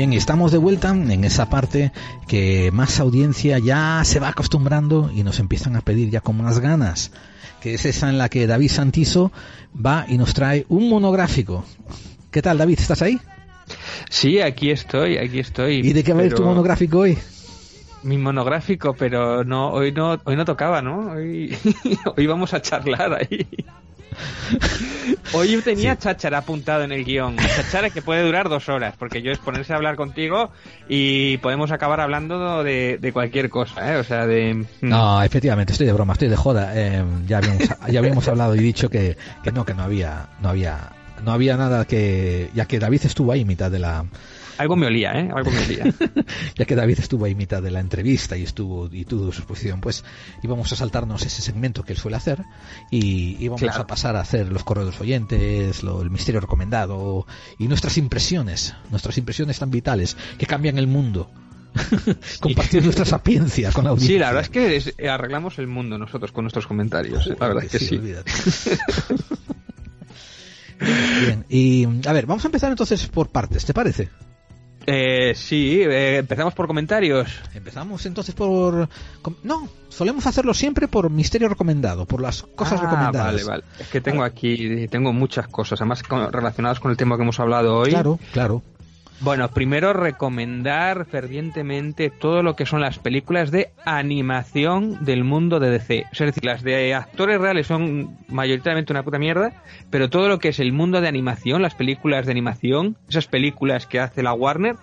[SPEAKER 1] Bien, y estamos de vuelta en esa parte que más audiencia ya se va acostumbrando y nos empiezan a pedir ya con más ganas, que es esa en la que David Santizo va y nos trae un monográfico. ¿Qué tal, David? ¿Estás ahí?
[SPEAKER 4] Sí, aquí estoy, aquí estoy.
[SPEAKER 1] ¿Y de qué va a ir tu monográfico hoy?
[SPEAKER 4] Mi monográfico, pero no, hoy no, hoy no tocaba, ¿no? Hoy, [laughs] hoy vamos a charlar ahí. Hoy tenía cháchara apuntado en el guion. Cháchara que puede durar dos horas, porque yo es ponerse a hablar contigo y podemos acabar hablando de, de cualquier cosa, ¿eh? O sea, de... mm,
[SPEAKER 1] No, efectivamente, estoy de broma, estoy de joda. Eh, ya, habíamos, ya habíamos hablado y dicho que, que no, que no había, no había, no había nada que, ya que David estuvo ahí mitad de la,
[SPEAKER 4] Algo me olía, ¿eh? Algo me olía. [laughs]
[SPEAKER 1] ya que David estuvo ahí mitad de la entrevista y estuvo y tuvo su exposición, pues íbamos a saltarnos ese segmento que él suele hacer y íbamos
[SPEAKER 4] Claro.
[SPEAKER 1] a pasar a hacer los correos oyentes, lo- el misterio recomendado y nuestras impresiones, nuestras impresiones tan vitales que cambian el mundo. [laughs] Compartir nuestra sapiencia con la audiencia.
[SPEAKER 4] Sí, la verdad es que es- eh, arreglamos el mundo nosotros con nuestros comentarios. ¿eh? La verdad es que
[SPEAKER 1] Sí,
[SPEAKER 4] sí. [laughs]
[SPEAKER 1] Bien, y a ver, vamos a empezar entonces por partes, ¿te parece?
[SPEAKER 4] Eh, sí, eh, empezamos por comentarios.
[SPEAKER 1] Empezamos entonces por... No, solemos hacerlo siempre por misterio recomendado, por las cosas
[SPEAKER 4] Ah,
[SPEAKER 1] recomendadas.
[SPEAKER 4] Vale, vale. Es que tengo aquí, tengo muchas cosas, además con- relacionadas con el tema que hemos hablado hoy.
[SPEAKER 1] Claro, claro.
[SPEAKER 4] Bueno, primero recomendar fervientemente todo lo que son las películas de animación del mundo de DC. Es decir, las de actores reales son mayoritariamente una puta mierda, pero todo lo que es el mundo de animación, las películas de animación, esas películas que hace la Warner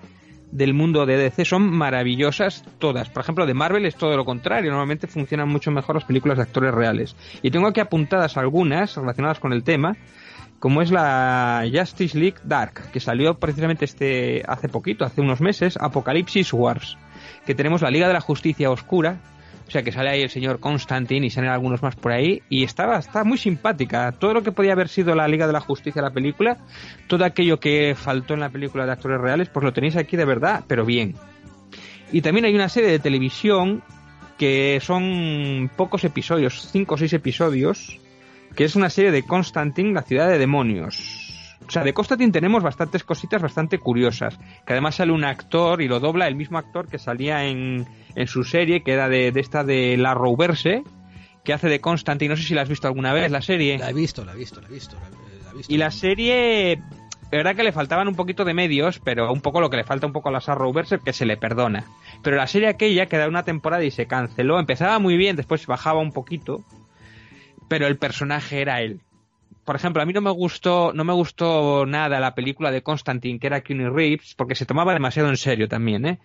[SPEAKER 4] del mundo de DC son maravillosas todas. Por ejemplo, de Marvel es todo lo contrario, normalmente funcionan mucho mejor las películas de actores reales. Y tengo aquí apuntadas algunas relacionadas con el tema como es la Justice League Dark, que salió precisamente este hace poquito, hace unos meses, Apocalipsis Wars, que tenemos la Liga de la Justicia Oscura, o sea que sale ahí el señor Constantine y salen algunos más por ahí, y está, está muy simpática. Todo lo que podía haber sido la Liga de la Justicia, la película, todo aquello que faltó en la película de actores reales, pues lo tenéis aquí de verdad, pero bien. Y también hay una serie de televisión que son pocos episodios, cinco o seis episodios, que es una serie de Constantine, la ciudad de demonios. O sea, de Constantine tenemos bastantes cositas bastante curiosas. Que además sale un actor y lo dobla el mismo actor que salía en, en su serie, que era de, de esta de La Rouverse, que hace de Constantine. No sé si la has visto alguna vez, la serie.
[SPEAKER 1] La he visto, la he visto, la he visto. La, he visto.
[SPEAKER 4] Y la serie, de verdad que le faltaban un poquito de medios, pero un poco lo que le falta un poco a la Arrowverse, que se le perdona. Pero la serie aquella queda una temporada y se canceló. Empezaba muy bien, después bajaba un poquito, pero el personaje era él. Por ejemplo, a mí no me gustó, no me gustó nada la película de Constantine, que era Keanu Reeves, porque se tomaba demasiado en serio también, ¿eh?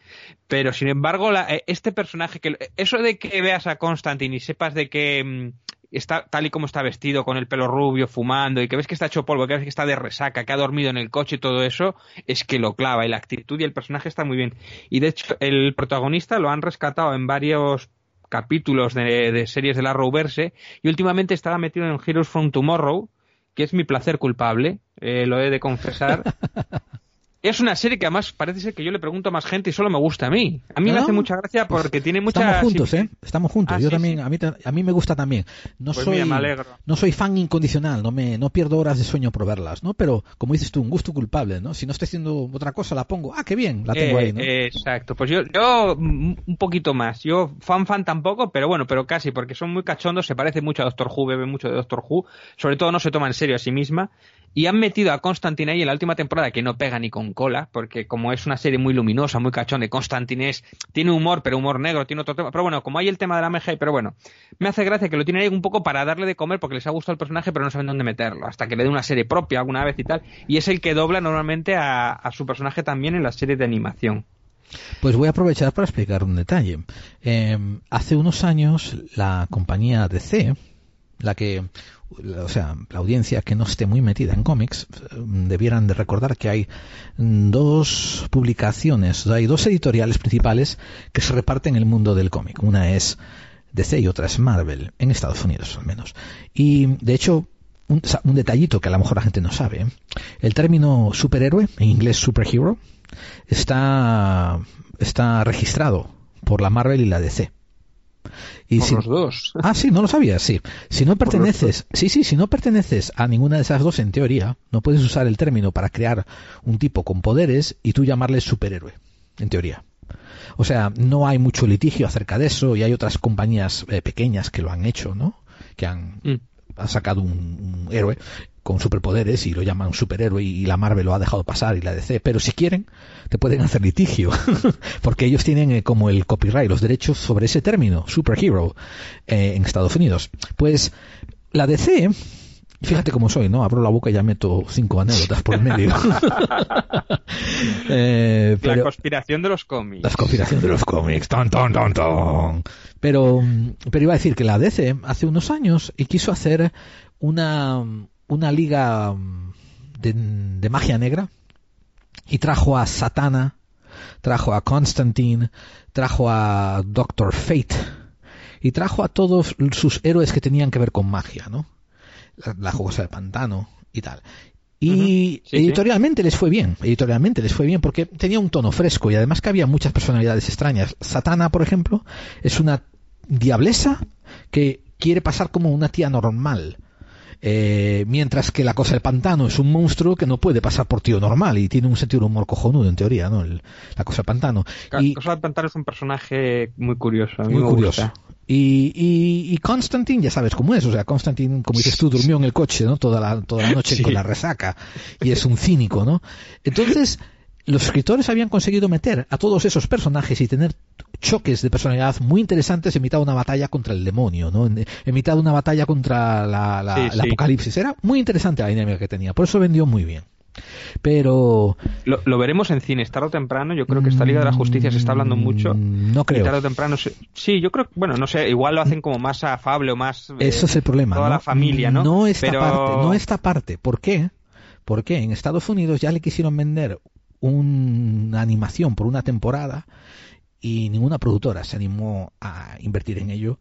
[SPEAKER 4] Pero sin embargo, la, este personaje que, eso de que veas a Constantine y sepas de que mmm, está tal y como está vestido, con el pelo rubio, fumando, y que ves que está hecho polvo, que ves que está de resaca, que ha dormido en el coche y todo eso, es que lo clava, y la actitud y el personaje está muy bien. Y de hecho, el protagonista lo han rescatado en varios capítulos de, series de la Arrowverse, y últimamente estaba metido en Heroes from Tomorrow, que es mi placer culpable, eh, lo he de confesar. [laughs] es una serie que además parece ser que yo le pregunto a más gente y solo me gusta a mí. A mí
[SPEAKER 1] ¿No?
[SPEAKER 4] me hace mucha gracia porque tiene mucha...
[SPEAKER 1] Estamos juntos, ¿eh? Estamos juntos.
[SPEAKER 4] Ah,
[SPEAKER 1] yo
[SPEAKER 4] sí,
[SPEAKER 1] también,
[SPEAKER 4] sí.
[SPEAKER 1] a mí, a mí me gusta también. No
[SPEAKER 4] Pues
[SPEAKER 1] soy,
[SPEAKER 4] mira,
[SPEAKER 1] no soy fan incondicional, no me, no pierdo horas de sueño por verlas, ¿no? Pero, como dices tú, un gusto culpable, ¿no? Si no estoy haciendo otra cosa, la pongo. Ah, qué bien, la tengo
[SPEAKER 4] Eh,
[SPEAKER 1] ahí, ¿no?
[SPEAKER 4] eh, exacto, pues yo, yo mm, un poquito más. Yo fan fan tampoco, pero bueno, pero casi, porque son muy cachondos, se parece mucho a Doctor Who, bebe mucho de Doctor Who, sobre todo no se toma en serio a sí misma. Y han metido a Constantine ahí en la última temporada que no pega ni con cola, porque como es una serie muy luminosa, muy cachonda, y Constantine tiene humor, pero humor negro, tiene otro tema. Pero bueno, como hay el tema de la MG, pero bueno, me hace gracia que lo tienen ahí un poco para darle de comer porque les ha gustado el personaje, pero no saben dónde meterlo, hasta que le dé una serie propia alguna vez y tal. Y es el que dobla normalmente a, su personaje también en las series de animación.
[SPEAKER 1] Pues voy a aprovechar para explicar un detalle. Eh, hace unos años la compañía DC, la que, o sea, la audiencia que no esté muy metida en cómics, eh, debieran de recordar que hay dos publicaciones, hay dos editoriales principales que se reparten el mundo del cómic. Una es DC y otra es Marvel, en Estados Unidos al menos. Y de hecho, un, un detallito que a lo mejor la gente no sabe, el término superhéroe, en inglés superhero, está, está registrado por la Marvel y la DC. Y
[SPEAKER 4] Por
[SPEAKER 1] si-
[SPEAKER 4] los dos. [laughs]
[SPEAKER 1] Ah, sí, no lo sabías, sí. Si no perteneces, sí, sí, si no perteneces a ninguna de esas dos en teoría, no puedes usar el término para crear un tipo con poderes y tú llamarle superhéroe, en teoría. O sea, no hay mucho litigio acerca de eso y hay otras compañías eh, pequeñas que lo han hecho, ¿no? Que han,
[SPEAKER 4] Mm.
[SPEAKER 1] han sacado un, un héroe con superpoderes y lo llaman superhéroe y la Marvel lo ha dejado pasar y la DC, pero si quieren te pueden hacer litigio [laughs] porque ellos tienen eh, como el copyright, los derechos sobre ese término, superhero, eh, en Estados Unidos. Pues la DC, fíjate cómo soy, ¿no? Abro la boca y ya meto cinco anécdotas por el medio. [laughs] [laughs] Eh,
[SPEAKER 4] La conspiración de los cómics.
[SPEAKER 1] las conspiraciones de los cómics. Ton, ton, ton, ton. Pero, pero iba a decir que la DC hace unos años y quiso hacer una, una liga mm, de, de magia negra y trajo a Satana, trajo a Constantine, trajo a Doctor Fate y trajo a todos sus héroes que tenían que ver con magia, ¿no? La, la jugosa del pantano y tal. Y
[SPEAKER 4] sí.
[SPEAKER 1] editorialmente les fue bien, editorialmente les fue bien porque tenía un tono fresco y además que había muchas personalidades extrañas. Satana, por ejemplo, es una diablesa que quiere pasar como una tía normal. Eh, mientras que la cosa del pantano es un monstruo que no puede pasar por tío normal y tiene un sentido de humor cojonudo en teoría, ¿no? El- la cosa del pantano. Y-
[SPEAKER 4] Cosa del Pantano es un personaje muy curioso. A mí
[SPEAKER 1] muy
[SPEAKER 4] me
[SPEAKER 1] curioso.
[SPEAKER 4] gusta.
[SPEAKER 1] Y, y, y Constantine, ya sabes cómo es, o sea, Constantine, como dices tú, durmió en el coche, ¿no? Toda la, toda la noche
[SPEAKER 4] Sí.
[SPEAKER 1] con la resaca. Y es un cínico, ¿no? Entonces, [laughs] los escritores habían conseguido meter a todos esos personajes y tener choques de personalidad muy interesantes en mitad de una batalla contra el demonio, ¿no? En, en mitad de una batalla contra la, la-
[SPEAKER 4] Sí,
[SPEAKER 1] el
[SPEAKER 4] sí.
[SPEAKER 1] apocalipsis. Era muy interesante la dinámica que tenía, por eso vendió muy bien. Pero
[SPEAKER 4] Lo, lo veremos en cines tarde o temprano. Yo creo que esta Liga de la Justicia se está hablando mucho.
[SPEAKER 1] Mm, no creo.
[SPEAKER 4] Y tarde o temprano. Sí, yo creo. Bueno, no sé. Igual lo hacen como más afable o más. eh,
[SPEAKER 1] Eso es el problema.
[SPEAKER 4] Toda
[SPEAKER 1] ¿no?
[SPEAKER 4] la familia, ¿no?
[SPEAKER 1] No esta
[SPEAKER 4] Pero-
[SPEAKER 1] parte, no esta parte. ¿Por qué? Porque en Estados Unidos ya le quisieron vender una animación por una temporada y ninguna productora se animó a invertir en ello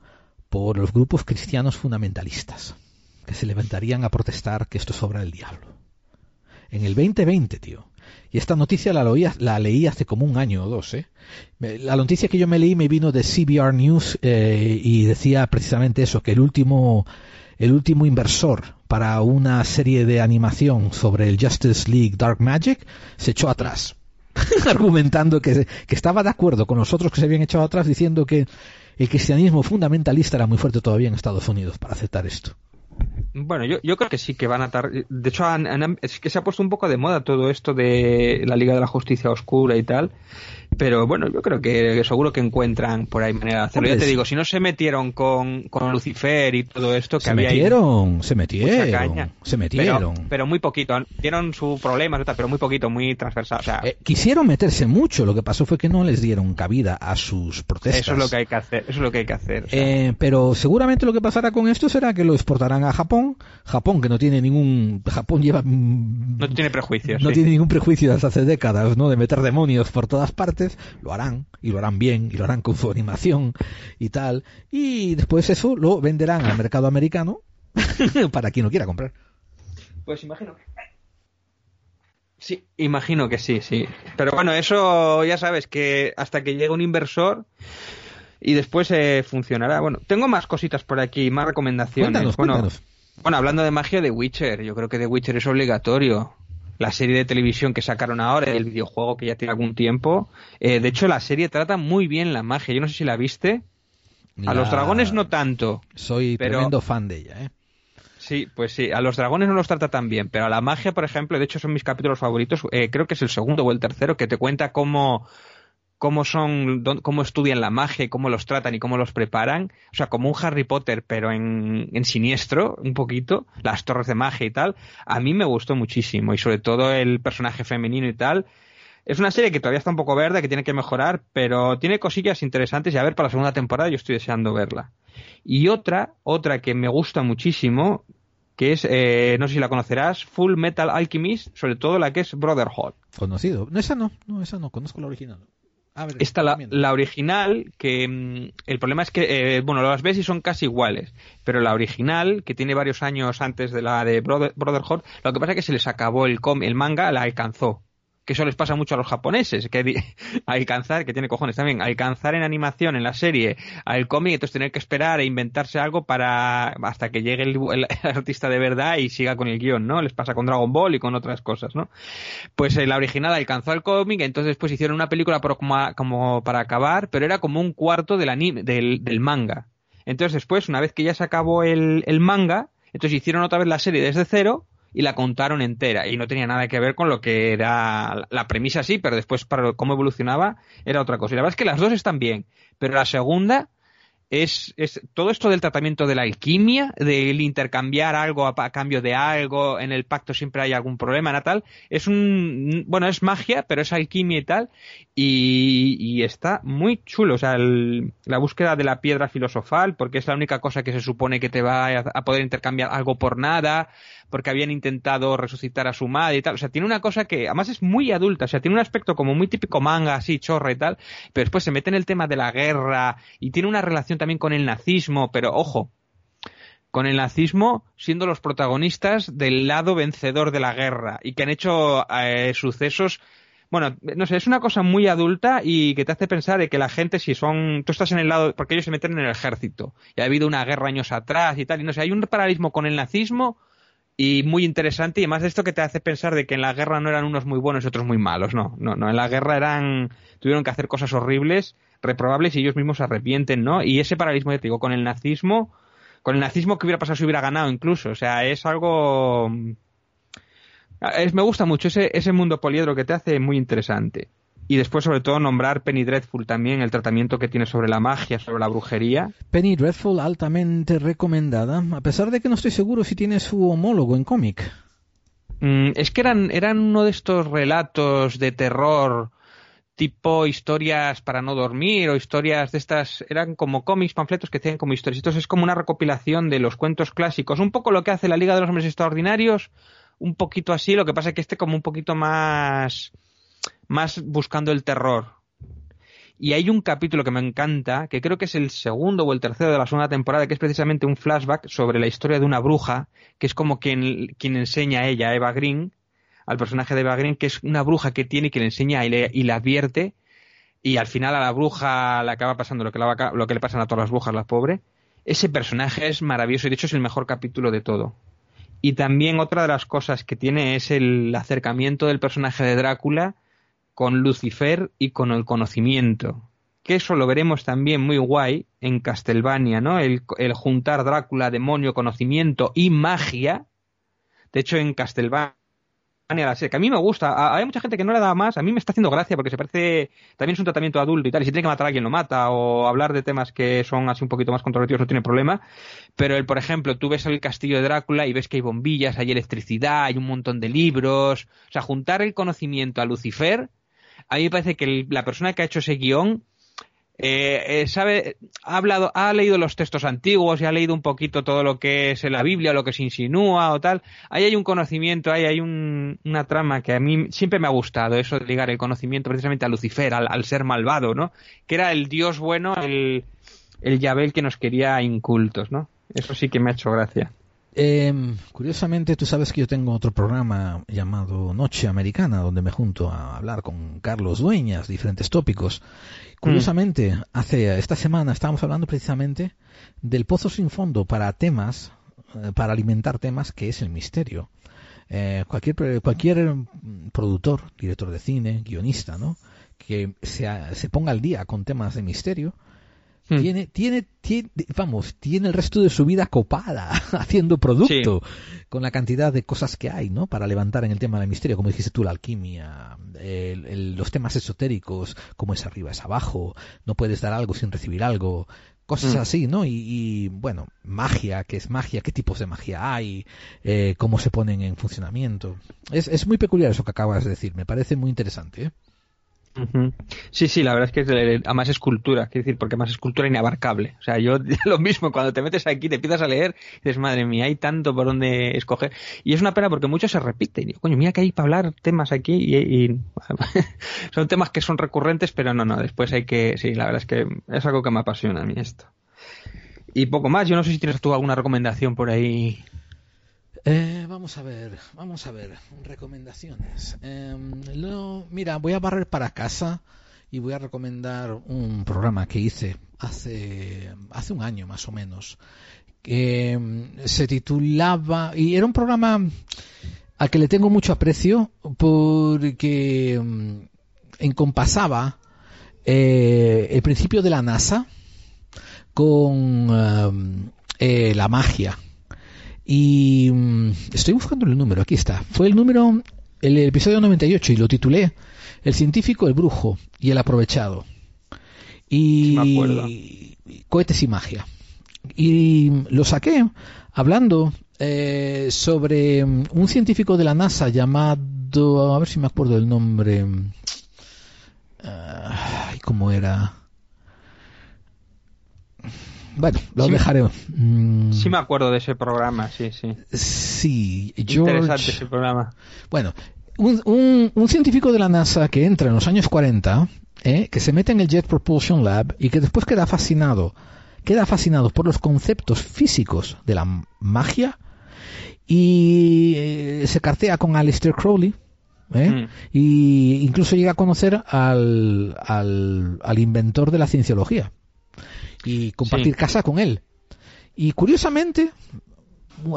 [SPEAKER 1] por los grupos cristianos fundamentalistas que se levantarían a protestar que esto es obra del diablo. En el 2020, tío. Y esta noticia la, leí hace como un año o dos. ¿eh? La noticia que yo me leí me vino de CBR News eh, y decía precisamente eso, que el último, el último inversor para una serie de animación sobre el Justice League Dark Magic se echó atrás, [laughs] argumentando que, que estaba de acuerdo con los otros que se habían echado atrás, diciendo que el cristianismo fundamentalista era muy fuerte todavía en Estados Unidos para aceptar esto.
[SPEAKER 4] Bueno, yo, creo que sí que van a tardar. De hecho, han- es que se ha puesto un poco de moda todo esto de la Liga de la Justicia Oscura y tal. Pero bueno, yo creo que, seguro que encuentran por ahí manera de hacerlo. Ya te digo, si no se metieron con, con Lucifer y todo esto, que
[SPEAKER 1] Se
[SPEAKER 4] había ahí
[SPEAKER 1] metieron, se
[SPEAKER 4] mucha
[SPEAKER 1] metieron,
[SPEAKER 4] caña.
[SPEAKER 1] se metieron.
[SPEAKER 4] Pero, pero muy poquito. Dieron su problema, pero muy poquito, muy transversal. O sea,
[SPEAKER 1] Eh, quisieron meterse mucho, lo que pasó fue que no les dieron cabida a sus protestas.
[SPEAKER 4] eso es lo que hay que hacer. Eso es lo que hay que hacer. o sea.
[SPEAKER 1] Eh, pero seguramente lo que pasará con esto será que lo exportarán a Japón. Japón que no tiene ningún... Japón lleva... mm,
[SPEAKER 4] no tiene prejuicios.
[SPEAKER 1] No
[SPEAKER 4] sí.
[SPEAKER 1] tiene ningún prejuicio desde hace décadas, ¿no? De meter demonios por todas partes. Lo harán, y lo harán bien, y lo harán con su animación y tal. Y después eso lo venderán al mercado americano [laughs] para quien lo quiera comprar.
[SPEAKER 4] Pues imagino que. Sí, imagino que sí, sí. Pero bueno, eso ya sabes que hasta que llegue un inversor y después eh, funcionará. Bueno, tengo más cositas por aquí, más recomendaciones.
[SPEAKER 1] Cuéntanos,
[SPEAKER 4] bueno,
[SPEAKER 1] cuéntanos.
[SPEAKER 4] bueno, hablando de magia de Witcher, yo creo que The Witcher es obligatorio. La serie de televisión que sacaron ahora, el videojuego que ya tiene algún tiempo. eh, de hecho, la serie trata muy bien la magia. Yo no sé si la viste. A los dragones no tanto.
[SPEAKER 1] Soy
[SPEAKER 4] Pero-
[SPEAKER 1] tremendo fan de ella, ¿eh?
[SPEAKER 4] Sí, pues sí, a los dragones no los trata tan bien, pero a la magia, por ejemplo, de hecho son mis capítulos favoritos, eh, creo que es el segundo o el tercero, que te cuenta cómo, cómo son, cómo estudian la magia cómo los tratan y cómo los preparan, o sea, como un Harry Potter, pero en, en siniestro, un poquito, las torres de magia y tal, a mí me gustó muchísimo, y sobre todo el personaje femenino y tal, es una serie que todavía está un poco verde, que tiene que mejorar, pero tiene cosillas interesantes y a ver para la segunda temporada yo estoy deseando verla. Y otra, otra que me gusta muchísimo, que es, eh, no sé si la conocerás, Full Metal Alchemist, sobre todo la que es Brotherhood.
[SPEAKER 1] Conocido. No, esa no, no, esa no, conozco la original.
[SPEAKER 4] Esta, la, la original, que mm, el problema es que, eh, bueno, las ves y son casi iguales, pero la original, que tiene varios años antes de la de Brother- Brotherhood, lo que pasa es que se les acabó el, com- el manga, la alcanzó. Que eso les pasa mucho a los japoneses, que [laughs] alcanzar, que tiene cojones también, alcanzar en animación en la serie al cómic, entonces tener que esperar e inventarse algo para hasta que llegue el, [laughs] artista de verdad y siga con el guion, ¿no? Les pasa con Dragon Ball y con otras cosas, ¿no? Pues eh, la original alcanzó el cómic, entonces después hicieron una película como, para acabar, pero era como un cuarto del, del manga. Entonces después, una vez que ya se acabó el, el manga, entonces hicieron otra vez la serie desde cero y la contaron entera y no tenía nada que ver con lo que era la premisa sí, pero después para cómo evolucionaba era otra cosa. Y la verdad es que las dos están bien, pero la segunda es, es todo esto del tratamiento de la alquimia, del intercambiar algo a, cambio de algo, en el pacto siempre hay algún problema, Natal, es un, bueno, es magia, pero es alquimia y tal, y, y está muy chulo, o sea, el- la búsqueda de la piedra filosofal, porque es la única cosa que se supone que te va a poder intercambiar algo por nada, porque habían intentado resucitar a su madre y tal, o sea, tiene una cosa que además es muy adulta, o sea, tiene un aspecto como muy típico manga, así, chorra y tal, pero después se mete en el tema de la guerra y tiene una relación también con el nazismo, pero ojo, con el nazismo siendo los protagonistas del lado vencedor de la guerra y que han hecho eh, sucesos bueno, no sé, es una cosa muy adulta y que te hace pensar de que la gente, si son, tú estás en el lado, porque ellos se meten en el ejército, y ha habido una guerra años atrás y tal, y no sé, hay un paralelismo con el nazismo y muy interesante, y además de esto que te hace pensar de que en la guerra no eran unos muy buenos y otros muy malos, no, no, no, en la guerra eran, tuvieron que hacer cosas horribles, reprobables y ellos mismos se arrepienten, ¿no? Y ese paralelismo, ya te digo, con el nazismo, con el nazismo que hubiera pasado si hubiera ganado incluso, o sea, es algo me gusta mucho ese, ese mundo poliedro que te hace muy interesante. Y después, sobre todo, nombrar Penny Dreadful también, el tratamiento que tiene sobre la magia, sobre la brujería.
[SPEAKER 1] Penny Dreadful altamente recomendada, a pesar de que no estoy seguro si tiene su homólogo en cómic.
[SPEAKER 4] Mm, es que eran, eran uno de estos relatos de terror tipo historias para no dormir o historias de estas, eran como cómics, panfletos que hacían como historias. Entonces es como una recopilación de los cuentos clásicos, un poco lo que hace la Liga de los Hombres Extraordinarios, un poquito así, lo que pasa es que este como un poquito más, más buscando el terror. Y hay un capítulo que me encanta, que creo que es el segundo o el tercero de la segunda temporada, que es precisamente un flashback sobre la historia de una bruja, que es como quien, quien enseña a ella, a Eva Green, al personaje de Eva Green, que es una bruja que tiene, que le enseña y le, y le advierte, y al final a la bruja le acaba pasando lo que, la, le pasan a todas las brujas, la pobre. Ese personaje es maravilloso y de hecho es el mejor capítulo de todo. Y también otra de las cosas que tiene es el acercamiento del personaje de Drácula con Lucifer y con el conocimiento. Que eso lo veremos también muy guay en Castlevania, ¿no? El, juntar Drácula, demonio, conocimiento y magia. De hecho, en Castlevania la serie, que a mí me gusta. Hay mucha gente que no le da más. A mí me está haciendo gracia porque se parece. También es un tratamiento adulto y tal. Y si tiene que matar a alguien, lo mata. O hablar de temas que son así un poquito más controvertidos, no tiene problema. Pero, el, por ejemplo, tú ves el castillo de Drácula y ves que hay bombillas, hay electricidad, hay un montón de libros. O sea, juntar el conocimiento a Lucifer. A mí me parece que la persona que ha hecho ese guion eh, eh, sabe, ha hablado, ha leído los textos antiguos y ha leído un poquito todo lo que es la Biblia, lo que se insinúa o tal. Ahí hay un conocimiento, ahí hay un, una trama que a mí siempre me ha gustado, eso de ligar el conocimiento precisamente a Lucifer, al, ser malvado, ¿no? Que era el Dios bueno, el, el Yabel que nos quería incultos, ¿no? Eso sí que me ha hecho gracia.
[SPEAKER 1] Eh, curiosamente, tú sabes que yo tengo otro programa llamado Noche Americana, donde me junto a hablar con Carlos Dueñas, diferentes tópicos. Curiosamente, hace esta semana estábamos hablando precisamente del pozo sin fondo para temas, eh, para alimentar temas que es el misterio. Eh, cualquier cualquier productor, director de cine, guionista, ¿no? Que se, se ponga al día con temas de misterio, tiene, tiene, tiene, vamos, tiene el resto de su vida copada [laughs] haciendo producto con la cantidad de cosas que hay, ¿no? Para levantar en el tema del misterio, como dijiste tú, la alquimia, el, el, los temas esotéricos, cómo es arriba, es abajo, no puedes dar algo sin recibir algo, cosas mm. así, ¿no? Y, y, bueno, magia, ¿qué es magia? ¿Qué tipos de magia hay? Eh, ¿Cómo se ponen en funcionamiento? Es, es muy peculiar eso que acabas de decir, me parece muy interesante, ¿eh?
[SPEAKER 4] Sí, sí, la verdad es que a más escultura, quiero decir, porque más escultura inabarcable. O sea, yo [laughs] lo mismo, cuando te metes aquí, te empiezas a leer, dices, madre mía, hay tanto por donde escoger. Y es una pena porque muchos se repiten. Y coño, mira que hay para hablar temas aquí y, [laughs] son temas que son recurrentes, pero no, no, después hay que, sí, la verdad es que es algo que me apasiona a mí esto. Y poco más, yo no sé si tienes tú alguna recomendación por ahí
[SPEAKER 1] eh, vamos a ver, vamos a ver, recomendaciones. Eh, mira, voy a barrer para casa y voy a recomendar un programa que hice hace, hace un año más o menos, que em, se titulaba, y era un programa al que le tengo mucho aprecio porque um, encompasaba eh, el principio de la NASA con eh, la magia y mm, estoy buscando el número, aquí está. Fue el número, el episodio 98 y lo titulé El científico, el brujo y el aprovechado. Y cohetes y magia. Y lo saqué hablando eh, sobre un científico de la NASA llamado, a ver si me acuerdo el nombre, uh, ¿cómo era? Bueno, lo
[SPEAKER 4] sí,
[SPEAKER 1] dejaré.
[SPEAKER 4] Mm. Sí me acuerdo de ese programa, sí, sí.
[SPEAKER 1] Sí, George...
[SPEAKER 4] Interesante ese programa.
[SPEAKER 1] Bueno, un, un, un, científico de la NASA que entra en los años 40, ¿eh? que se mete en el Jet Propulsion Lab y que después queda fascinado, queda fascinado por los conceptos físicos de la magia y eh, se cartea con Aleister Crowley, ¿eh? Mm. y incluso llega a conocer al, al, al inventor de la cienciología y compartir sí. casa con él. Y curiosamente,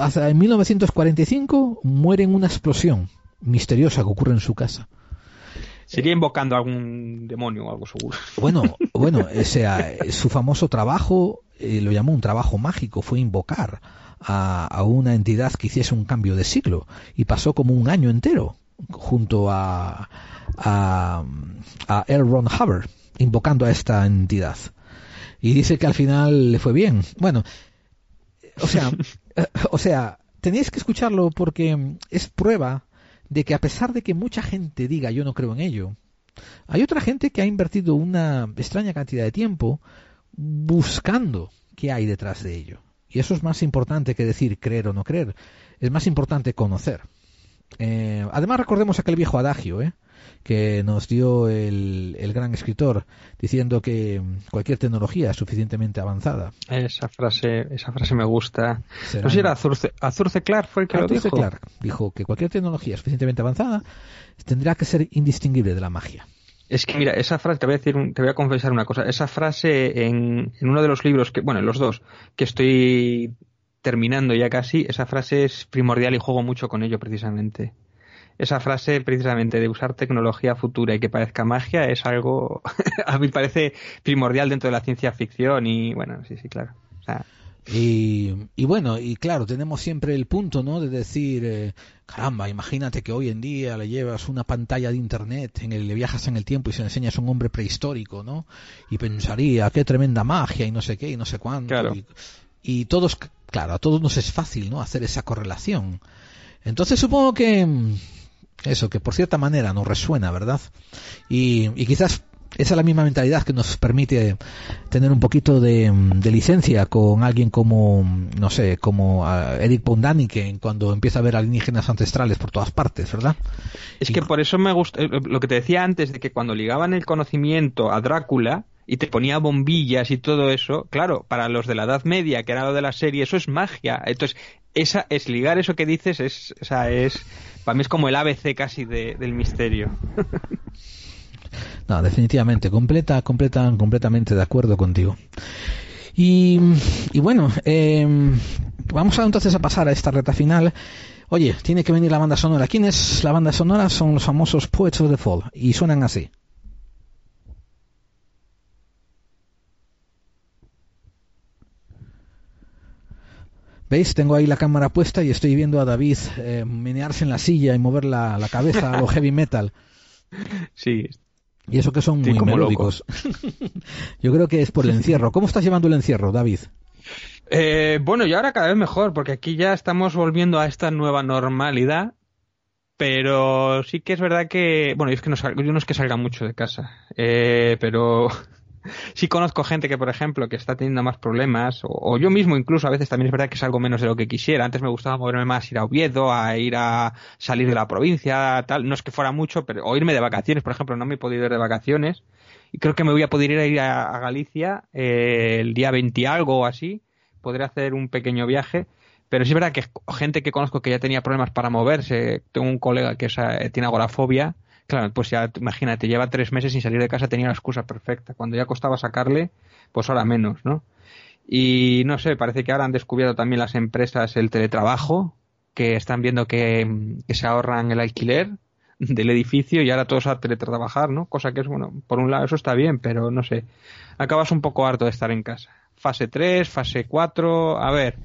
[SPEAKER 1] hasta en 1945 muere en una explosión misteriosa que ocurre en su casa.
[SPEAKER 4] Sería invocando a algún demonio o algo seguro.
[SPEAKER 1] Bueno, [laughs] bueno, o sea, su famoso trabajo, eh, lo llamó un trabajo mágico, fue invocar a, a, una entidad que hiciese un cambio de siglo y pasó como un año entero junto a, a, a L. Ron Hubbard invocando a esta entidad y dice que al final le fue bien. Bueno, o sea, [laughs] o sea, tenéis que escucharlo porque es prueba de que a pesar de que mucha gente diga yo no creo en ello, hay otra gente que ha invertido una extraña cantidad de tiempo buscando qué hay detrás de ello. Y eso es más importante que decir creer o no creer. Es más importante conocer. Eh, además recordemos aquel viejo adagio, ¿eh? Que nos dio el, el, gran escritor diciendo que cualquier tecnología es suficientemente avanzada.
[SPEAKER 4] Esa frase, esa frase me gusta. no sé si era Azurce, Azurce Clark fue el que
[SPEAKER 1] Azurce
[SPEAKER 4] lo dijo.
[SPEAKER 1] Clark dijo que cualquier tecnología suficientemente avanzada tendrá que ser indistinguible de la magia.
[SPEAKER 4] Es que mira, esa frase, te voy a decir, te voy a confesar una cosa. Esa frase en, en uno de los libros que, bueno, en los dos que estoy terminando ya casi, esa frase es primordial y juego mucho con ello precisamente esa frase precisamente de usar tecnología futura y que parezca magia es algo [laughs] a mí parece primordial dentro de la ciencia ficción y bueno, sí, sí, claro. O sea,
[SPEAKER 1] y, y, bueno, y claro, tenemos siempre el punto, ¿no? De decir, eh, caramba, imagínate que hoy en día le llevas una pantalla de internet en el le viajas en el tiempo y se le enseñas a un hombre prehistórico, ¿no? Y pensaría, qué tremenda magia y no sé qué y no sé cuánto.
[SPEAKER 4] Claro.
[SPEAKER 1] Y, y todos, claro, a todos nos es fácil, ¿no? Hacer esa correlación. Entonces supongo que eso, que por cierta manera nos resuena, ¿verdad? Y, y quizás esa es la misma mentalidad que nos permite tener un poquito de, de licencia con alguien como, no sé, como uh, Eric Pondaniken cuando empieza a ver alienígenas ancestrales por todas partes, ¿verdad?
[SPEAKER 4] Es y, que por eso me gusta, lo que te decía antes, de que cuando ligaban el conocimiento a Drácula, y te ponía bombillas y todo eso, claro, para los de la Edad Media, que era lo de la serie, eso es magia. Entonces, esa es ligar eso que dices, es, o sea, es, para mí es como el ABC casi de, del misterio. [laughs]
[SPEAKER 1] no, definitivamente, completa, completa, completamente de acuerdo contigo. Y, y bueno, eh, vamos entonces a pasar a esta reta final. Oye, tiene que venir la banda sonora. ¿Quién es la banda sonora? Son los famosos Poets of the Fall. Y suenan así. ¿Veis? Tengo ahí la cámara puesta y estoy viendo a David eh, menearse en la silla y mover la, la cabeza a lo heavy metal. [laughs]
[SPEAKER 4] Sí.
[SPEAKER 1] Y eso que son muy melódicos. Yo creo que es por el [laughs] encierro. ¿Cómo estás llevando el encierro, David?
[SPEAKER 4] Eh, bueno, y ahora cada vez mejor, porque aquí ya estamos volviendo a esta nueva normalidad. Pero sí que es verdad que, bueno, es que no, yo no es que salga mucho de casa, eh, pero [laughs] sí conozco gente que, por ejemplo, que está teniendo más problemas, o, yo mismo incluso a veces también es verdad que salgo menos de lo que quisiera. Antes me gustaba moverme más, ir a Oviedo, a ir a salir de la provincia, tal. No es que fuera mucho, pero o irme de vacaciones, por ejemplo, no me he podido ir de vacaciones. Y creo que me voy a poder ir a, ir a, Galicia eh, el día 20 algo o así. Podré hacer un pequeño viaje. Pero sí es verdad que gente que conozco que ya tenía problemas para moverse. Tengo un colega que es, eh, tiene agorafobia Claro, pues ya imagínate, lleva tres meses sin salir de casa, tenía la excusa perfecta. Cuando ya costaba sacarle, pues ahora menos, ¿no? Y no sé, parece que ahora han descubierto también las empresas el teletrabajo, que están viendo que, se ahorran el alquiler del edificio y ahora todos a teletrabajar, ¿no? Cosa que es, bueno, por un lado eso está bien, pero no sé, acabas un poco harto de estar en casa. Fase 3, fase 4, a ver.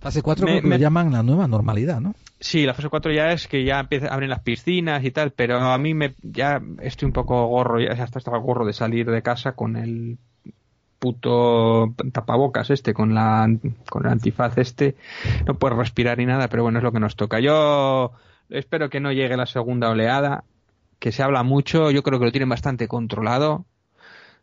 [SPEAKER 1] Fase 4 me, me... lo llaman la nueva normalidad, ¿no?
[SPEAKER 4] Sí, la fase 4 ya es que ya empieza, abren las piscinas y tal, pero a mí me ya estoy un poco gorro, ya hasta estaba gorro de salir de casa con el puto tapabocas este, con la con el antifaz este, no puedes respirar ni nada, pero bueno, es lo que nos toca. Yo espero que no llegue la segunda oleada, que se habla mucho, yo creo que lo tienen bastante controlado.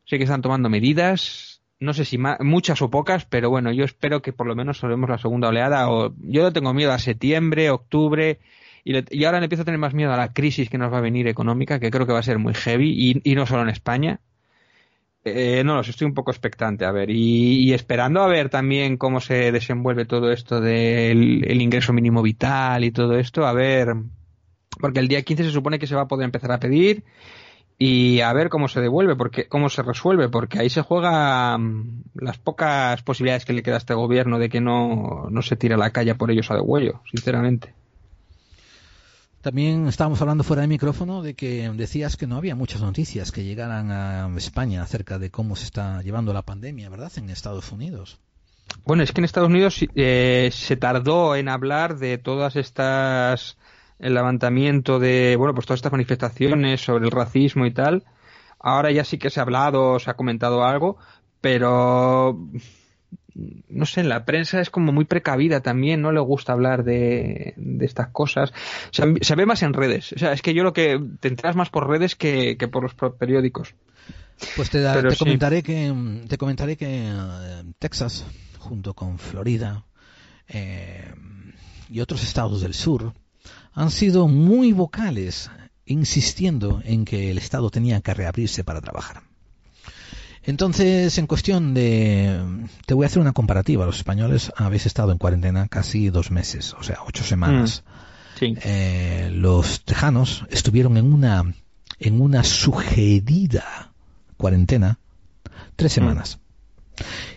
[SPEAKER 4] Sé que están tomando medidas, no sé si muchas o pocas, pero bueno, yo espero que por lo menos salvemos la segunda oleada. O, yo le tengo miedo a septiembre, octubre, y, le, y, ahora le empiezo a tener más miedo a la crisis que nos va a venir económica, que creo que va a ser muy heavy, y, no solo en España. Eh, no, estoy un poco expectante, a ver, y, y, esperando a ver también cómo se desenvuelve todo esto del el ingreso mínimo vital y todo esto, a ver, porque el día 15 se supone que se va a poder empezar a pedir y a ver cómo se devuelve, porque cómo se resuelve, porque ahí se juega las pocas posibilidades que le queda a este gobierno de que no, no se tire a la calle por ellos a de huello, sinceramente.
[SPEAKER 1] También estábamos hablando fuera de micrófono de que decías que no había muchas noticias que llegaran a España acerca de cómo se está llevando la pandemia, ¿verdad? En Estados Unidos.
[SPEAKER 4] Bueno, es que en Estados Unidos eh, se tardó en hablar de todas estas el levantamiento de, bueno, pues todas estas manifestaciones sobre el racismo y tal. Ahora ya sí que se ha hablado, se ha comentado algo, pero no sé, la prensa es como muy precavida también, no le gusta hablar de, de estas cosas. Se ve más en redes. O sea, es que yo lo que te enteras más por redes que, que por los periódicos.
[SPEAKER 1] Pues te, da- te
[SPEAKER 4] sí.
[SPEAKER 1] comentaré que te comentaré que eh, Texas, junto con Florida eh, y otros estados del sur, han sido muy vocales insistiendo en que el estado tenía que reabrirse para trabajar. Entonces, en cuestión de... Te voy a hacer una comparativa. Los españoles habéis estado en cuarentena casi dos meses, o sea, ocho semanas. Eh, los tejanos estuvieron en una, en una sugerida cuarentena tres semanas.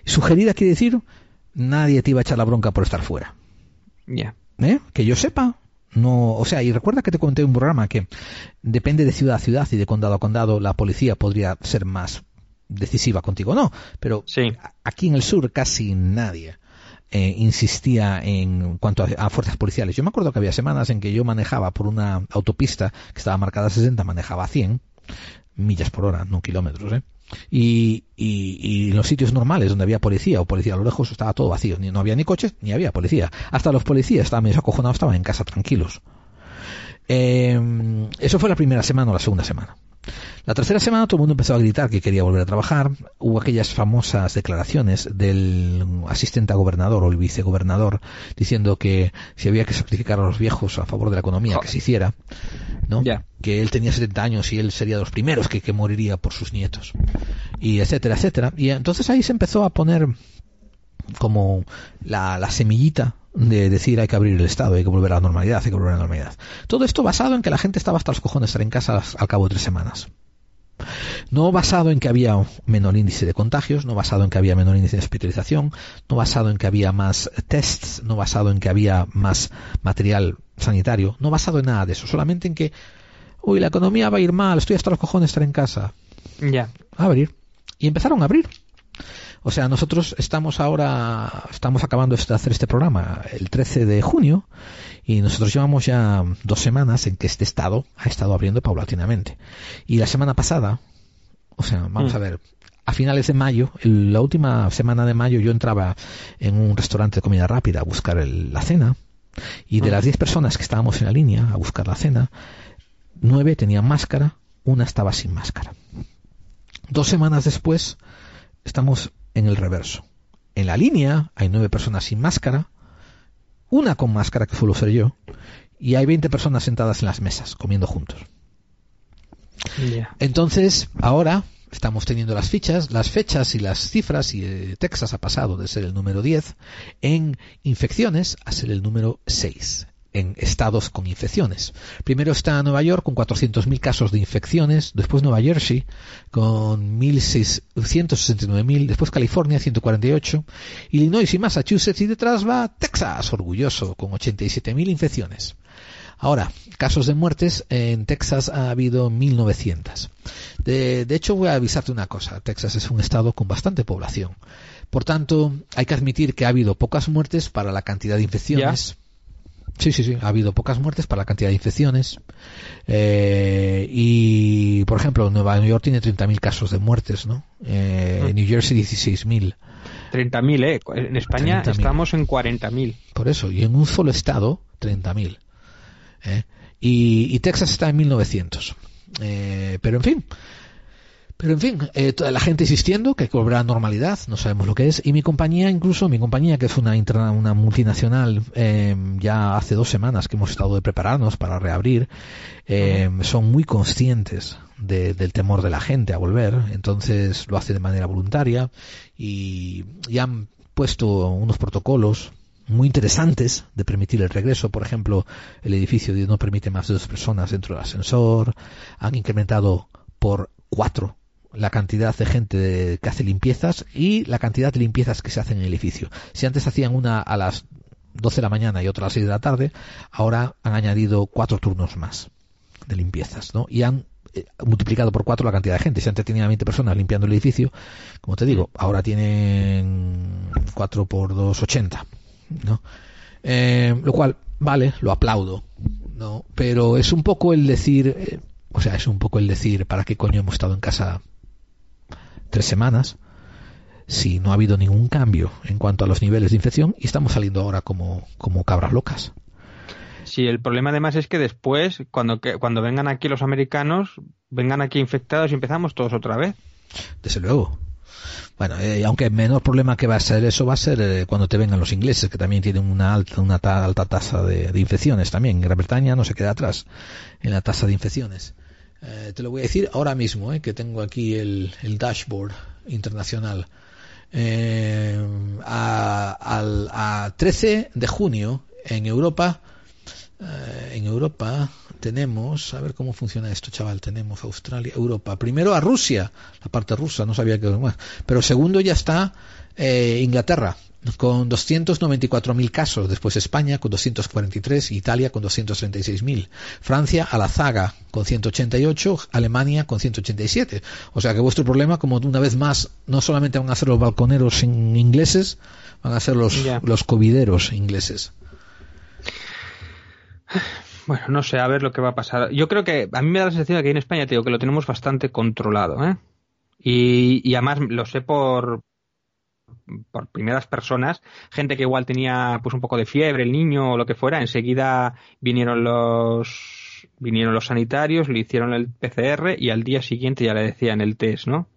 [SPEAKER 1] Sugerida quiere decir nadie te iba a echar la bronca por estar fuera.
[SPEAKER 4] Ya.
[SPEAKER 1] ¿Eh? Que yo sepa. No, o sea, y recuerda que te conté en un programa que depende de ciudad a ciudad y de condado a condado, la policía podría ser más decisiva contigo, no, pero a- aquí en el sur casi nadie eh, insistía en cuanto a, a fuerzas policiales. Yo me acuerdo que había semanas en que yo manejaba por una autopista que estaba marcada a 60, manejaba a 100 millas por hora, no kilómetros, ¿eh? Y, y, y los sitios normales donde había policía o policía a lo lejos estaba todo vacío, ni, no había ni coches ni había policía. Hasta los policías estaban medio acojonados, estaban en casa tranquilos. Eh, eso fue la primera semana o la segunda semana. La tercera semana todo el mundo empezó a gritar que quería volver a trabajar. Hubo aquellas famosas declaraciones del asistente a gobernador o el vicegobernador diciendo que si había que sacrificar a los viejos a favor de la economía, que se hiciera. ¿no? Que él tenía 70 años y él sería de los primeros que, que moriría por sus nietos. Y etcétera, etcétera. Y entonces ahí se empezó a poner como la, la semillita de decir hay que abrir el Estado, hay que volver a la normalidad, hay que volver a la normalidad. Todo esto basado en que la gente estaba hasta los cojones de estar en casa al- cabo de tres semanas. No basado en que había menor índice de contagios, no basado en que había menor índice de hospitalización, no basado en que había más tests, no basado en que había más material sanitario, no basado en nada de eso, solamente en que, uy, la economía va a ir mal, estoy hasta los cojones de estar en casa.
[SPEAKER 4] Ya.
[SPEAKER 1] A abrir. Y empezaron a abrir. O sea, nosotros estamos ahora, estamos acabando de hacer este programa el 13 de junio y nosotros llevamos ya dos semanas en que este estado ha estado abriendo paulatinamente. Y la semana pasada, o sea, vamos
[SPEAKER 4] Mm.
[SPEAKER 1] a ver, a finales de mayo, la última semana de mayo yo entraba en un restaurante de comida rápida a buscar el- la cena y de las 10 personas que estábamos en la línea a buscar la cena, nueve tenían máscara, una estaba sin máscara. Dos semanas después, estamos en el reverso. En la línea hay nueve personas sin máscara, una con máscara, que suelo ser yo, y hay 20 personas sentadas en las mesas, comiendo juntos. Entonces, ahora estamos teniendo las fichas, las fechas y las cifras, y eh, Texas ha pasado de ser el número 10 en infecciones a ser el número 6 en estados con infecciones. Primero está Nueva York con 400.000 casos de infecciones, después Nueva Jersey con 1.669.000, después California 148, Illinois y Massachusetts y detrás va Texas, orgulloso, con 87.000 infecciones. Ahora, casos de muertes, en Texas ha habido 1.900. De, de hecho, voy a avisarte una cosa. Texas es un estado con bastante población. Por tanto, hay que admitir que ha habido pocas muertes para la cantidad de infecciones. Sí, sí, sí. Ha habido pocas muertes para la cantidad de infecciones. Eh, y, por ejemplo, Nueva York tiene 30.000 casos de muertes, ¿no? Eh, New Jersey 16.000.
[SPEAKER 4] 30.000, ¿eh? En España
[SPEAKER 1] 30.000.
[SPEAKER 4] estamos en 40.000.
[SPEAKER 1] Por eso, y en un solo estado, 30.000. ¿eh? Y, y Texas está en 1900. Eh, pero en fin, pero en fin, eh, toda la gente insistiendo que hay que volver a la normalidad, no sabemos lo que es. Y mi compañía, incluso mi compañía, que es una, interna- una multinacional, eh, ya hace dos semanas que hemos estado de prepararnos para reabrir, eh, son muy conscientes de- del temor de la gente a volver, entonces lo hace de manera voluntaria y, y han puesto unos protocolos muy interesantes de permitir el regreso. Por ejemplo, el edificio no permite más de dos personas dentro del ascensor. Han incrementado por cuatro la cantidad de gente que hace limpiezas y la cantidad de limpiezas que se hacen en el edificio. Si antes hacían una a las 12 de la mañana y otra a las 6 de la tarde, ahora han añadido cuatro turnos más de limpiezas, ¿no? Y han eh, multiplicado por cuatro la cantidad de gente. Si antes tenían 20 personas limpiando el edificio, como te digo, ahora tienen 4 por 2, 80, ¿no? Eh, lo cual, vale, lo aplaudo, ¿no? Pero es un poco el decir, eh, o sea, es un poco el decir, ¿para qué coño hemos estado en casa tres semanas? si no ha habido ningún cambio en cuanto a los niveles de infección y estamos saliendo ahora como, como cabras locas.
[SPEAKER 4] Sí, el problema además es que después, cuando, que, cuando vengan aquí los americanos, vengan aquí infectados y empezamos todos otra vez.
[SPEAKER 1] Desde luego. Bueno, eh, aunque el menor problema que va a ser eso va a ser eh, cuando te vengan los ingleses, que también tienen una alta, una ta- alta tasa de, de infecciones también. Gran Bretaña no se queda atrás en la tasa de infecciones. Eh, te lo voy a decir ahora mismo, eh, que tengo aquí el, el dashboard internacional. Eh, a, al- a 13 de junio en Europa, eh, en Europa tenemos, a ver cómo funciona esto, chaval, tenemos Australia, Europa. Primero a Rusia, la parte rusa, no sabía que más. Pero segundo ya está eh, Inglaterra, con 294.000 casos, después España con 243, Italia con 236.000, Francia a la zaga con 188, Alemania con 187. O sea que vuestro problema, como una vez más, no solamente van a ser los balconeros in- ingleses, van a ser los,
[SPEAKER 4] Ya.
[SPEAKER 1] los covideros ingleses.
[SPEAKER 4] Bueno, no sé, a ver lo que va a pasar. Yo creo que a mí me da la sensación de que en España, te digo, que lo tenemos bastante controlado, ¿eh? Y, y además lo sé por, por primeras personas, gente que igual tenía pues un poco de fiebre, el niño o lo que fuera, enseguida vinieron los vinieron los sanitarios, le hicieron el PCR y al día siguiente ya le decían el test, ¿no?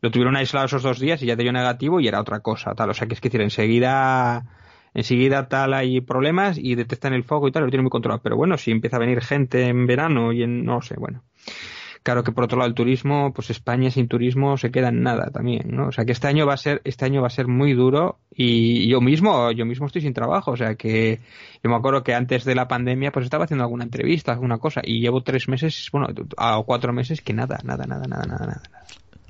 [SPEAKER 4] Lo tuvieron aislado esos dos días y ya dio negativo y era otra cosa, tal. O sea que es que decir, enseguida enseguida tal hay problemas y detectan el foco y tal, lo tienen muy controlado. Pero bueno, si empieza a venir gente en verano y en, no sé, bueno. Claro que por otro lado el turismo, pues España sin turismo se queda en nada también, ¿no? O sea que este año va a ser, este año va a ser muy duro y yo mismo, yo mismo estoy sin trabajo, o sea que yo me acuerdo que antes de la pandemia pues estaba haciendo alguna entrevista, alguna cosa y llevo tres meses, bueno, a cuatro meses que nada, nada, nada, nada, nada, nada.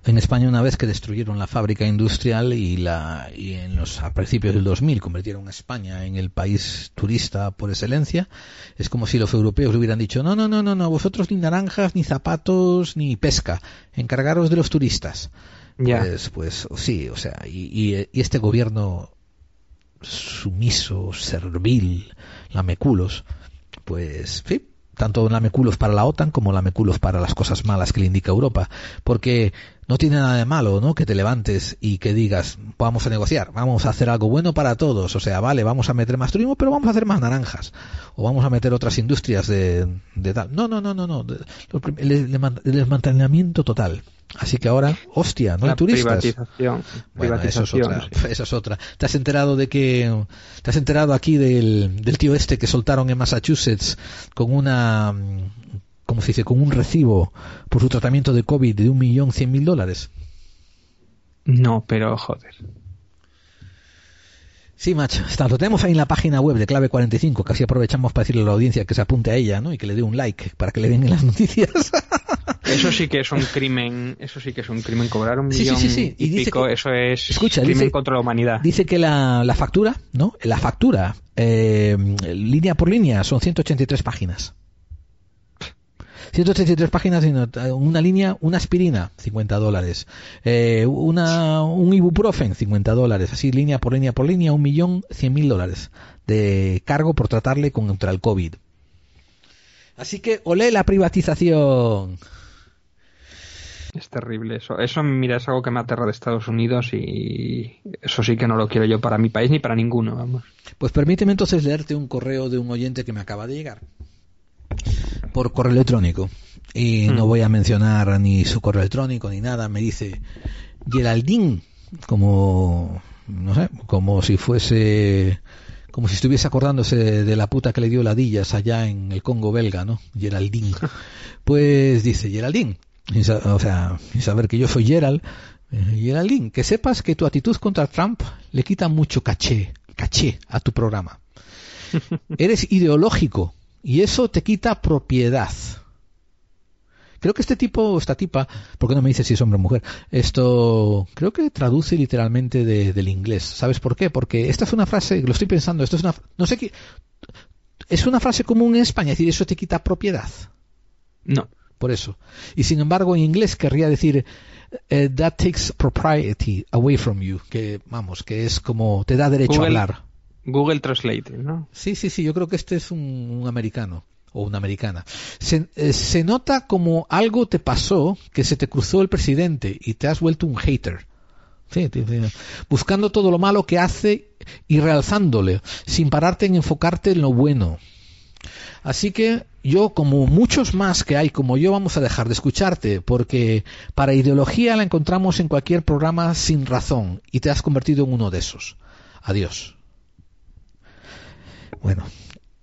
[SPEAKER 1] En España una vez que destruyeron la fábrica industrial y la y en los a principios del 2000 convirtieron a España en el país turista por excelencia, es como si los europeos le hubieran dicho, "No, no, no, no, no, vosotros ni naranjas, ni zapatos, ni pesca, encargaros de los turistas."
[SPEAKER 4] Ya.
[SPEAKER 1] Pues pues sí, o sea, y, y, y este gobierno sumiso, servil, lameculos, pues sí, tanto lameculos para la OTAN como lameculos para las cosas malas que le indica Europa, porque no tiene nada de malo, ¿no? Que te levantes y que digas, vamos a negociar, vamos a hacer algo bueno para todos, o sea, vale, vamos a meter más turismo, pero vamos a hacer más naranjas, o vamos a meter otras industrias de, de tal. No, no, no, no, no, el, el, el desmantelamiento total. Así que ahora, hostia, no
[SPEAKER 4] La
[SPEAKER 1] hay turistas.
[SPEAKER 4] Privatización.
[SPEAKER 1] Bueno, eso es
[SPEAKER 4] privatización,
[SPEAKER 1] otra.
[SPEAKER 4] sí. [laughs]
[SPEAKER 1] Esa es otra. ¿Te has enterado de que te has enterado aquí del, del tío este que soltaron en Massachusetts con una ¿cómo se dice? con un recibo por su tratamiento de COVID de un millón cien mil dólares?
[SPEAKER 4] No, pero joder.
[SPEAKER 1] Sí, macho, está, lo tenemos ahí en la página web de Clave 45, que así aprovechamos para decirle a la audiencia que se apunte a ella, ¿no? Y que le dé un like para que le den en las noticias. [laughs]
[SPEAKER 4] Eso sí que es un crimen, eso sí que es un crimen cobrar un
[SPEAKER 1] Sí, sí,
[SPEAKER 4] millón
[SPEAKER 1] sí, sí.
[SPEAKER 4] y,
[SPEAKER 1] Y dice
[SPEAKER 4] pico,
[SPEAKER 1] que-
[SPEAKER 4] eso es
[SPEAKER 1] Escucha,
[SPEAKER 4] crimen
[SPEAKER 1] dice-
[SPEAKER 4] contra la humanidad.
[SPEAKER 1] Dice que la, la factura, ¿no? La factura, eh, línea por línea, son 183 páginas. 183 páginas una línea, una aspirina, 50 dólares. Eh, una, un ibuprofen, 50 dólares. Así, línea por línea por línea, un millón cien mil dólares de cargo por tratarle contra el COVID. Así que, olé la privatización.
[SPEAKER 4] Es terrible eso. Eso, mira, es algo que me aterra de Estados Unidos y eso sí que no lo quiero yo para mi país ni para ninguno, vamos.
[SPEAKER 1] Pues permíteme entonces leerte un correo de un oyente que me acaba de llegar por correo electrónico y
[SPEAKER 4] Mm.
[SPEAKER 1] no voy a mencionar ni su correo electrónico ni nada. Me dice Geraldine como no sé, como si fuese como si estuviese acordándose de la puta que le dio ladillas allá en el Congo belga, ¿no? Geraldine. [laughs] Pues dice Geraldine, o sea, sin saber que yo soy Gerald, eh, Geraldine, que sepas que tu actitud contra Trump le quita mucho caché, caché a tu programa. [laughs] Eres ideológico y eso te quita propiedad. Creo que este tipo, esta tipa, ¿por qué no me dice si es hombre o mujer? Esto creo que traduce literalmente de- del inglés. ¿Sabes por qué? Porque esta es una frase, lo estoy pensando, esto es una, no sé qué, es una frase común en España, es decir, eso te quita propiedad.
[SPEAKER 4] No.
[SPEAKER 1] Por eso. Y sin embargo, en inglés querría decir, eh, that takes propriety away from you, que vamos, que es como te da derecho
[SPEAKER 4] Google-
[SPEAKER 1] a hablar.
[SPEAKER 4] Google Translate, ¿no?
[SPEAKER 1] Sí, sí, sí, yo creo que este es un, americano o una americana. Se, eh, se nota como algo te pasó, que se te cruzó el presidente y te has vuelto un hater. Sí, sí, sí. Buscando todo lo malo que hace y realzándole, sin pararte en enfocarte en lo bueno. Así que yo, como muchos más que hay como yo, vamos a dejar de escucharte, porque para ideología la encontramos en cualquier programa sin razón, y te has convertido en uno de esos. Adiós. Bueno,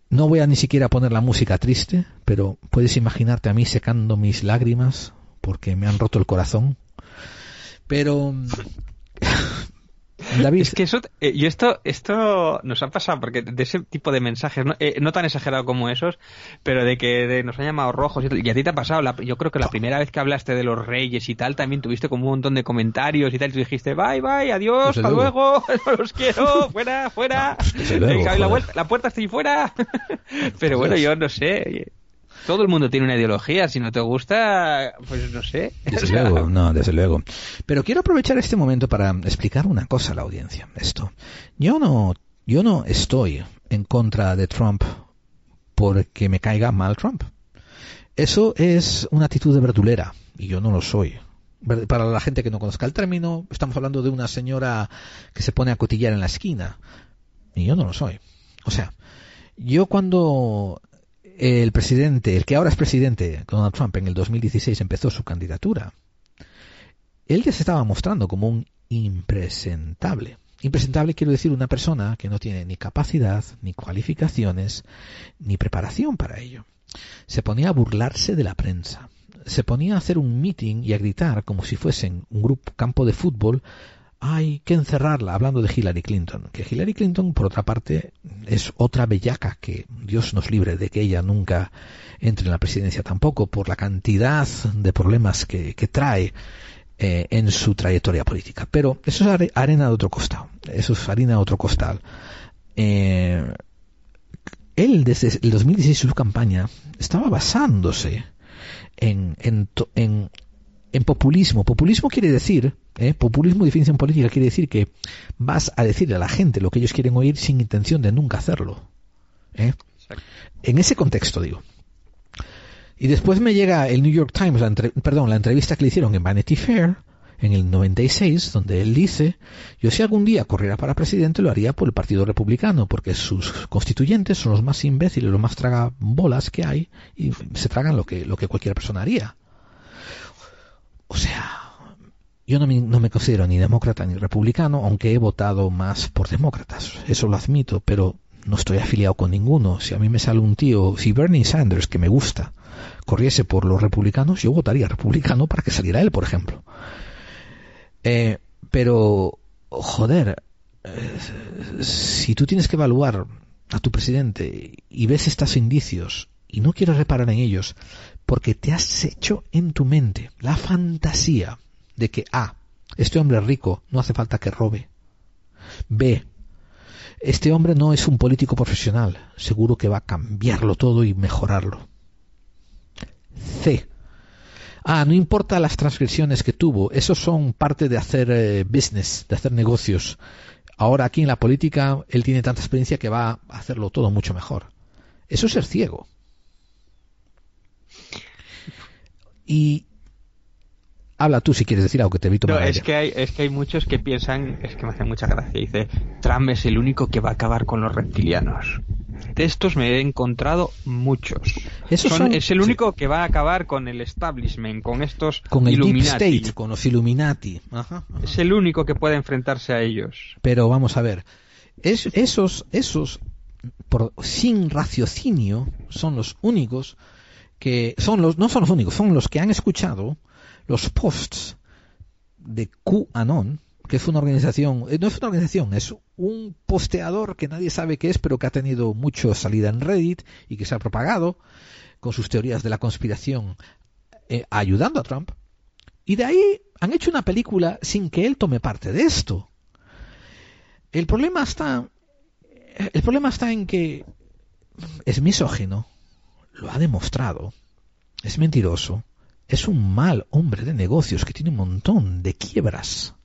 [SPEAKER 1] no voy a ni siquiera poner la música triste, pero puedes imaginarte a mí secando mis lágrimas porque me han roto el corazón. Pero [laughs] David.
[SPEAKER 4] Es que eso, eh, y esto, esto nos ha pasado, porque de ese tipo de mensajes, no, eh, no tan exagerado como esos, pero de que de- nos han llamado rojos y, y a ti te ha pasado, la- yo creo que la primera vez que hablaste de los reyes y tal, también tuviste como un montón de comentarios y tal, y tú dijiste, bye, bye, adiós, hasta
[SPEAKER 1] luego. [laughs]
[SPEAKER 4] no los quiero, [laughs] fuera, fuera,
[SPEAKER 1] luego,
[SPEAKER 4] y la, vuelta- la puerta estoy fuera. [laughs] pero bueno, yo no sé, todo el mundo tiene una ideología, si no te gusta, pues no sé.
[SPEAKER 1] Desde luego, no, desde luego. Pero quiero aprovechar este momento para explicar una cosa a la audiencia. Esto, yo no, yo no estoy en contra de Trump porque me caiga mal Trump. Eso es una actitud de verdulera y yo no lo soy. Para la gente que no conozca el término, estamos hablando de una señora que se pone a cotillar en la esquina y yo no lo soy. O sea, yo cuando el presidente, el que ahora es presidente, Donald Trump, en el 2016 empezó su candidatura, él ya se estaba mostrando como un impresentable. Impresentable quiero decir una persona que no tiene ni capacidad, ni cualificaciones, ni preparación para ello. Se ponía a burlarse de la prensa. Se ponía a hacer un meeting y a gritar como si fuesen un grupo campo de fútbol hay que encerrarla, hablando de Hillary Clinton. Que Hillary Clinton, por otra parte, es otra bellaca que Dios nos libre de que ella nunca entre en la presidencia tampoco, por la cantidad de problemas que, que trae eh, en su trayectoria política. Pero eso es are- arena de otro costado. Eso es harina de otro costal. Eh, él, desde el 2016, su campaña, estaba basándose en, en, en populismo. Populismo quiere decir, ¿eh? populismo, definición política, quiere decir que vas a decirle a la gente lo que ellos quieren oír sin intención de nunca hacerlo. ¿eh? En ese contexto, digo. Y después me llega el New York Times, la entre- perdón, la entrevista que le hicieron en Vanity Fair en el 96, donde él dice, yo si algún día corriera para presidente lo haría por el Partido Republicano, porque sus constituyentes son los más imbéciles, los más tragabolas que hay, y se tragan lo que, lo que cualquier persona haría. O sea, yo no me, considero ni demócrata ni republicano, aunque he votado más por demócratas, eso lo admito, pero no estoy afiliado con ninguno. Si a mí me sale un tío, si Bernie Sanders, que me gusta, corriese por los republicanos, yo votaría republicano para que saliera él, por ejemplo. Eh, pero, joder, eh, si tú tienes que evaluar a tu presidente y ves estos indicios y no quieres reparar en ellos porque te has hecho en tu mente la fantasía de que A, este hombre es rico, no hace falta que robe. B, este hombre no es un político profesional, seguro que va a cambiarlo todo y mejorarlo. C, Ah, no importa las transgresiones que tuvo, esos son parte de hacer eh, business, de hacer negocios. Ahora aquí en la política él tiene tanta experiencia que va a hacerlo todo mucho mejor. Eso es ser ciego. Y habla tú si quieres decir algo que te evito
[SPEAKER 4] No, es que hay, es que hay muchos que piensan, es que me hace mucha gracia, dice, Trump es el único que va a acabar con los reptilianos. De estos me he encontrado muchos.
[SPEAKER 1] Esos
[SPEAKER 4] Son-
[SPEAKER 1] son-
[SPEAKER 4] es el único que va a acabar con el establishment, con estos
[SPEAKER 1] con el
[SPEAKER 4] Illuminati.
[SPEAKER 1] Deep State, con los Illuminati. Ajá.
[SPEAKER 4] Es el único que puede enfrentarse a ellos.
[SPEAKER 1] Pero vamos a ver, es- esos, esos por, sin raciocinio son los únicos que son los, no son los únicos, son los que han escuchado los posts de QAnon, que es una organización, eh, no es una organización, es un posteador que nadie sabe qué es, pero que ha tenido mucha salida en Reddit y que se ha propagado con sus teorías de la conspiración eh, ayudando a Trump. Y de ahí han hecho una película sin que él tome parte de esto. El problema está, el problema está en que es misógino, lo ha demostrado, es mentiroso, es un mal hombre de negocios que tiene un montón de quiebras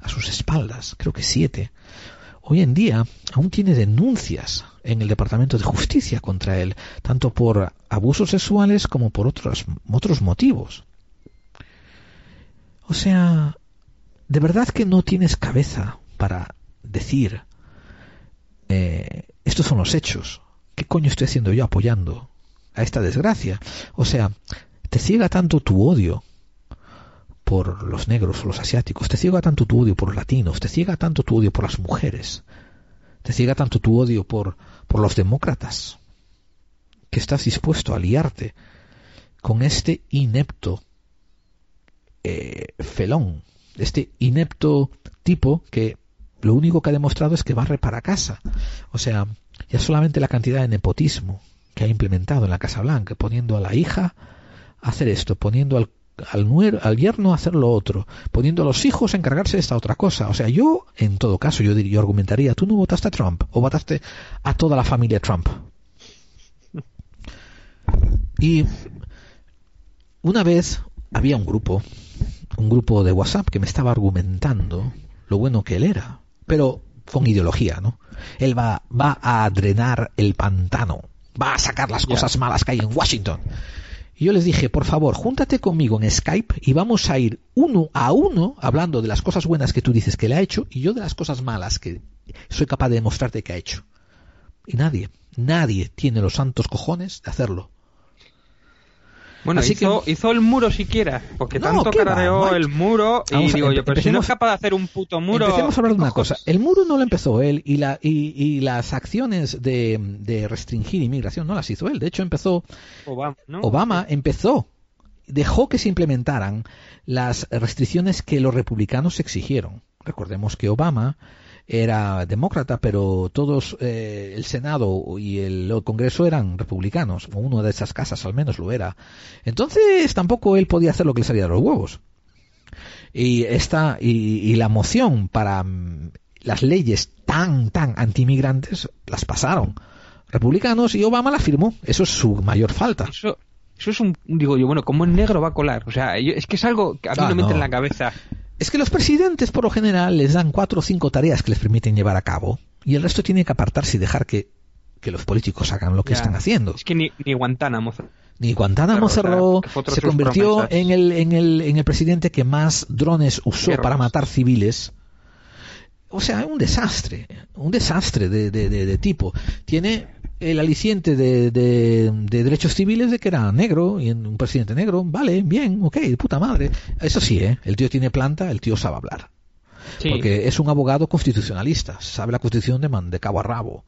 [SPEAKER 1] a sus espaldas, creo que siete. Hoy en día aún tiene denuncias en el Departamento de Justicia contra él, tanto por abusos sexuales como por otros, otros motivos. O sea, de verdad que no tienes cabeza para decir, eh, estos son los hechos. ¿Qué coño estoy haciendo yo apoyando a esta desgracia? O sea, te ciega tanto tu odio por los negros o los asiáticos, te ciega tanto tu odio por los latinos, te ciega tanto tu odio por las mujeres, te ciega tanto tu odio por, por los demócratas, que estás dispuesto a aliarte con este inepto eh, felón, este inepto tipo que lo único que ha demostrado es que barre para casa. O sea, ya solamente la cantidad de nepotismo que ha implementado en la Casa Blanca, poniendo a la hija hacer esto, poniendo al, al, yerno a hacer lo otro, poniendo a los hijos a encargarse de esta otra cosa. O sea, yo, en todo caso, yo, diría, yo argumentaría, tú no votaste a Trump o votaste a toda la familia Trump. Y una vez había un grupo, un grupo de WhatsApp que me estaba argumentando lo bueno que él era, pero con ideología, ¿no? Él va, va a drenar el pantano, va a sacar las cosas malas que hay en Washington. Y yo les dije, por favor, júntate conmigo en Skype y vamos a ir uno a uno hablando de las cosas buenas que tú dices que le ha hecho y yo de las cosas malas que soy capaz de demostrarte que ha hecho. Y nadie, nadie tiene los santos cojones de hacerlo.
[SPEAKER 4] Bueno, Así hizo, que... hizo el muro siquiera, porque no, tanto carareó va, el muro y Vamos digo a, yo, pero si no es capaz de hacer un puto muro...
[SPEAKER 1] Empecemos a hablar de una cosa. El muro no lo empezó él y, la, y, y las acciones de, de, restringir inmigración no las hizo él. De hecho, empezó...
[SPEAKER 4] Obama, ¿no?
[SPEAKER 1] Obama empezó, dejó que se implementaran las restricciones que los republicanos exigieron. Recordemos que Obama era demócrata, pero todos, eh, el Senado y el, el, Congreso eran republicanos, o uno de esas casas al menos lo era. Entonces tampoco él podía hacer lo que le salía de los huevos. Y esta, y, y la moción para um, las leyes tan, tan antimigrantes las pasaron republicanos y Obama la firmó. Eso es su mayor falta.
[SPEAKER 4] Eso, eso es un, digo yo, bueno, como en negro va a colar? O sea, yo, es que es algo que a mí ah, no me entra en la cabeza. [laughs]
[SPEAKER 1] Es que los presidentes por lo general les dan cuatro o cinco tareas que les permiten llevar a cabo y el resto tiene que apartarse y dejar que, que los políticos hagan lo que
[SPEAKER 4] ya.
[SPEAKER 1] están haciendo.
[SPEAKER 4] Es que ni, ni Guantánamo.
[SPEAKER 1] Ni Guantánamo cerró, se convirtió en el, en, el, en el presidente que más drones usó para matar civiles. O sea, un desastre, un desastre de, de, de, de tipo. Tiene el aliciente de, de, de, derechos civiles de que era negro y un presidente negro, vale, bien, ok, puta madre. Eso sí, ¿eh? el tío tiene planta, el tío sabe hablar. Sí. Porque es un abogado constitucionalista, sabe la constitución de, man, de cabo a rabo,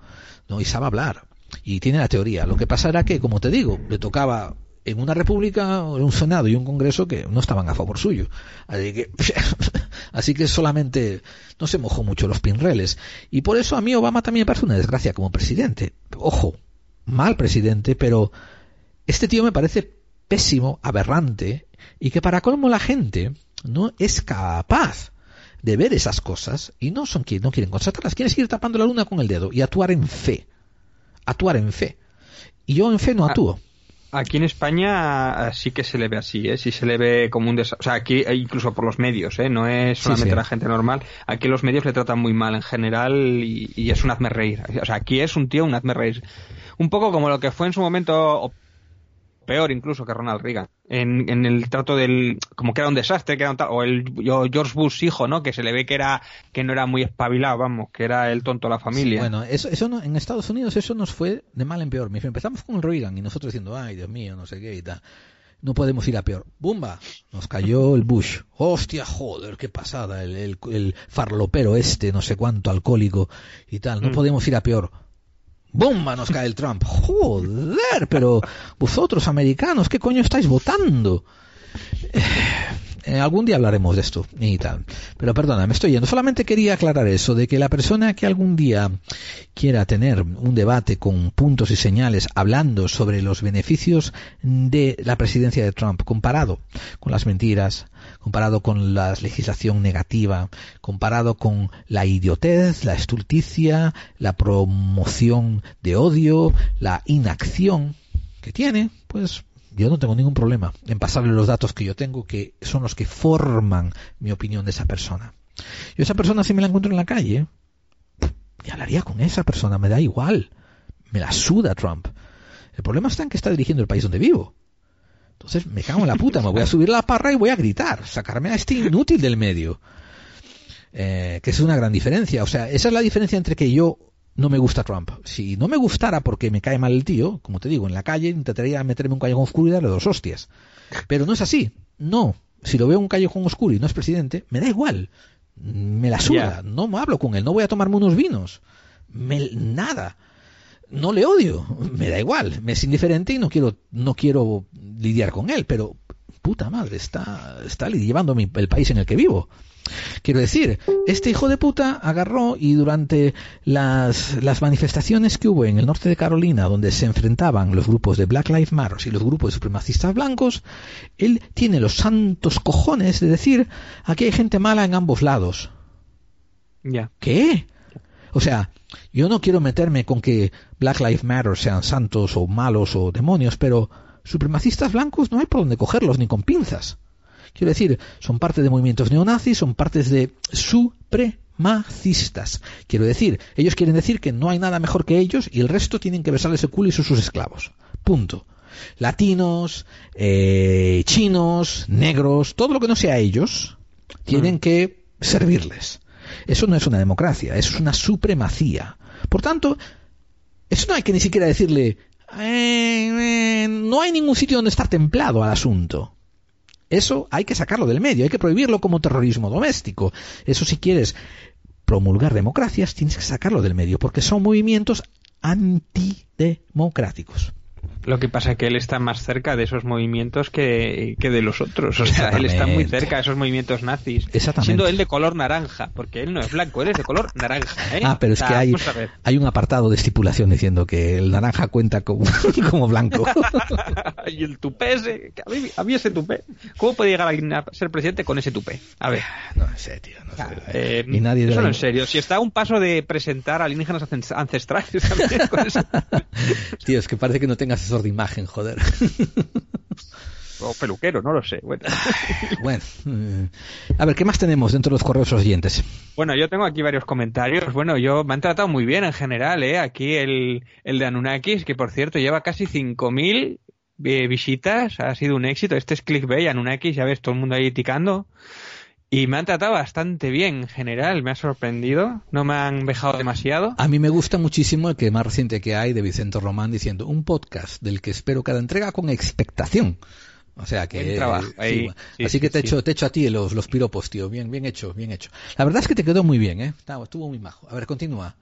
[SPEAKER 1] ¿no? y sabe hablar. Y tiene la teoría. Lo que pasa era que, como te digo, le tocaba en una república, un senado y un congreso que no estaban a favor suyo. Así que, [laughs] así que solamente no se mojó mucho los pinreles. Y por eso a mí Obama también me parece una desgracia como presidente. Ojo, mal presidente, pero este tío me parece pésimo, aberrante, y que para colmo la gente no es capaz de ver esas cosas y no son no quieren constatarlas, quieren seguir tapando la luna con el dedo y actuar en fe. Actuar en fe. Y yo en fe no actúo. Ah
[SPEAKER 4] Aquí en España sí que se le ve así, ¿eh? Sí se le ve como un des... O sea, aquí incluso por los medios, ¿eh? No es solamente sí, sí. la gente normal. Aquí los medios le tratan muy mal en general y, y, es un hazme reír. O sea, aquí es un tío un hazme reír. Un poco como lo que fue en su momento peor incluso que Ronald Reagan en, en, el trato del como que era un desastre que era un o el o George Bush hijo no que se le ve que era que no era muy espabilado vamos que era el tonto de la familia
[SPEAKER 1] sí, bueno eso, eso no, en Estados Unidos eso nos fue de mal en peor empezamos con el Reagan y nosotros diciendo ay Dios mío no sé qué y tal no podemos ir a peor. ¡Bumba! Nos cayó el Bush. ¡Hostia, joder, qué pasada! El, el, el farlopero este, no sé cuánto, alcohólico y tal. No mm. podemos ir a peor. ¡Bomba! Nos cae el Trump. Joder, pero vosotros americanos, ¿qué coño estáis votando? Eh, algún día hablaremos de esto y tal. Pero perdona, me estoy yendo. Solamente quería aclarar eso, de que la persona que algún día quiera tener un debate con puntos y señales hablando sobre los beneficios de la presidencia de Trump comparado con las mentiras, comparado con la legislación negativa, comparado con la idiotez, la estulticia, la promoción de odio, la inacción que tiene, pues yo no tengo ningún problema en pasarle los datos que yo tengo, que son los que forman mi opinión de esa persona. Yo esa persona si me la encuentro en la calle, me hablaría con esa persona, me da igual. Me la suda Trump. El problema está en que está dirigiendo el país donde vivo. Entonces me cago en la puta, me voy a subir la parra y voy a gritar, sacarme a este inútil del medio. Eh, que es una gran diferencia. O sea, esa es la diferencia entre que yo no me gusta Trump. Si no me gustara porque me cae mal el tío, como te digo, en la calle intentaría meterme un callejón oscuro y darle dos hostias. Pero no es así. No. Si lo veo en un callejón oscuro y no es presidente, me da igual. Me la suda. No me hablo con él. No voy a tomarme unos vinos. Me, nada. No le odio. Me da igual. Me es indiferente y no quiero, no quiero lidiar con él. Pero, puta madre, está, está llevando mi- el país en el que vivo. Quiero decir, este hijo de puta agarró y durante las, las manifestaciones que hubo en el norte de Carolina, donde se enfrentaban los grupos de Black Lives Matter y los grupos de supremacistas blancos, él tiene los santos cojones de decir, aquí hay gente mala en ambos lados.
[SPEAKER 4] Ya.
[SPEAKER 1] ¿Qué? O sea, yo no quiero meterme con que Black Lives Matter sean santos o malos o demonios, pero supremacistas blancos no hay por dónde cogerlos ni con pinzas. Quiero decir, son parte de movimientos neonazis, son partes de supremacistas. Quiero decir, ellos quieren decir que no hay nada mejor que ellos y el resto tienen que besarles el culo y son sus esclavos. Punto. Latinos, eh, chinos, negros, todo lo que no sea ellos, tienen que servirles. Eso no es una democracia, eso es una supremacía. Por tanto, eso no hay que ni siquiera decirle, "Eh, eh, no hay ningún sitio donde estar templado al asunto. Eso hay que sacarlo del medio, hay que prohibirlo como terrorismo doméstico. Eso si quieres promulgar democracias, tienes que sacarlo del medio, porque son movimientos antidemocráticos.
[SPEAKER 4] Lo que pasa es que él está más cerca de esos movimientos que, que de los otros. O sea, él está muy cerca de esos movimientos nazis.
[SPEAKER 1] Exactamente.
[SPEAKER 4] Siendo él de color naranja, porque él no es blanco, él es de color naranja. ¿eh?
[SPEAKER 1] Ah, pero es que hay, hay un apartado de estipulación diciendo que el naranja cuenta como, [laughs] como blanco. [laughs]
[SPEAKER 4] y el tupé ese, que a mí, a mí ese tupé. ¿Cómo puede llegar alguien a ser presidente con ese tupé? A ver.
[SPEAKER 1] No sé, tío. No
[SPEAKER 4] sé. Eh,
[SPEAKER 1] Y nadie
[SPEAKER 4] eso no en serio. Si está a un paso de presentar alienígenas ancest- ancestrales también con eso. [laughs]
[SPEAKER 1] Tío, es que parece que no tenga de imagen, joder. [laughs]
[SPEAKER 4] O peluquero, no lo sé. Bueno. [laughs]
[SPEAKER 1] bueno, eh, a ver, ¿qué más tenemos dentro de los correos oyentes?
[SPEAKER 4] Bueno, yo tengo aquí varios comentarios. Bueno, yo me han tratado muy bien en general, ¿eh? Aquí el, el de Anunnakis, que por cierto lleva casi 5.000 eh, visitas, ha sido un éxito. Este es Clickbait, Anunnakis, ya ves, todo el mundo ahí ticando. Y me han tratado bastante bien en general, me ha sorprendido. No me han dejado demasiado.
[SPEAKER 1] A mí me gusta muchísimo el que más reciente que hay de Vicente Román diciendo un podcast del que espero cada entrega con expectación. O sea que
[SPEAKER 4] trabajo
[SPEAKER 1] sí,
[SPEAKER 4] ahí. Sí,
[SPEAKER 1] así
[SPEAKER 4] sí,
[SPEAKER 1] que te echo te echo a ti los los piropos, tío, bien bien hecho, bien hecho. La verdad es que te quedó muy bien, eh. Estuvo muy majo. A ver, continúa.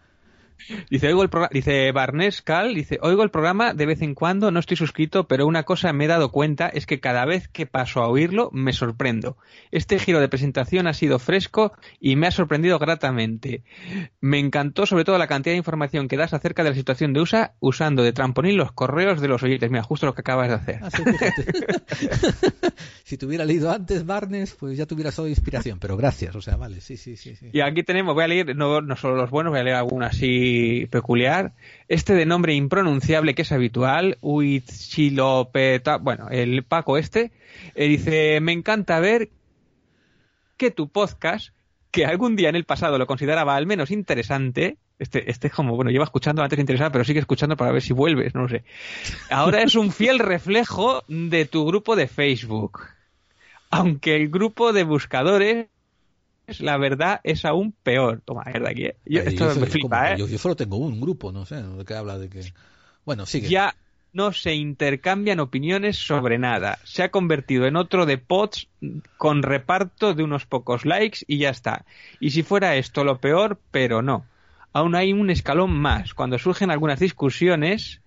[SPEAKER 4] Dice, oigo el programa, dice Barnes Cal, dice, oigo el programa de vez en cuando, no estoy suscrito, pero una cosa me he dado cuenta es que cada vez que paso a oírlo me sorprendo. Este giro de presentación ha sido fresco y me ha sorprendido gratamente. Me encantó sobre todo la cantidad de información que das acerca de la situación de USA usando de trampolín los correos de los oyentes. Mira, justo lo que acabas de hacer.
[SPEAKER 1] Ah, sí, [laughs] si te hubiera leído antes Barnes, pues ya tuvieras hoy inspiración, pero gracias, o sea, vale, sí, sí, sí, sí.
[SPEAKER 4] Y aquí tenemos, voy a leer, no, no solo los buenos, voy a leer alguno así peculiar. Este de nombre impronunciable que es habitual, Huichilopeta, bueno, el Paco este, eh, dice, me encanta ver que tu podcast, que algún día en el pasado lo consideraba al menos interesante, este, este es como, bueno, lleva escuchando antes interesante, pero sigue escuchando para ver si vuelves, no lo sé. Ahora es un fiel reflejo de tu grupo de Facebook. Aunque el grupo de buscadores la verdad es aún peor. Toma, mierda aquí. ¿eh? Yo, esto
[SPEAKER 1] yo soy-
[SPEAKER 4] me. ¿eh?
[SPEAKER 1] Yo, yo solo tengo un grupo, no sé, de qué habla de que... Bueno, sigue.
[SPEAKER 4] Ya no se intercambian opiniones sobre nada. Se ha convertido en otro de pods con reparto de unos pocos likes y ya está. Y si fuera esto lo peor, pero no. Aún hay un escalón más. Cuando surgen algunas discusiones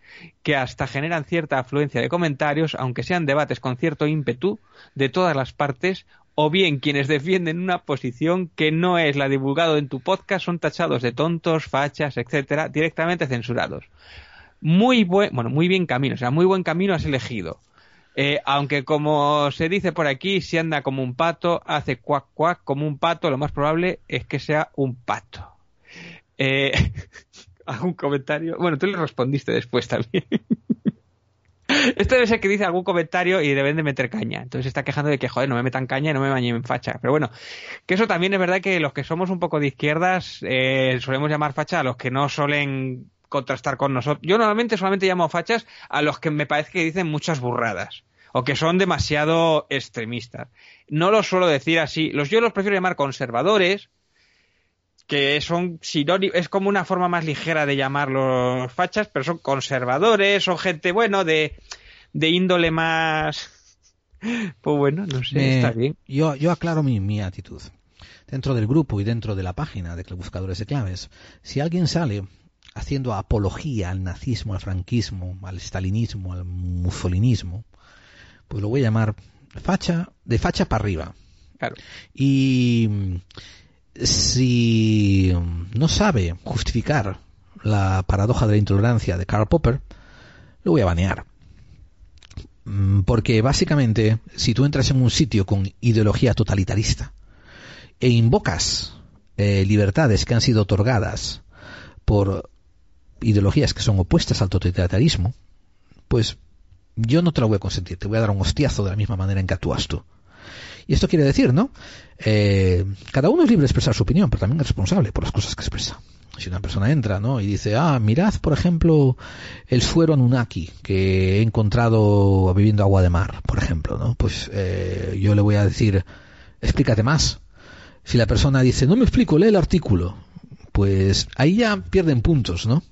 [SPEAKER 4] que hasta generan cierta afluencia de comentarios, aunque sean debates con cierto ímpetu de todas las partes, o bien quienes defienden una posición que no es la divulgado en tu podcast son tachados de tontos, fachas, etcétera, directamente censurados. Muy buen, bueno, muy bien camino, o sea, muy buen camino has elegido. Eh, aunque como se dice por aquí, si anda como un pato, hace cuac cuac como un pato, lo más probable es que sea un pato. Eh, [laughs] ¿Algún comentario? Bueno, tú le respondiste después también. [laughs] Este debe ser que dice algún comentario y deben de meter caña. Entonces está quejando de que, joder, no me metan caña y no me bañen en facha. Pero bueno, que eso también es verdad que los que somos un poco de izquierdas eh, solemos llamar facha a los que no suelen contrastar con nosotros. Yo normalmente solamente llamo fachas a los que me parece que dicen muchas burradas o que son demasiado extremistas. No los suelo decir así. Los yo los prefiero llamar conservadores que son sinónimos, es como una forma más ligera de llamarlos fachas, pero son conservadores, son gente, bueno, de, de índole más... [laughs] Pues bueno, no sé,
[SPEAKER 1] Me-
[SPEAKER 4] está bien.
[SPEAKER 1] Yo, yo aclaro mi, mi actitud. Dentro del grupo y dentro de la página de buscadores de claves, si alguien sale haciendo apología al nazismo, al franquismo, al stalinismo, al mussolinismo, pues lo voy a llamar facha, de facha para arriba.
[SPEAKER 4] Claro.
[SPEAKER 1] Y si mm, no sabe justificar la paradoja de la intolerancia de Karl Popper, lo voy a banear. Mm, Porque básicamente, si tú entras en un sitio con ideología totalitarista e invocas eh, libertades que han sido otorgadas por ideologías que son opuestas al totalitarismo, pues yo no te lo voy a consentir, te voy a dar un hostiazo de la misma manera en que actúas tú. Y esto quiere decir, ¿no? Eh, cada uno es libre de expresar su opinión, pero también es responsable por las cosas que expresa. Si una persona entra, ¿no? Y dice, ah, mirad, por ejemplo, el suero Anunnaki que he encontrado bebiendo agua de mar, por ejemplo, ¿no? Pues eh, yo le voy a decir, explícate más. Si la persona dice, no me explico, lee el artículo, pues ahí ya pierden puntos, ¿no?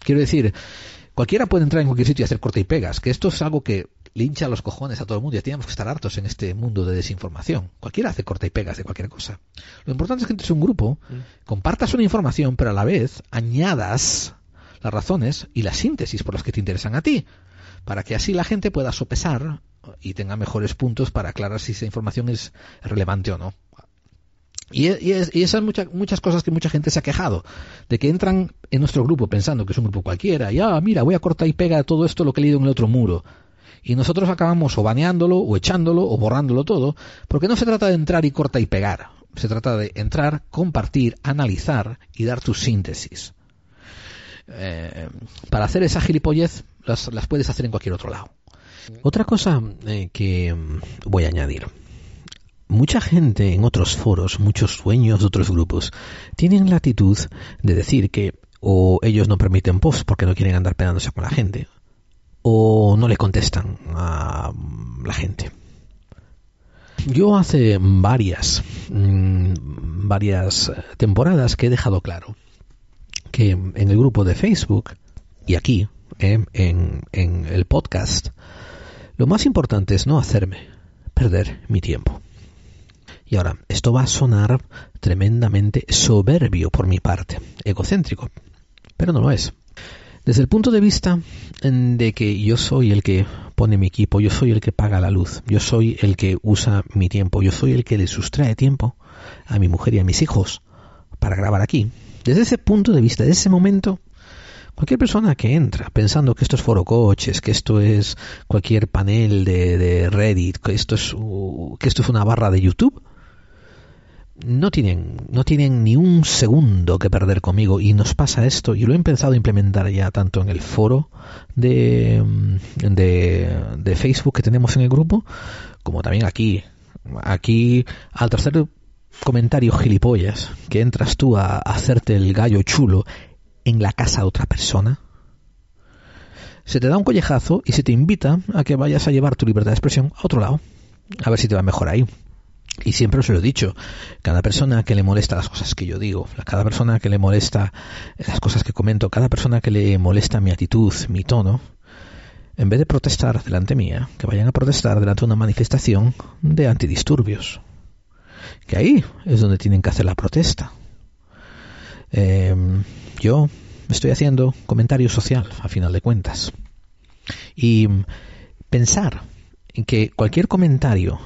[SPEAKER 1] Quiero decir, cualquiera puede entrar en cualquier sitio y hacer corte y pegas, que esto es algo que le hincha los cojones a todo el mundo. Ya tenemos que estar hartos en este mundo de desinformación. Cualquiera hace corte y pegas de cualquier cosa. Lo importante es que entres en un grupo, compartas una información, pero a la vez añadas las razones y las síntesis por las que te interesan a ti, para que así la gente pueda sopesar y tenga mejores puntos para aclarar si esa información es relevante o no. Y, y, es- y esas muchas muchas cosas que mucha gente se ha quejado, de que entran en nuestro grupo pensando que es un grupo cualquiera, y ah, mira, voy a cortar y pega todo esto lo que he leído en el otro muro. Y nosotros acabamos o baneándolo, o echándolo, o borrándolo todo, porque no se trata de entrar y corta y pegar. Se trata de entrar, compartir, analizar y dar tu síntesis. Eh, para hacer esa gilipollez las, las puedes hacer en cualquier otro lado. Otra cosa eh, que mm, voy a añadir. Mucha gente en otros foros, muchos dueños de otros grupos, tienen la actitud de decir que o ellos no permiten post porque no quieren andar pegándose con la gente, o no le contestan a la gente. Yo hace varias, mm, varias eh, temporadas que he dejado claro que en el grupo de Facebook y aquí, eh, en, en el podcast, lo más importante es no hacerme perder mi tiempo. Y ahora, esto va a sonar tremendamente soberbio por mi parte, egocéntrico, pero no lo es. Desde el punto de vista de que yo soy el que pone mi equipo, yo soy el que paga la luz, yo soy el que usa mi tiempo, yo soy el que le sustrae tiempo a mi mujer y a mis hijos para grabar aquí. Desde ese punto de vista, desde ese momento, cualquier persona que entra pensando que esto es foro coches, que esto es cualquier panel de, Reddit, que esto es que esto es una barra de YouTube, no tienen, no tienen ni un segundo que perder conmigo y nos pasa esto y lo he empezado a implementar ya tanto en el foro de, mm, de, Facebook que tenemos en el grupo como también aquí. Aquí al tercer comentario gilipollas que entras tú a, a hacerte el gallo chulo en la casa de otra persona, se te da un collejazo y se te invita a que vayas a llevar tu libertad de expresión a otro lado. A ver si te va mejor ahí. Y siempre os lo he dicho, cada persona que le molesta las cosas que yo digo, cada persona que le molesta las cosas que comento, cada persona que le molesta mi actitud, mi tono, en vez de protestar delante mía, que vayan a protestar delante de una manifestación de antidisturbios. Que ahí es donde tienen que hacer la protesta. Eh, yo estoy haciendo comentario social, a final de cuentas. Y pensar en que cualquier comentario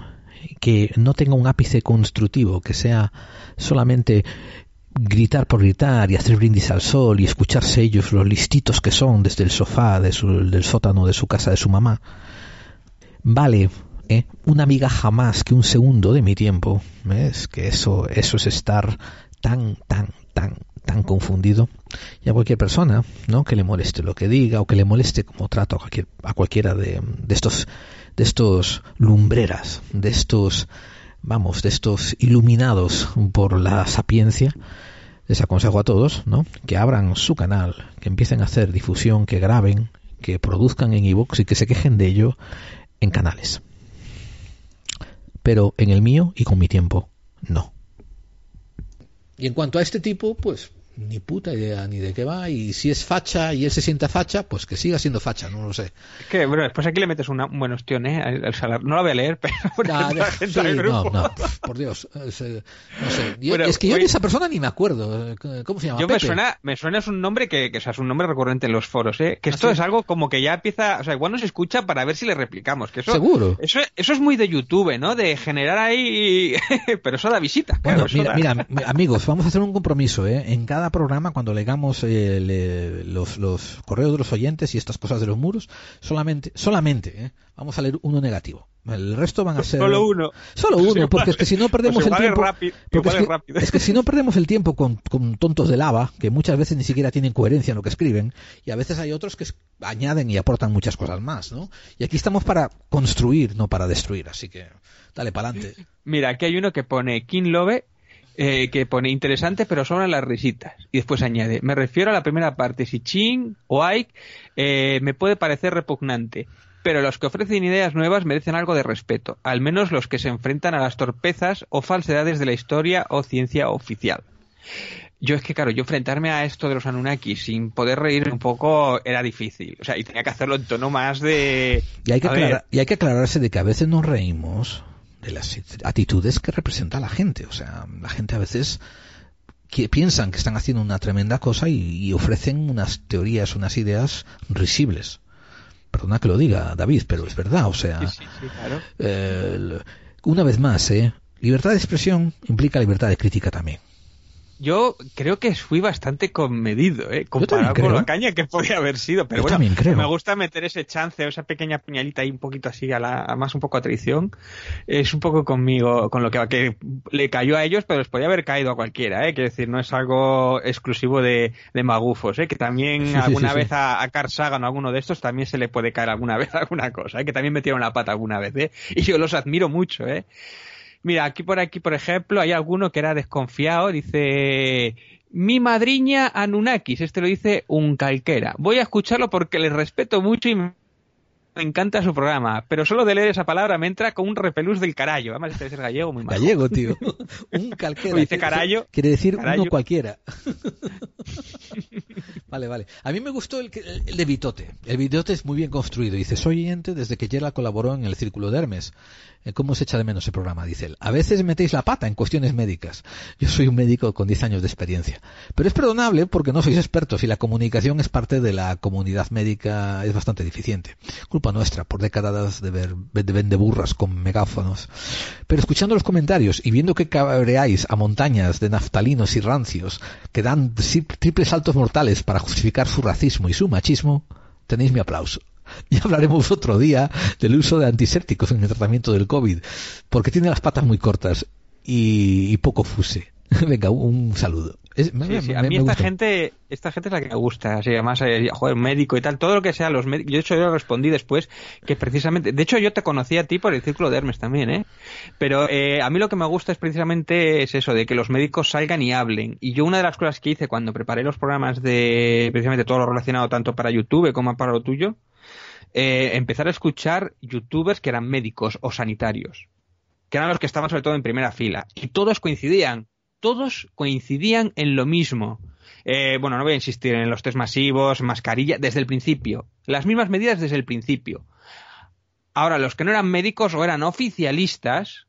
[SPEAKER 1] que no tenga un ápice constructivo, que sea solamente gritar por gritar y hacer brindis al sol y escucharse ellos los listitos que son desde el sofá de su- del sótano de su casa de su mamá, vale ¿eh? una migaja más que un segundo de mi tiempo. Es que eso, eso es estar tan, tan, tan, tan confundido. Y a cualquier persona, ¿no? Que le moleste lo que diga o que le moleste como trato a, cualquier, a cualquiera de estos, de estos lumbreras, de estos, vamos, de estos iluminados por la sapiencia, les aconsejo a todos, ¿no? Que abran su canal, que empiecen a hacer difusión, que graben, que produzcan en iVoox y que se quejen de ello en canales. Pero en el mío y con mi tiempo, no. Y en cuanto a este tipo, pues ni puta idea ni de qué va. Y si es facha y él se sienta facha, pues que siga siendo facha, no lo sé.
[SPEAKER 4] Es que, bueno, después aquí le metes una, un buen ostión, ¿eh? Salar. No la voy a leer, [laughs] pero...
[SPEAKER 1] Sí, no, no, pf, por Dios. es, eh, no sé. Yo-
[SPEAKER 4] Bueno,
[SPEAKER 1] es que yo de
[SPEAKER 4] oye-
[SPEAKER 1] esa persona ni me acuerdo. eh, ¿Cómo se llama?
[SPEAKER 4] Yo me suena, me suena es un nombre que, que o sea, es un nombre recurrente en los foros, ¿eh? Que
[SPEAKER 1] ¿Ah,
[SPEAKER 4] esto
[SPEAKER 1] sí?
[SPEAKER 4] es algo como que ya empieza, o sea, igual nos escucha para ver si le replicamos, que eso,
[SPEAKER 1] Seguro.
[SPEAKER 4] Eso, eso es muy de YouTube, ¿no? De generar ahí, [laughs] pero eso da visita.
[SPEAKER 1] Bueno,
[SPEAKER 4] claro,
[SPEAKER 1] mira,
[SPEAKER 4] da-
[SPEAKER 1] mira, mi- amigos, vamos a hacer un compromiso, ¿eh? En cada programa, cuando legamos eh, le- los, los correos de los oyentes y estas cosas de los muros, solamente, solamente, ¿eh? Vamos a leer uno negativo. El resto van a [laughs] ser...
[SPEAKER 4] Solo uno.
[SPEAKER 1] Solo
[SPEAKER 4] Pues
[SPEAKER 1] uno,
[SPEAKER 4] igual-
[SPEAKER 1] porque es que si no [laughs] perdemos
[SPEAKER 4] pues
[SPEAKER 1] el
[SPEAKER 4] es
[SPEAKER 1] tiempo...
[SPEAKER 4] rápido,
[SPEAKER 1] es,
[SPEAKER 4] es
[SPEAKER 1] que,
[SPEAKER 4] rápido.
[SPEAKER 1] es que si no [laughs] perdemos el tiempo con, con tontos de lava, que muchas veces ni siquiera tienen coherencia en lo que escriben, y a veces hay otros que añaden y aportan muchas cosas más, ¿no? Y aquí estamos para construir, no para destruir, así que dale para adelante.
[SPEAKER 4] Mira, aquí hay uno que pone King Love, eh, que pone interesante, pero sobran las risitas. Y después añade, me refiero a la primera parte, si Chin o Ike eh, me puede parecer repugnante. Pero los que ofrecen ideas nuevas merecen algo de respeto, al menos los que se enfrentan a las torpezas o falsedades de la historia o ciencia oficial. Yo es que, claro, yo enfrentarme a esto de los Anunnaki sin poder reírme un poco era difícil. O sea, y tenía que hacerlo en tono más de...
[SPEAKER 1] Y hay, que aclarar- y hay que aclararse de que a veces nos reímos de las actitudes que representa la gente. O sea, la gente a veces que piensan que están haciendo una tremenda cosa y, y ofrecen unas teorías, unas ideas risibles. Perdona que lo diga, David, pero es verdad. O sea,
[SPEAKER 4] Sí, sí, claro.
[SPEAKER 1] eh, una vez más, ¿eh? libertad de expresión implica libertad de crítica también.
[SPEAKER 4] Yo creo que fui bastante comedido, ¿eh? comparado con la caña que podía haber sido. Pero
[SPEAKER 1] Yo
[SPEAKER 4] bueno,
[SPEAKER 1] también creo.
[SPEAKER 4] me gusta meter ese chance, esa pequeña puñalita ahí un poquito así, a la, a más un poco a traición. Es un poco conmigo, con lo que, que le cayó a ellos, pero les podía haber caído a cualquiera, ¿eh? Quiero decir, no es algo exclusivo de, de magufos, ¿eh? Que también
[SPEAKER 1] Sí,
[SPEAKER 4] alguna
[SPEAKER 1] sí,
[SPEAKER 4] vez a, a Carl Sagan o a alguno de estos también se le puede caer alguna [laughs] vez alguna cosa, ¿eh? Que también metieron la pata alguna vez, ¿eh? Y yo los admiro mucho, ¿eh? Mira, aquí por aquí, por ejemplo, hay alguno que era desconfiado, dice mi madriña Anunnakis, este lo dice un calquera. Voy a escucharlo porque le respeto mucho y me encanta su programa, pero solo de leer esa palabra me entra con un repelús del carallo. Además, este es gallego muy malo.
[SPEAKER 1] Gallego, tío. [laughs] Un calquera.
[SPEAKER 4] Dice carallo.
[SPEAKER 1] Quiere decir uno cualquiera. [laughs] vale, vale. A mí me gustó el, el de Bitote. El Bitote es muy bien construido. Dice, soy oyente desde que Gerald colaboró en el Círculo de Hermes. Eh, ¿Cómo se echa de menos ese programa? Dice él. A veces metéis la pata en cuestiones médicas. Yo soy un médico con 10 años de experiencia. Pero es perdonable porque no sois expertos y la comunicación es parte de la comunidad médica, es bastante deficiente. Culpa nuestra por décadas de ver de vendeburras con megáfonos. Pero escuchando los comentarios y viendo que cabreáis a montañas de naftalinos y rancios que dan tri- triples saltos mortales para justificar su racismo y su machismo, tenéis mi aplauso. Ya hablaremos otro día del uso de antisépticos en el tratamiento del COVID, porque tiene las patas muy cortas y, y poco fuse. [laughs] Venga, un saludo. Es- me-
[SPEAKER 4] Sí, sí,
[SPEAKER 1] me-
[SPEAKER 4] A
[SPEAKER 1] me
[SPEAKER 4] mí esta
[SPEAKER 1] gusta.
[SPEAKER 4] gente, esta gente es la que me gusta, así, además, eh, joder, médico y tal, todo lo que sea los médicos. Yo de hecho yo respondí después que precisamente, de hecho yo te conocí a ti por el círculo de Hermes también, ¿eh? Pero eh, a mí lo que me gusta es precisamente es eso, de que los médicos salgan y hablen. Y yo una de las cosas que hice cuando preparé los programas de precisamente todo lo relacionado tanto para YouTube como para lo tuyo, eh, empezar a escuchar youtubers que eran médicos o sanitarios que eran los que estaban sobre todo en primera fila. Y todos coincidían, todos coincidían en lo mismo. Eh, bueno, no voy a insistir en los test masivos, mascarilla, desde el principio. Las mismas medidas desde el principio. Ahora, los que no eran médicos o eran oficialistas,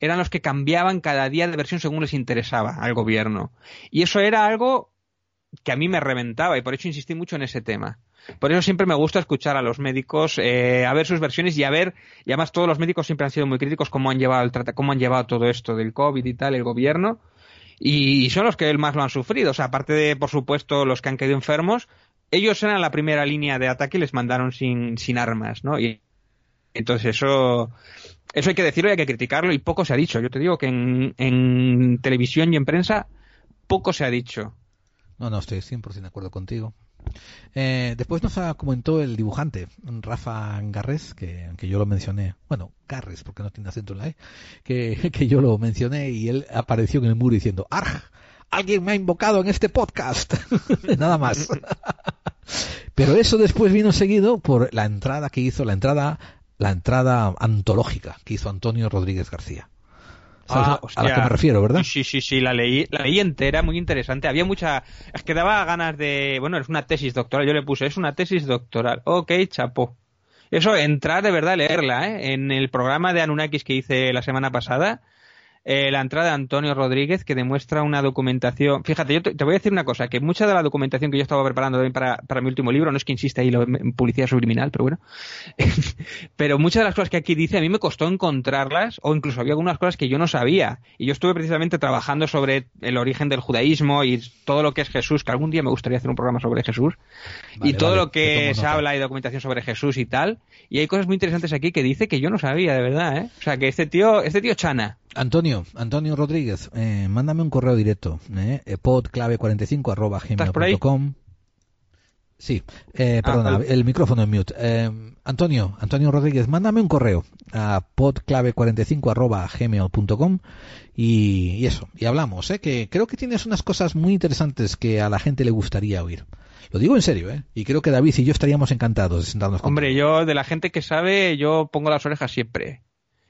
[SPEAKER 4] eran los que cambiaban cada día de versión según les interesaba al gobierno. Y eso era algo que a mí me reventaba y por eso insistí mucho en ese tema. Por eso siempre me gusta escuchar a los médicos, eh, a ver sus versiones y a ver, y además todos los médicos siempre han sido muy críticos cómo han llevado el cómo han llevado todo esto del COVID y tal, el gobierno, y son los que más lo han sufrido. O sea, aparte de, por supuesto, los que han quedado enfermos, ellos eran la primera línea de ataque y les mandaron sin, sin armas, ¿no? Y entonces eso, eso hay que decirlo y hay que criticarlo y poco se ha dicho. Yo te digo que en, en televisión y en prensa poco se ha dicho.
[SPEAKER 1] No, no, estoy 100% de acuerdo contigo. Eh, después nos comentó el dibujante, Rafa Garres, que, que yo lo mencioné. Bueno, Garres, porque no tiene acento en la E. Que, [laughs] que yo lo mencioné y él apareció en el muro diciendo, ¡Arg! Alguien me ha invocado en este podcast. [laughs] Nada más. [laughs] Pero eso después vino seguido por la entrada que hizo, la entrada, la entrada antológica que hizo Antonio Rodríguez García. ¿Sabes
[SPEAKER 4] Ah,
[SPEAKER 1] a- a la que me refiero, verdad?
[SPEAKER 4] Sí, sí, sí, la leí, la leí entera, muy interesante. Había mucha, es que daba ganas de, bueno, es una tesis doctoral, yo le puse, es una tesis doctoral. Ok, chapo. Eso, entrar de verdad a leerla, ¿eh? En el programa de Anunnakis que hice la semana pasada, eh, la entrada de Antonio Rodríguez que demuestra una documentación. Fíjate, yo te, te voy a decir una cosa, que mucha de la documentación que yo estaba preparando también para, para mi último libro, no es que insiste ahí lo- en publicidad subliminal, pero bueno, [laughs] pero muchas de las cosas que aquí dice a mí me costó encontrarlas o incluso había algunas cosas que yo no sabía. Y yo estuve precisamente trabajando sobre el origen del judaísmo y todo lo que es Jesús que algún día me gustaría hacer un programa sobre Jesús.
[SPEAKER 1] Vale,
[SPEAKER 4] y todo
[SPEAKER 1] vale,
[SPEAKER 4] lo que se habla y documentación sobre Jesús y tal. Y hay cosas muy interesantes aquí que dice que yo no sabía de verdad ¿eh? o sea que este tío este tío chana
[SPEAKER 1] Antonio, Antonio Rodríguez, eh, mándame un correo directo, eh, eh, podclave45 arroba
[SPEAKER 4] ¿Estás por ahí?
[SPEAKER 1] gmail.com. Sí, eh,
[SPEAKER 4] Ah,
[SPEAKER 1] perdona,
[SPEAKER 4] vale.
[SPEAKER 1] el micrófono en mute. Eh, Antonio, Antonio Rodríguez, mándame un correo a podclave45 arroba gmail.com y, y eso, y hablamos, eh, que creo que tienes unas cosas muy interesantes que a la gente le gustaría oír. Lo digo en serio, ¿eh? Y creo que David y yo estaríamos encantados de sentarnos con
[SPEAKER 4] hombre yo de la gente que sabe yo pongo las orejas siempre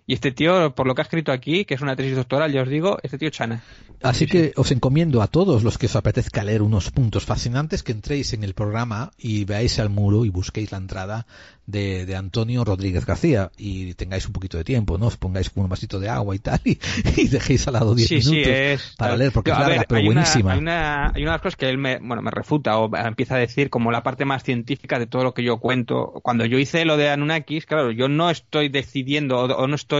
[SPEAKER 4] y este tío por lo que ha escrito aquí que es una tesis doctoral ya os digo este tío chana
[SPEAKER 1] Así que os encomiendo a todos los que os apetezca leer unos puntos fascinantes que entréis en el programa y veáis al muro y busquéis la entrada de, de Antonio Rodríguez García y tengáis un poquito de tiempo, ¿no? Os pongáis con un vasito de agua y tal y, [laughs] y dejéis al lado 10
[SPEAKER 4] sí, sí,
[SPEAKER 1] minutos
[SPEAKER 4] es
[SPEAKER 1] para leer porque
[SPEAKER 4] Yo,
[SPEAKER 1] es larga
[SPEAKER 4] ver,
[SPEAKER 1] pero
[SPEAKER 4] hay una-
[SPEAKER 1] buenísima.
[SPEAKER 4] hay, una, hay unas cosas que él me, bueno, me refuta o empieza a decir como la parte más científica de todo lo que yo cuento. Cuando yo hice lo de Anunnakis, claro, yo no estoy decidiendo o, o no estoy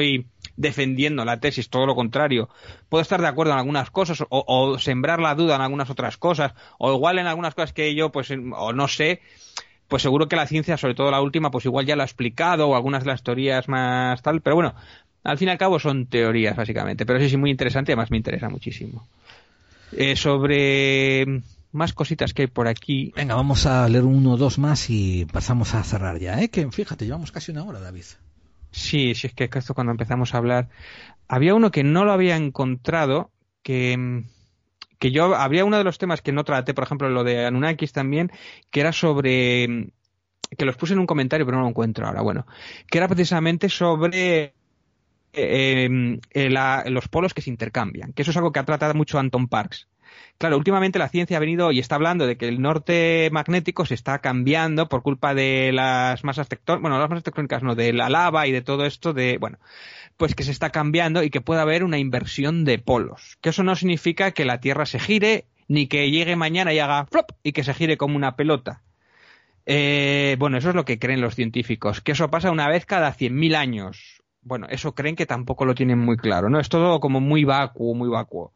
[SPEAKER 4] defendiendo la tesis, todo lo contrario. Puedo estar de acuerdo en algunas cosas o, sembrar la duda en algunas otras cosas o igual en algunas cosas que yo pues o no sé pues seguro que la ciencia, sobre todo la última, pues igual ya lo ha explicado o algunas de las teorías más tal, pero bueno, al fin y al cabo son teorías básicamente, pero sí, sí, muy interesante además me interesa muchísimo. Eh, sobre más cositas que hay por aquí.
[SPEAKER 1] Venga, vamos a leer uno o dos más y pasamos a cerrar ya, ¿eh? Que fíjate, llevamos casi una hora, David.
[SPEAKER 4] Sí, sí, es que esto cuando empezamos a hablar. Había uno que no lo había encontrado, que, mm, que yo, habría uno de los temas que no traté, por ejemplo, lo de Anunnakis también, que era sobre, mm, que los puse en un comentario, pero no lo encuentro ahora, bueno, que era precisamente sobre eh, eh, la- los polos que se intercambian, que eso es algo que ha tratado mucho Anton Parks. Claro, últimamente la ciencia ha venido y está hablando de que el norte magnético se está cambiando por culpa de las masas tectónicas, bueno, las masas tectónicas no, de la lava y de todo esto de, bueno, pues que se está cambiando y que puede haber una inversión de polos. Que eso no significa que la Tierra se gire, ni que llegue mañana y haga flop y que se gire como una pelota. Eh, bueno, eso es lo que creen los científicos, que eso pasa una vez cada 100.000 años. Bueno, eso creen que tampoco lo tienen muy claro, ¿no? Es todo como muy vacuo, muy vacuo.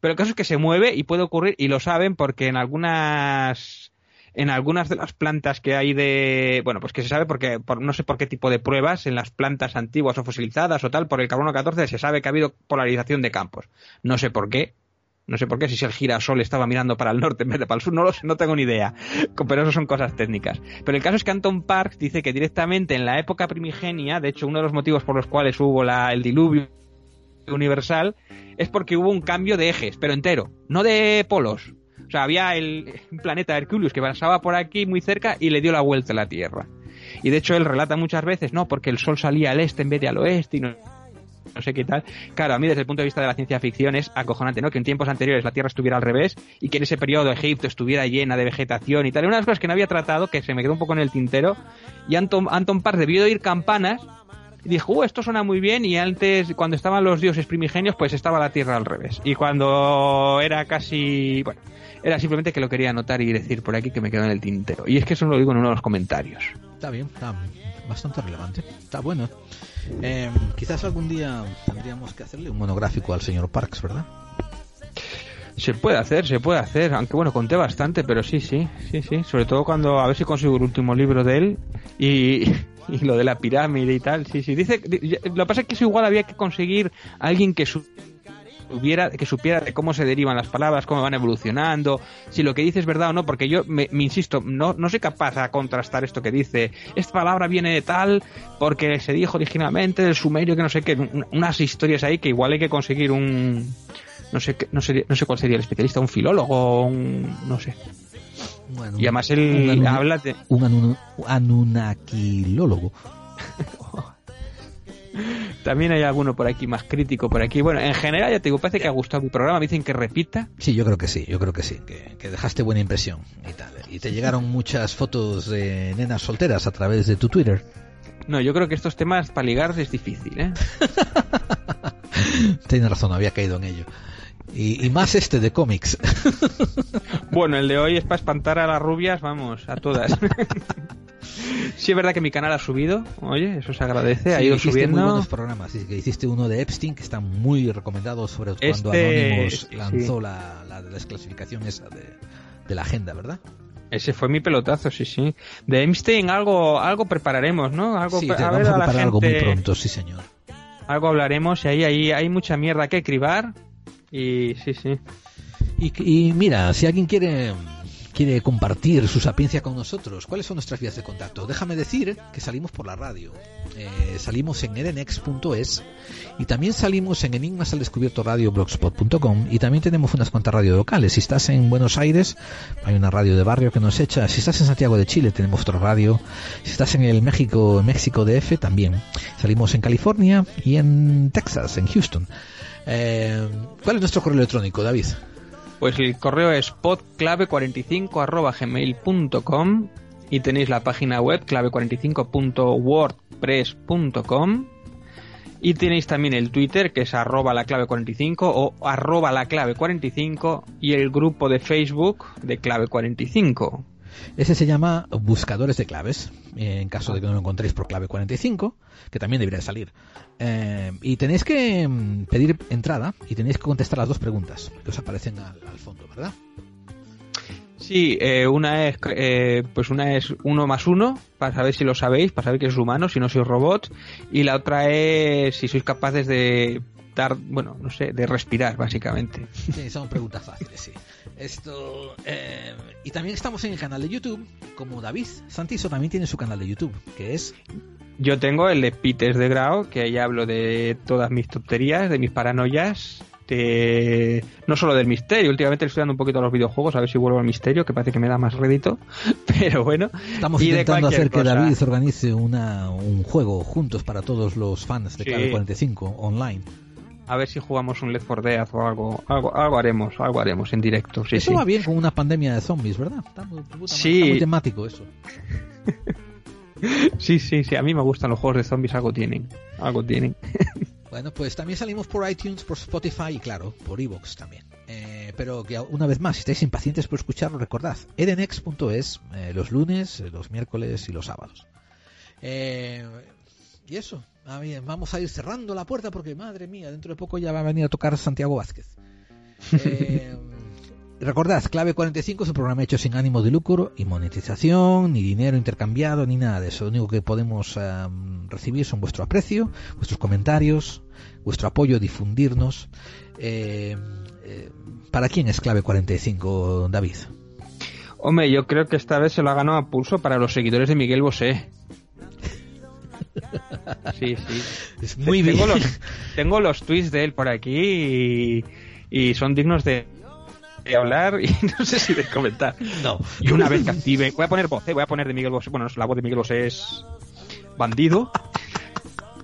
[SPEAKER 4] Pero el caso es que se mueve y puede ocurrir, y lo saben porque en algunas en algunas de las plantas que hay de bueno pues que se sabe porque por, no sé por qué tipo de pruebas en las plantas antiguas o fosilizadas o tal por el carbono 14 se sabe que ha habido polarización de campos no sé por qué no sé por qué, si el girasol estaba mirando para el norte en vez de para el sur, no lo sé, no tengo ni idea. [laughs] Pero eso son cosas técnicas. Pero el caso es que Anton Parks dice que directamente en la época primigenia, de hecho uno de los motivos por los cuales hubo la, el diluvio universal, es porque hubo un cambio de ejes, pero entero, no de polos. O sea, había el planeta Hercules que pasaba por aquí muy cerca y le dio la vuelta a la Tierra. Y de hecho él relata muchas veces, no, porque el sol salía al este en vez de al oeste y no, sé qué tal. Claro, a mí desde el punto de vista de la ciencia ficción es acojonante, ¿no? Que en tiempos anteriores la Tierra estuviera al revés y que en ese periodo Egipto estuviera llena de vegetación y tal. Una de las cosas que no había tratado, que se me quedó un poco en el tintero, y Anton, Anton Park debió de oír campanas y dijo, "Uh, esto suena muy bien y antes, cuando estaban los dioses primigenios, pues estaba la Tierra al revés. Y cuando era casi... bueno, era simplemente que lo quería anotar y decir por aquí que me quedó en el tintero. Y es que eso lo digo en uno de los comentarios.
[SPEAKER 1] Está bien, está bastante relevante. Está bueno. Eh, quizás algún día tendríamos que hacerle un monográfico al señor Parks, ¿verdad?
[SPEAKER 4] Se puede hacer, se puede hacer, aunque bueno, conté bastante, pero sí, sí, sí, sí. Sobre todo cuando a ver si consigo el último libro de él y, [laughs] y lo de la pirámide y tal, sí, sí. Dice, di- lo que pasa es que eso igual había que conseguir alguien que su- supiera, que supiera de cómo se derivan las palabras, cómo van evolucionando, si lo que dice es verdad o no, porque yo me, me insisto, no, no soy capaz a contrastar esto que dice, esta palabra viene de tal, porque se dijo originalmente del sumerio, que no sé qué, un- unas historias ahí que igual hay que conseguir un, no sé, no sé, no sé cuál sería el especialista, un filólogo, un, no sé. Y además él
[SPEAKER 1] un anu-
[SPEAKER 4] habla de...
[SPEAKER 1] Un anu- anunnakilólogo. [laughs]
[SPEAKER 4] También hay alguno por aquí más crítico por aquí. Bueno, en general ya te digo, parece que ha gustado mi programa. Me dicen que repita.
[SPEAKER 1] Sí, yo creo que sí, yo creo que sí, que, que dejaste buena impresión y tal. Y te llegaron muchas fotos de nenas solteras a través de tu Twitter.
[SPEAKER 4] No, yo creo que estos temas para ligar es difícil, ¿eh? [laughs]
[SPEAKER 1] Tienes razón, había caído en ello. Y, y más este de cómics. [laughs]
[SPEAKER 4] Bueno, el de hoy es para espantar a las rubias, vamos, a todas. [laughs] sí es verdad que mi canal ha subido, oye, eso se agradece, ha ido subiendo.
[SPEAKER 1] muy buenos programas. sí, que hiciste uno de Epstein que está muy recomendado sobre cuando
[SPEAKER 4] Este,
[SPEAKER 1] Anonymous
[SPEAKER 4] sí.
[SPEAKER 1] lanzó la, la desclasificación esa de, de la agenda, ¿verdad?
[SPEAKER 4] Ese fue mi pelotazo, sí, sí. De Einstein algo algo prepararemos, ¿no? Algo
[SPEAKER 1] Sí,
[SPEAKER 4] ver
[SPEAKER 1] vamos a
[SPEAKER 4] a la
[SPEAKER 1] preparar algo muy pronto, sí señor.
[SPEAKER 4] Algo hablaremos y ahí, ahí hay mucha mierda que cribar. Y sí, sí.
[SPEAKER 1] Y, y mira, si alguien quiere quiere compartir su sapiencia con nosotros, ¿cuáles son nuestras vías de contacto? Déjame decir que salimos por la radio. Eh, salimos en edenex.es y también salimos en Enigmas al Descubierto Radio blogspot.com y también tenemos unas cuantas radios locales. Si estás en Buenos Aires, hay una radio de barrio que nos echa. Si estás en Santiago de Chile, tenemos otra radio. Si estás en el México, México DF, también. Salimos en California y en Texas, en Houston. Eh, ¿Cuál es nuestro correo electrónico, David?
[SPEAKER 4] Pues el correo es podclave45.gmail.com y tenéis la página web clave45.wordpress.com y tenéis también el Twitter que es arroba la clave 45 o arroba la clave 45 y el grupo de Facebook de clave 45.
[SPEAKER 1] Ese se llama Buscadores de Claves, en caso de que no lo encontréis por clave 45, que también debería salir. Eh, y tenéis que mm, pedir entrada y tenéis que contestar las dos preguntas que os aparecen al, al fondo, ¿verdad?
[SPEAKER 4] Sí, eh, una es eh, pues una es uno más uno para saber si lo sabéis, para saber que sois humanos, si no sois robots, y la otra es si sois capaces de dar, bueno, no sé, de respirar básicamente.
[SPEAKER 1] Sí, son preguntas fáciles, sí. Esto eh, y también estamos en el canal de YouTube, como David Santiso también tiene su canal de YouTube, que es
[SPEAKER 4] Yo tengo el de Peters de Grau, que ahí hablo de todas mis tonterías, de mis paranoias, de no solo del misterio. Últimamente estoy dando un poquito a los videojuegos, a ver si vuelvo al misterio, que parece que me da más rédito. [laughs] Pero bueno.
[SPEAKER 1] Estamos
[SPEAKER 4] y
[SPEAKER 1] intentando hacer que. David organice una, un juego juntos para todos los fans de
[SPEAKER 4] Sí.
[SPEAKER 1] Clave 45 online.
[SPEAKER 4] A ver si jugamos un Left 4 Dead o algo, algo, algo haremos, algo haremos en directo. Sí,
[SPEAKER 1] eso
[SPEAKER 4] sí.
[SPEAKER 1] va bien con una pandemia de zombies, ¿verdad? Está muy, puta
[SPEAKER 4] Sí.
[SPEAKER 1] está muy temático eso. [laughs]
[SPEAKER 4] Sí, sí, sí. A mí me gustan los juegos de zombies, algo tienen, algo tienen. [laughs]
[SPEAKER 1] Bueno, pues también salimos por iTunes, por Spotify y claro, por Evox también. Eh, pero que una vez más, si estáis impacientes por escucharlo, recordad, edenex.es eh, los lunes, los miércoles y los sábados. Eh, y eso, a ver, vamos a ir cerrando la puerta porque, madre mía, dentro de poco ya va a venir a tocar Santiago Vázquez. [laughs] Eh, recordad, Clave 45 es un programa hecho sin ánimo de lucro y monetización, ni dinero intercambiado, ni nada de eso. Lo único que podemos eh, recibir son vuestro aprecio, vuestros comentarios, vuestro apoyo, difundirnos. Eh, eh, ¿Para quién es Clave 45, David?
[SPEAKER 4] Hombre, yo creo que esta vez se lo ha ganado a pulso para los seguidores de Miguel Bosé. Sí, sí.
[SPEAKER 1] Es muy
[SPEAKER 4] tengo
[SPEAKER 1] bien.
[SPEAKER 4] Los, tengo los tweets de él por aquí y, y son dignos de, de hablar y [laughs] no sé si de comentar.
[SPEAKER 1] No.
[SPEAKER 4] Y una vez que active, voy a poner voz, ¿eh? voy a poner de Miguel Bosé, bueno, la voz de Miguel Bosé es bandido.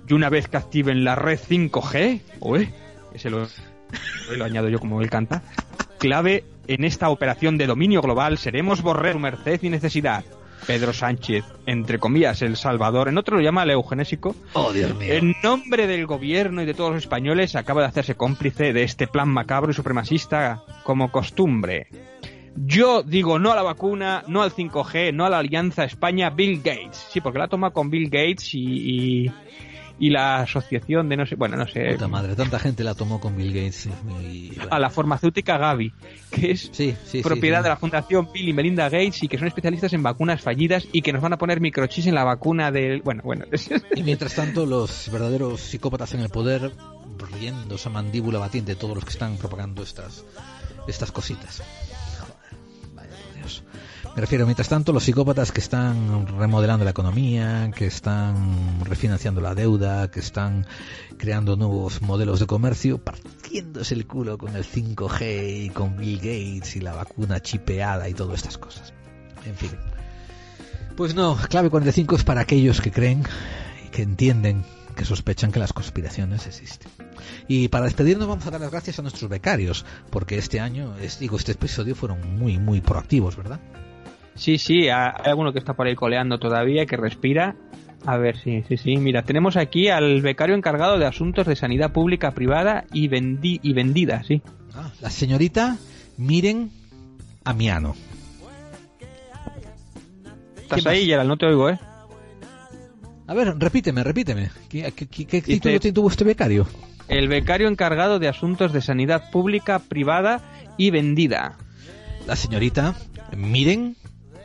[SPEAKER 4] Y una vez que activen la red 5G, oye, ese lo, lo añado yo como él canta, clave en esta operación de dominio global seremos borrer merced y necesidad. Pedro Sánchez, entre comillas, el Salvador, en otro lo llama el eugenésico.
[SPEAKER 1] Oh, Dios mío.
[SPEAKER 4] En nombre del gobierno y de todos los españoles, acaba de hacerse cómplice de este plan macabro y supremacista como costumbre. Yo digo no a la vacuna, no al 5G, no a la alianza España-Bill Gates. Sí, porque la toma con Bill Gates y, y, y la asociación de no sé, bueno, no sé,
[SPEAKER 1] Puta madre, tanta gente la tomó con Bill Gates. y-
[SPEAKER 4] a la farmacéutica Gavi, que es
[SPEAKER 1] sí, sí,
[SPEAKER 4] propiedad
[SPEAKER 1] sí.
[SPEAKER 4] de la Fundación Bill y Melinda Gates y que son especialistas en vacunas fallidas y que nos van a poner microchips en la vacuna del... Bueno, bueno.
[SPEAKER 1] Y mientras tanto, los verdaderos psicópatas en el poder, riendo esa mandíbula batiente de todos los que están propagando estas, estas cositas. Me refiero, mientras tanto, los psicópatas que están remodelando la economía, que están refinanciando la deuda, que están creando nuevos modelos de comercio, partiéndose el culo con el 5G y con Bill Gates y la vacuna chipeada y todas estas cosas. En fin. Pues no, clave 45 es para aquellos que creen y que entienden que sospechan que las conspiraciones existen. Y para despedirnos vamos a dar las gracias a nuestros becarios, porque este año, digo, este episodio fueron muy, muy proactivos, ¿verdad?
[SPEAKER 4] Sí, sí, hay alguno que está por ahí coleando todavía, que respira. A ver, sí, sí, sí. Mira, tenemos aquí al becario encargado de asuntos de sanidad pública privada y, vendi y vendida, sí.
[SPEAKER 1] Ah, la señorita Miren Amiano.
[SPEAKER 4] Estás ahí, Gerald, no te oigo, ¿eh?
[SPEAKER 1] A ver, repíteme, repíteme. ¿Qué, qué, qué, qué título tuvo este becario?
[SPEAKER 4] El becario encargado de asuntos de sanidad pública, privada y vendida.
[SPEAKER 1] La señorita Miren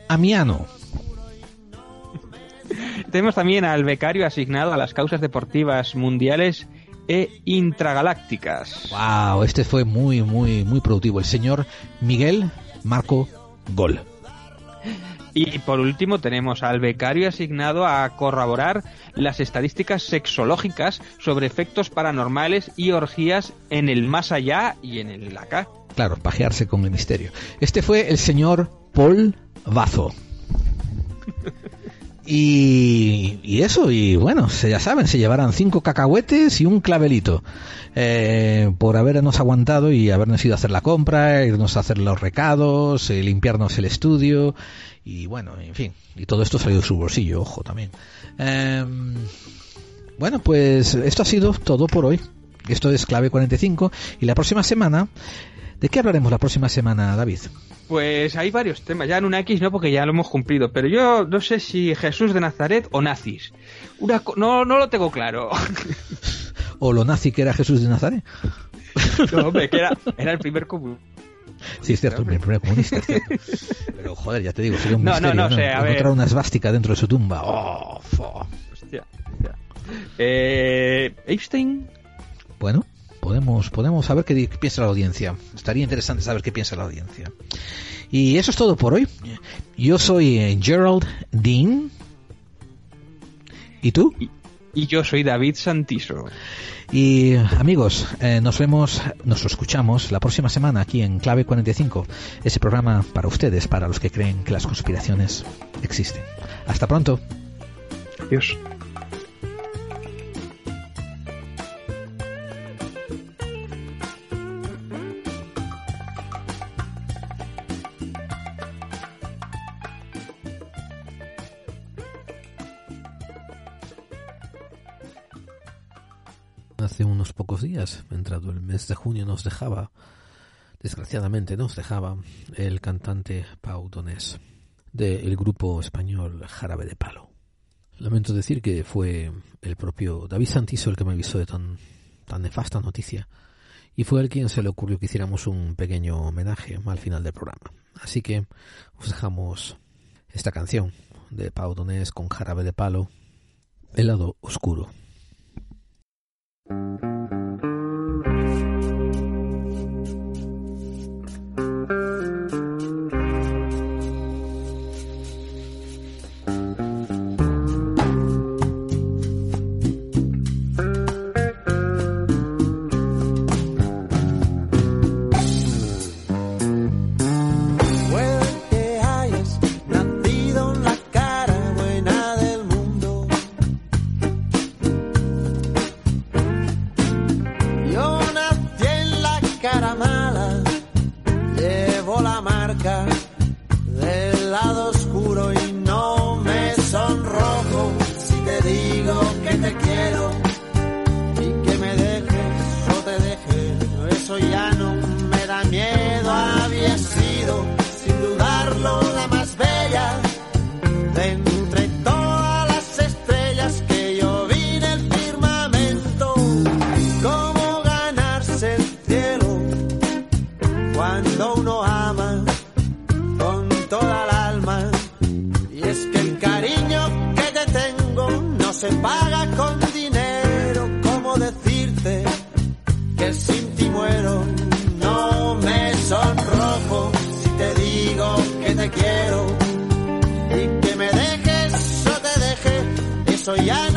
[SPEAKER 1] Amiano.
[SPEAKER 4] Tenemos también al becario asignado a las causas deportivas mundiales e intragalácticas.
[SPEAKER 1] Wow, este fue muy, muy, muy productivo. El señor Miguel Marco Gol.
[SPEAKER 4] Y por último tenemos al becario asignado a corroborar las estadísticas sexológicas sobre efectos paranormales y orgías en el más allá y en el acá.
[SPEAKER 1] Claro, pajearse con el misterio. Este fue el señor Paul Bazo. [laughs] Y, eso, y bueno, se, ya saben, se llevarán cinco cacahuetes y un clavelito eh, por habernos aguantado y habernos ido a hacer la compra, irnos a hacer los recados, eh, limpiarnos el estudio y bueno, en fin, y todo esto salió de su bolsillo, ojo también. Eh, bueno, pues esto ha sido todo por hoy. Esto es Clave 45 y la próxima semana, ¿de qué hablaremos la próxima semana, David?
[SPEAKER 4] Pues hay varios temas, ya en una X no porque ya lo hemos cumplido, pero yo no sé si Jesús de Nazaret o nazis. Una no, no lo tengo claro. [laughs]
[SPEAKER 1] ¿O lo nazi que era Jesús de Nazaret?
[SPEAKER 4] No, hombre, que era, era el primer comunista.
[SPEAKER 1] Sí, es cierto, el primer comunista. Es cierto. Pero joder, ya te digo, sería un
[SPEAKER 4] no,
[SPEAKER 1] misterio,
[SPEAKER 4] no, no, sé, a
[SPEAKER 1] Encontrar
[SPEAKER 4] ver.
[SPEAKER 1] una esvástica dentro de su tumba. Oh, fo.
[SPEAKER 4] Hostia, hostia. Eh, Einstein.
[SPEAKER 1] Bueno, podemos, podemos saber qué, piensa la audiencia. Estaría interesante saber qué piensa la audiencia. Y eso es todo por hoy. Yo soy eh, Gerald Dean. ¿Y tú?
[SPEAKER 4] Y yo soy David Santiso.
[SPEAKER 1] Y amigos, eh, nos vemos, nos escuchamos la próxima semana aquí en Clave 45, ese programa para ustedes, para los que creen que las conspiraciones existen. Hasta pronto.
[SPEAKER 4] Adiós.
[SPEAKER 1] Días, entrado el mes de junio, nos dejaba, desgraciadamente nos dejaba, el cantante Pau Donés del grupo español Jarabe de Palo. Lamento decir que fue el propio David Santiso el que me avisó de tan, tan nefasta noticia y fue el quien se le ocurrió que hiciéramos un pequeño homenaje al final del programa. Así que os dejamos esta canción de Pau Donés con Jarabe de Palo, El lado oscuro.
[SPEAKER 17] Thank you. Deje, eso ya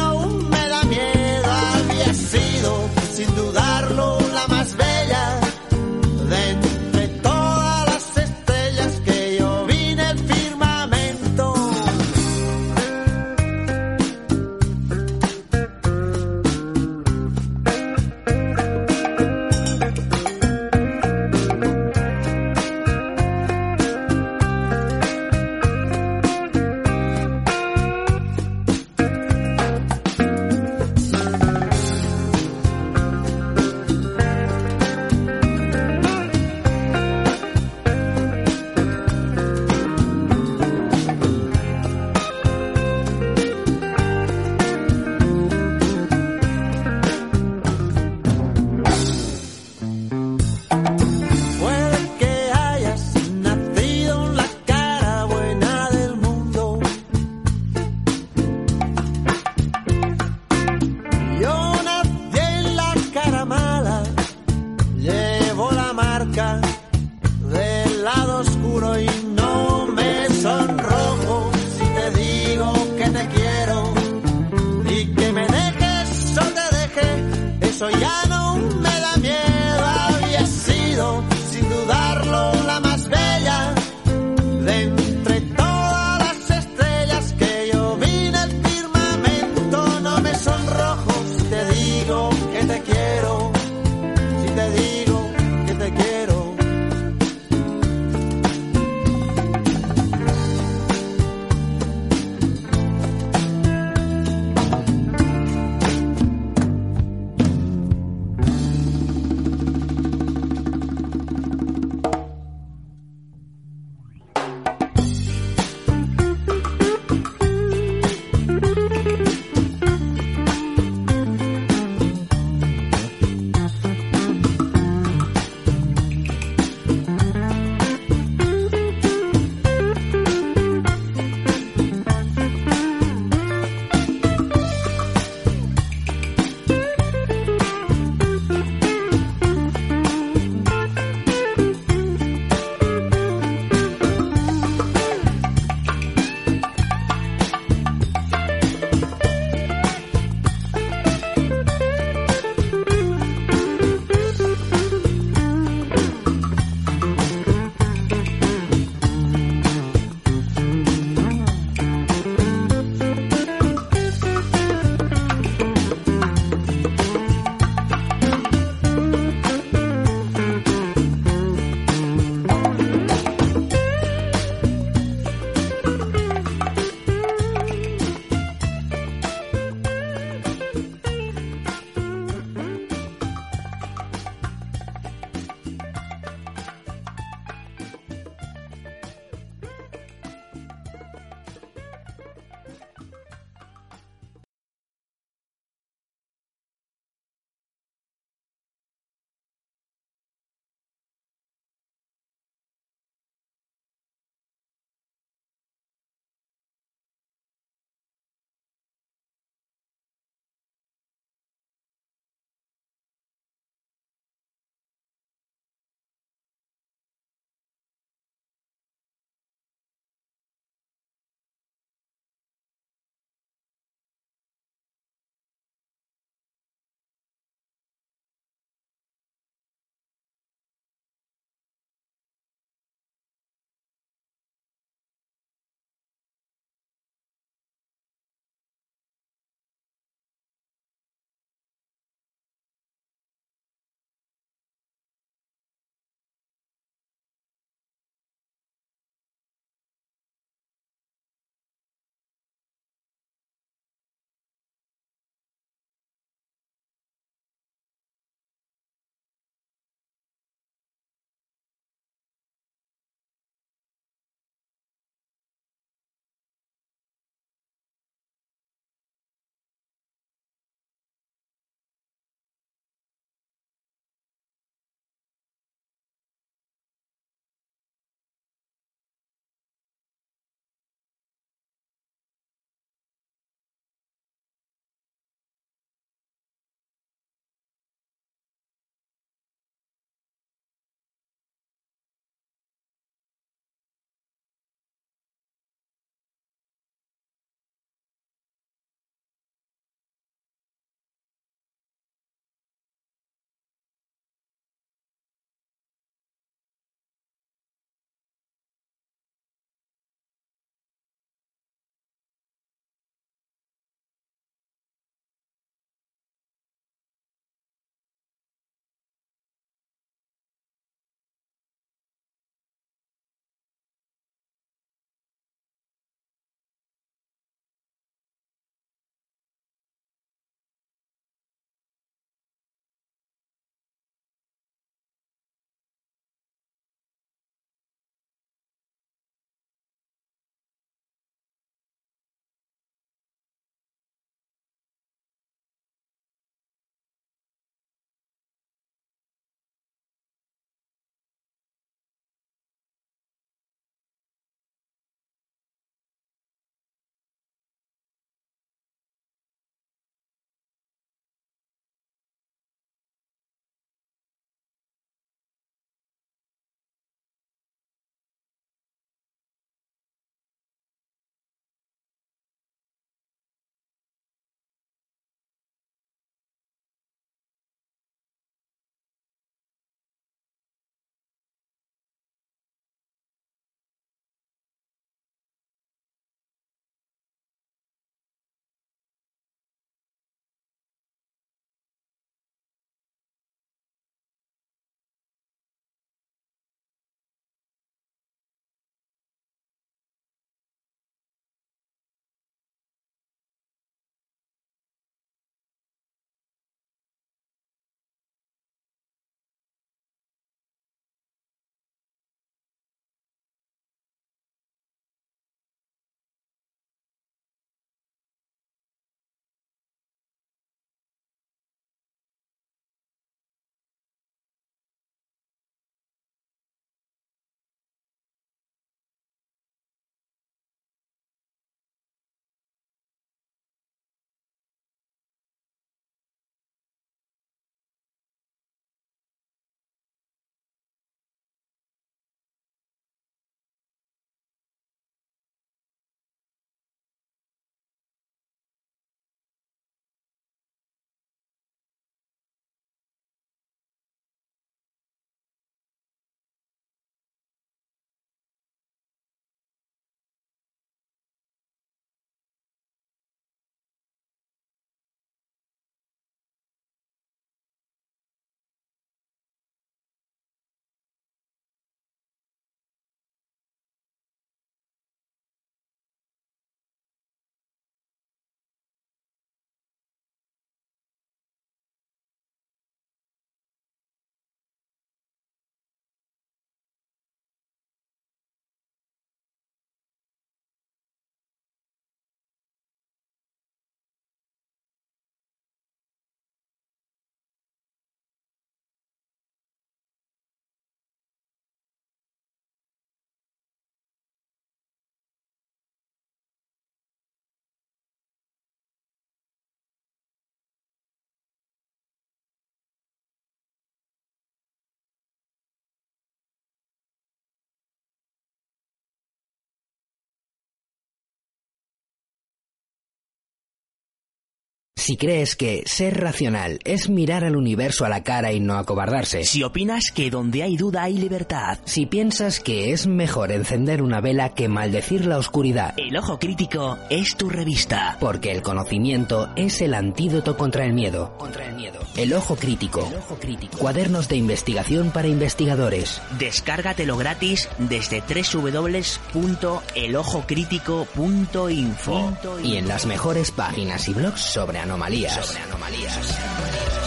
[SPEAKER 18] Si crees que ser racional es mirar al universo a la cara y no acobardarse.
[SPEAKER 19] Si opinas que donde hay duda hay libertad.
[SPEAKER 18] Si piensas que es mejor encender una vela que maldecir la oscuridad.
[SPEAKER 19] El Ojo Crítico es tu revista.
[SPEAKER 18] Porque el conocimiento es el antídoto contra el miedo. Contra el miedo. El Ojo Crítico. El Ojo Crítico. Cuadernos de investigación para investigadores.
[SPEAKER 19] Descárgatelo gratis desde www.elojocrítico.info
[SPEAKER 18] y en las mejores páginas y blogs sobre anomalías.
[SPEAKER 19] Sobre anomalías.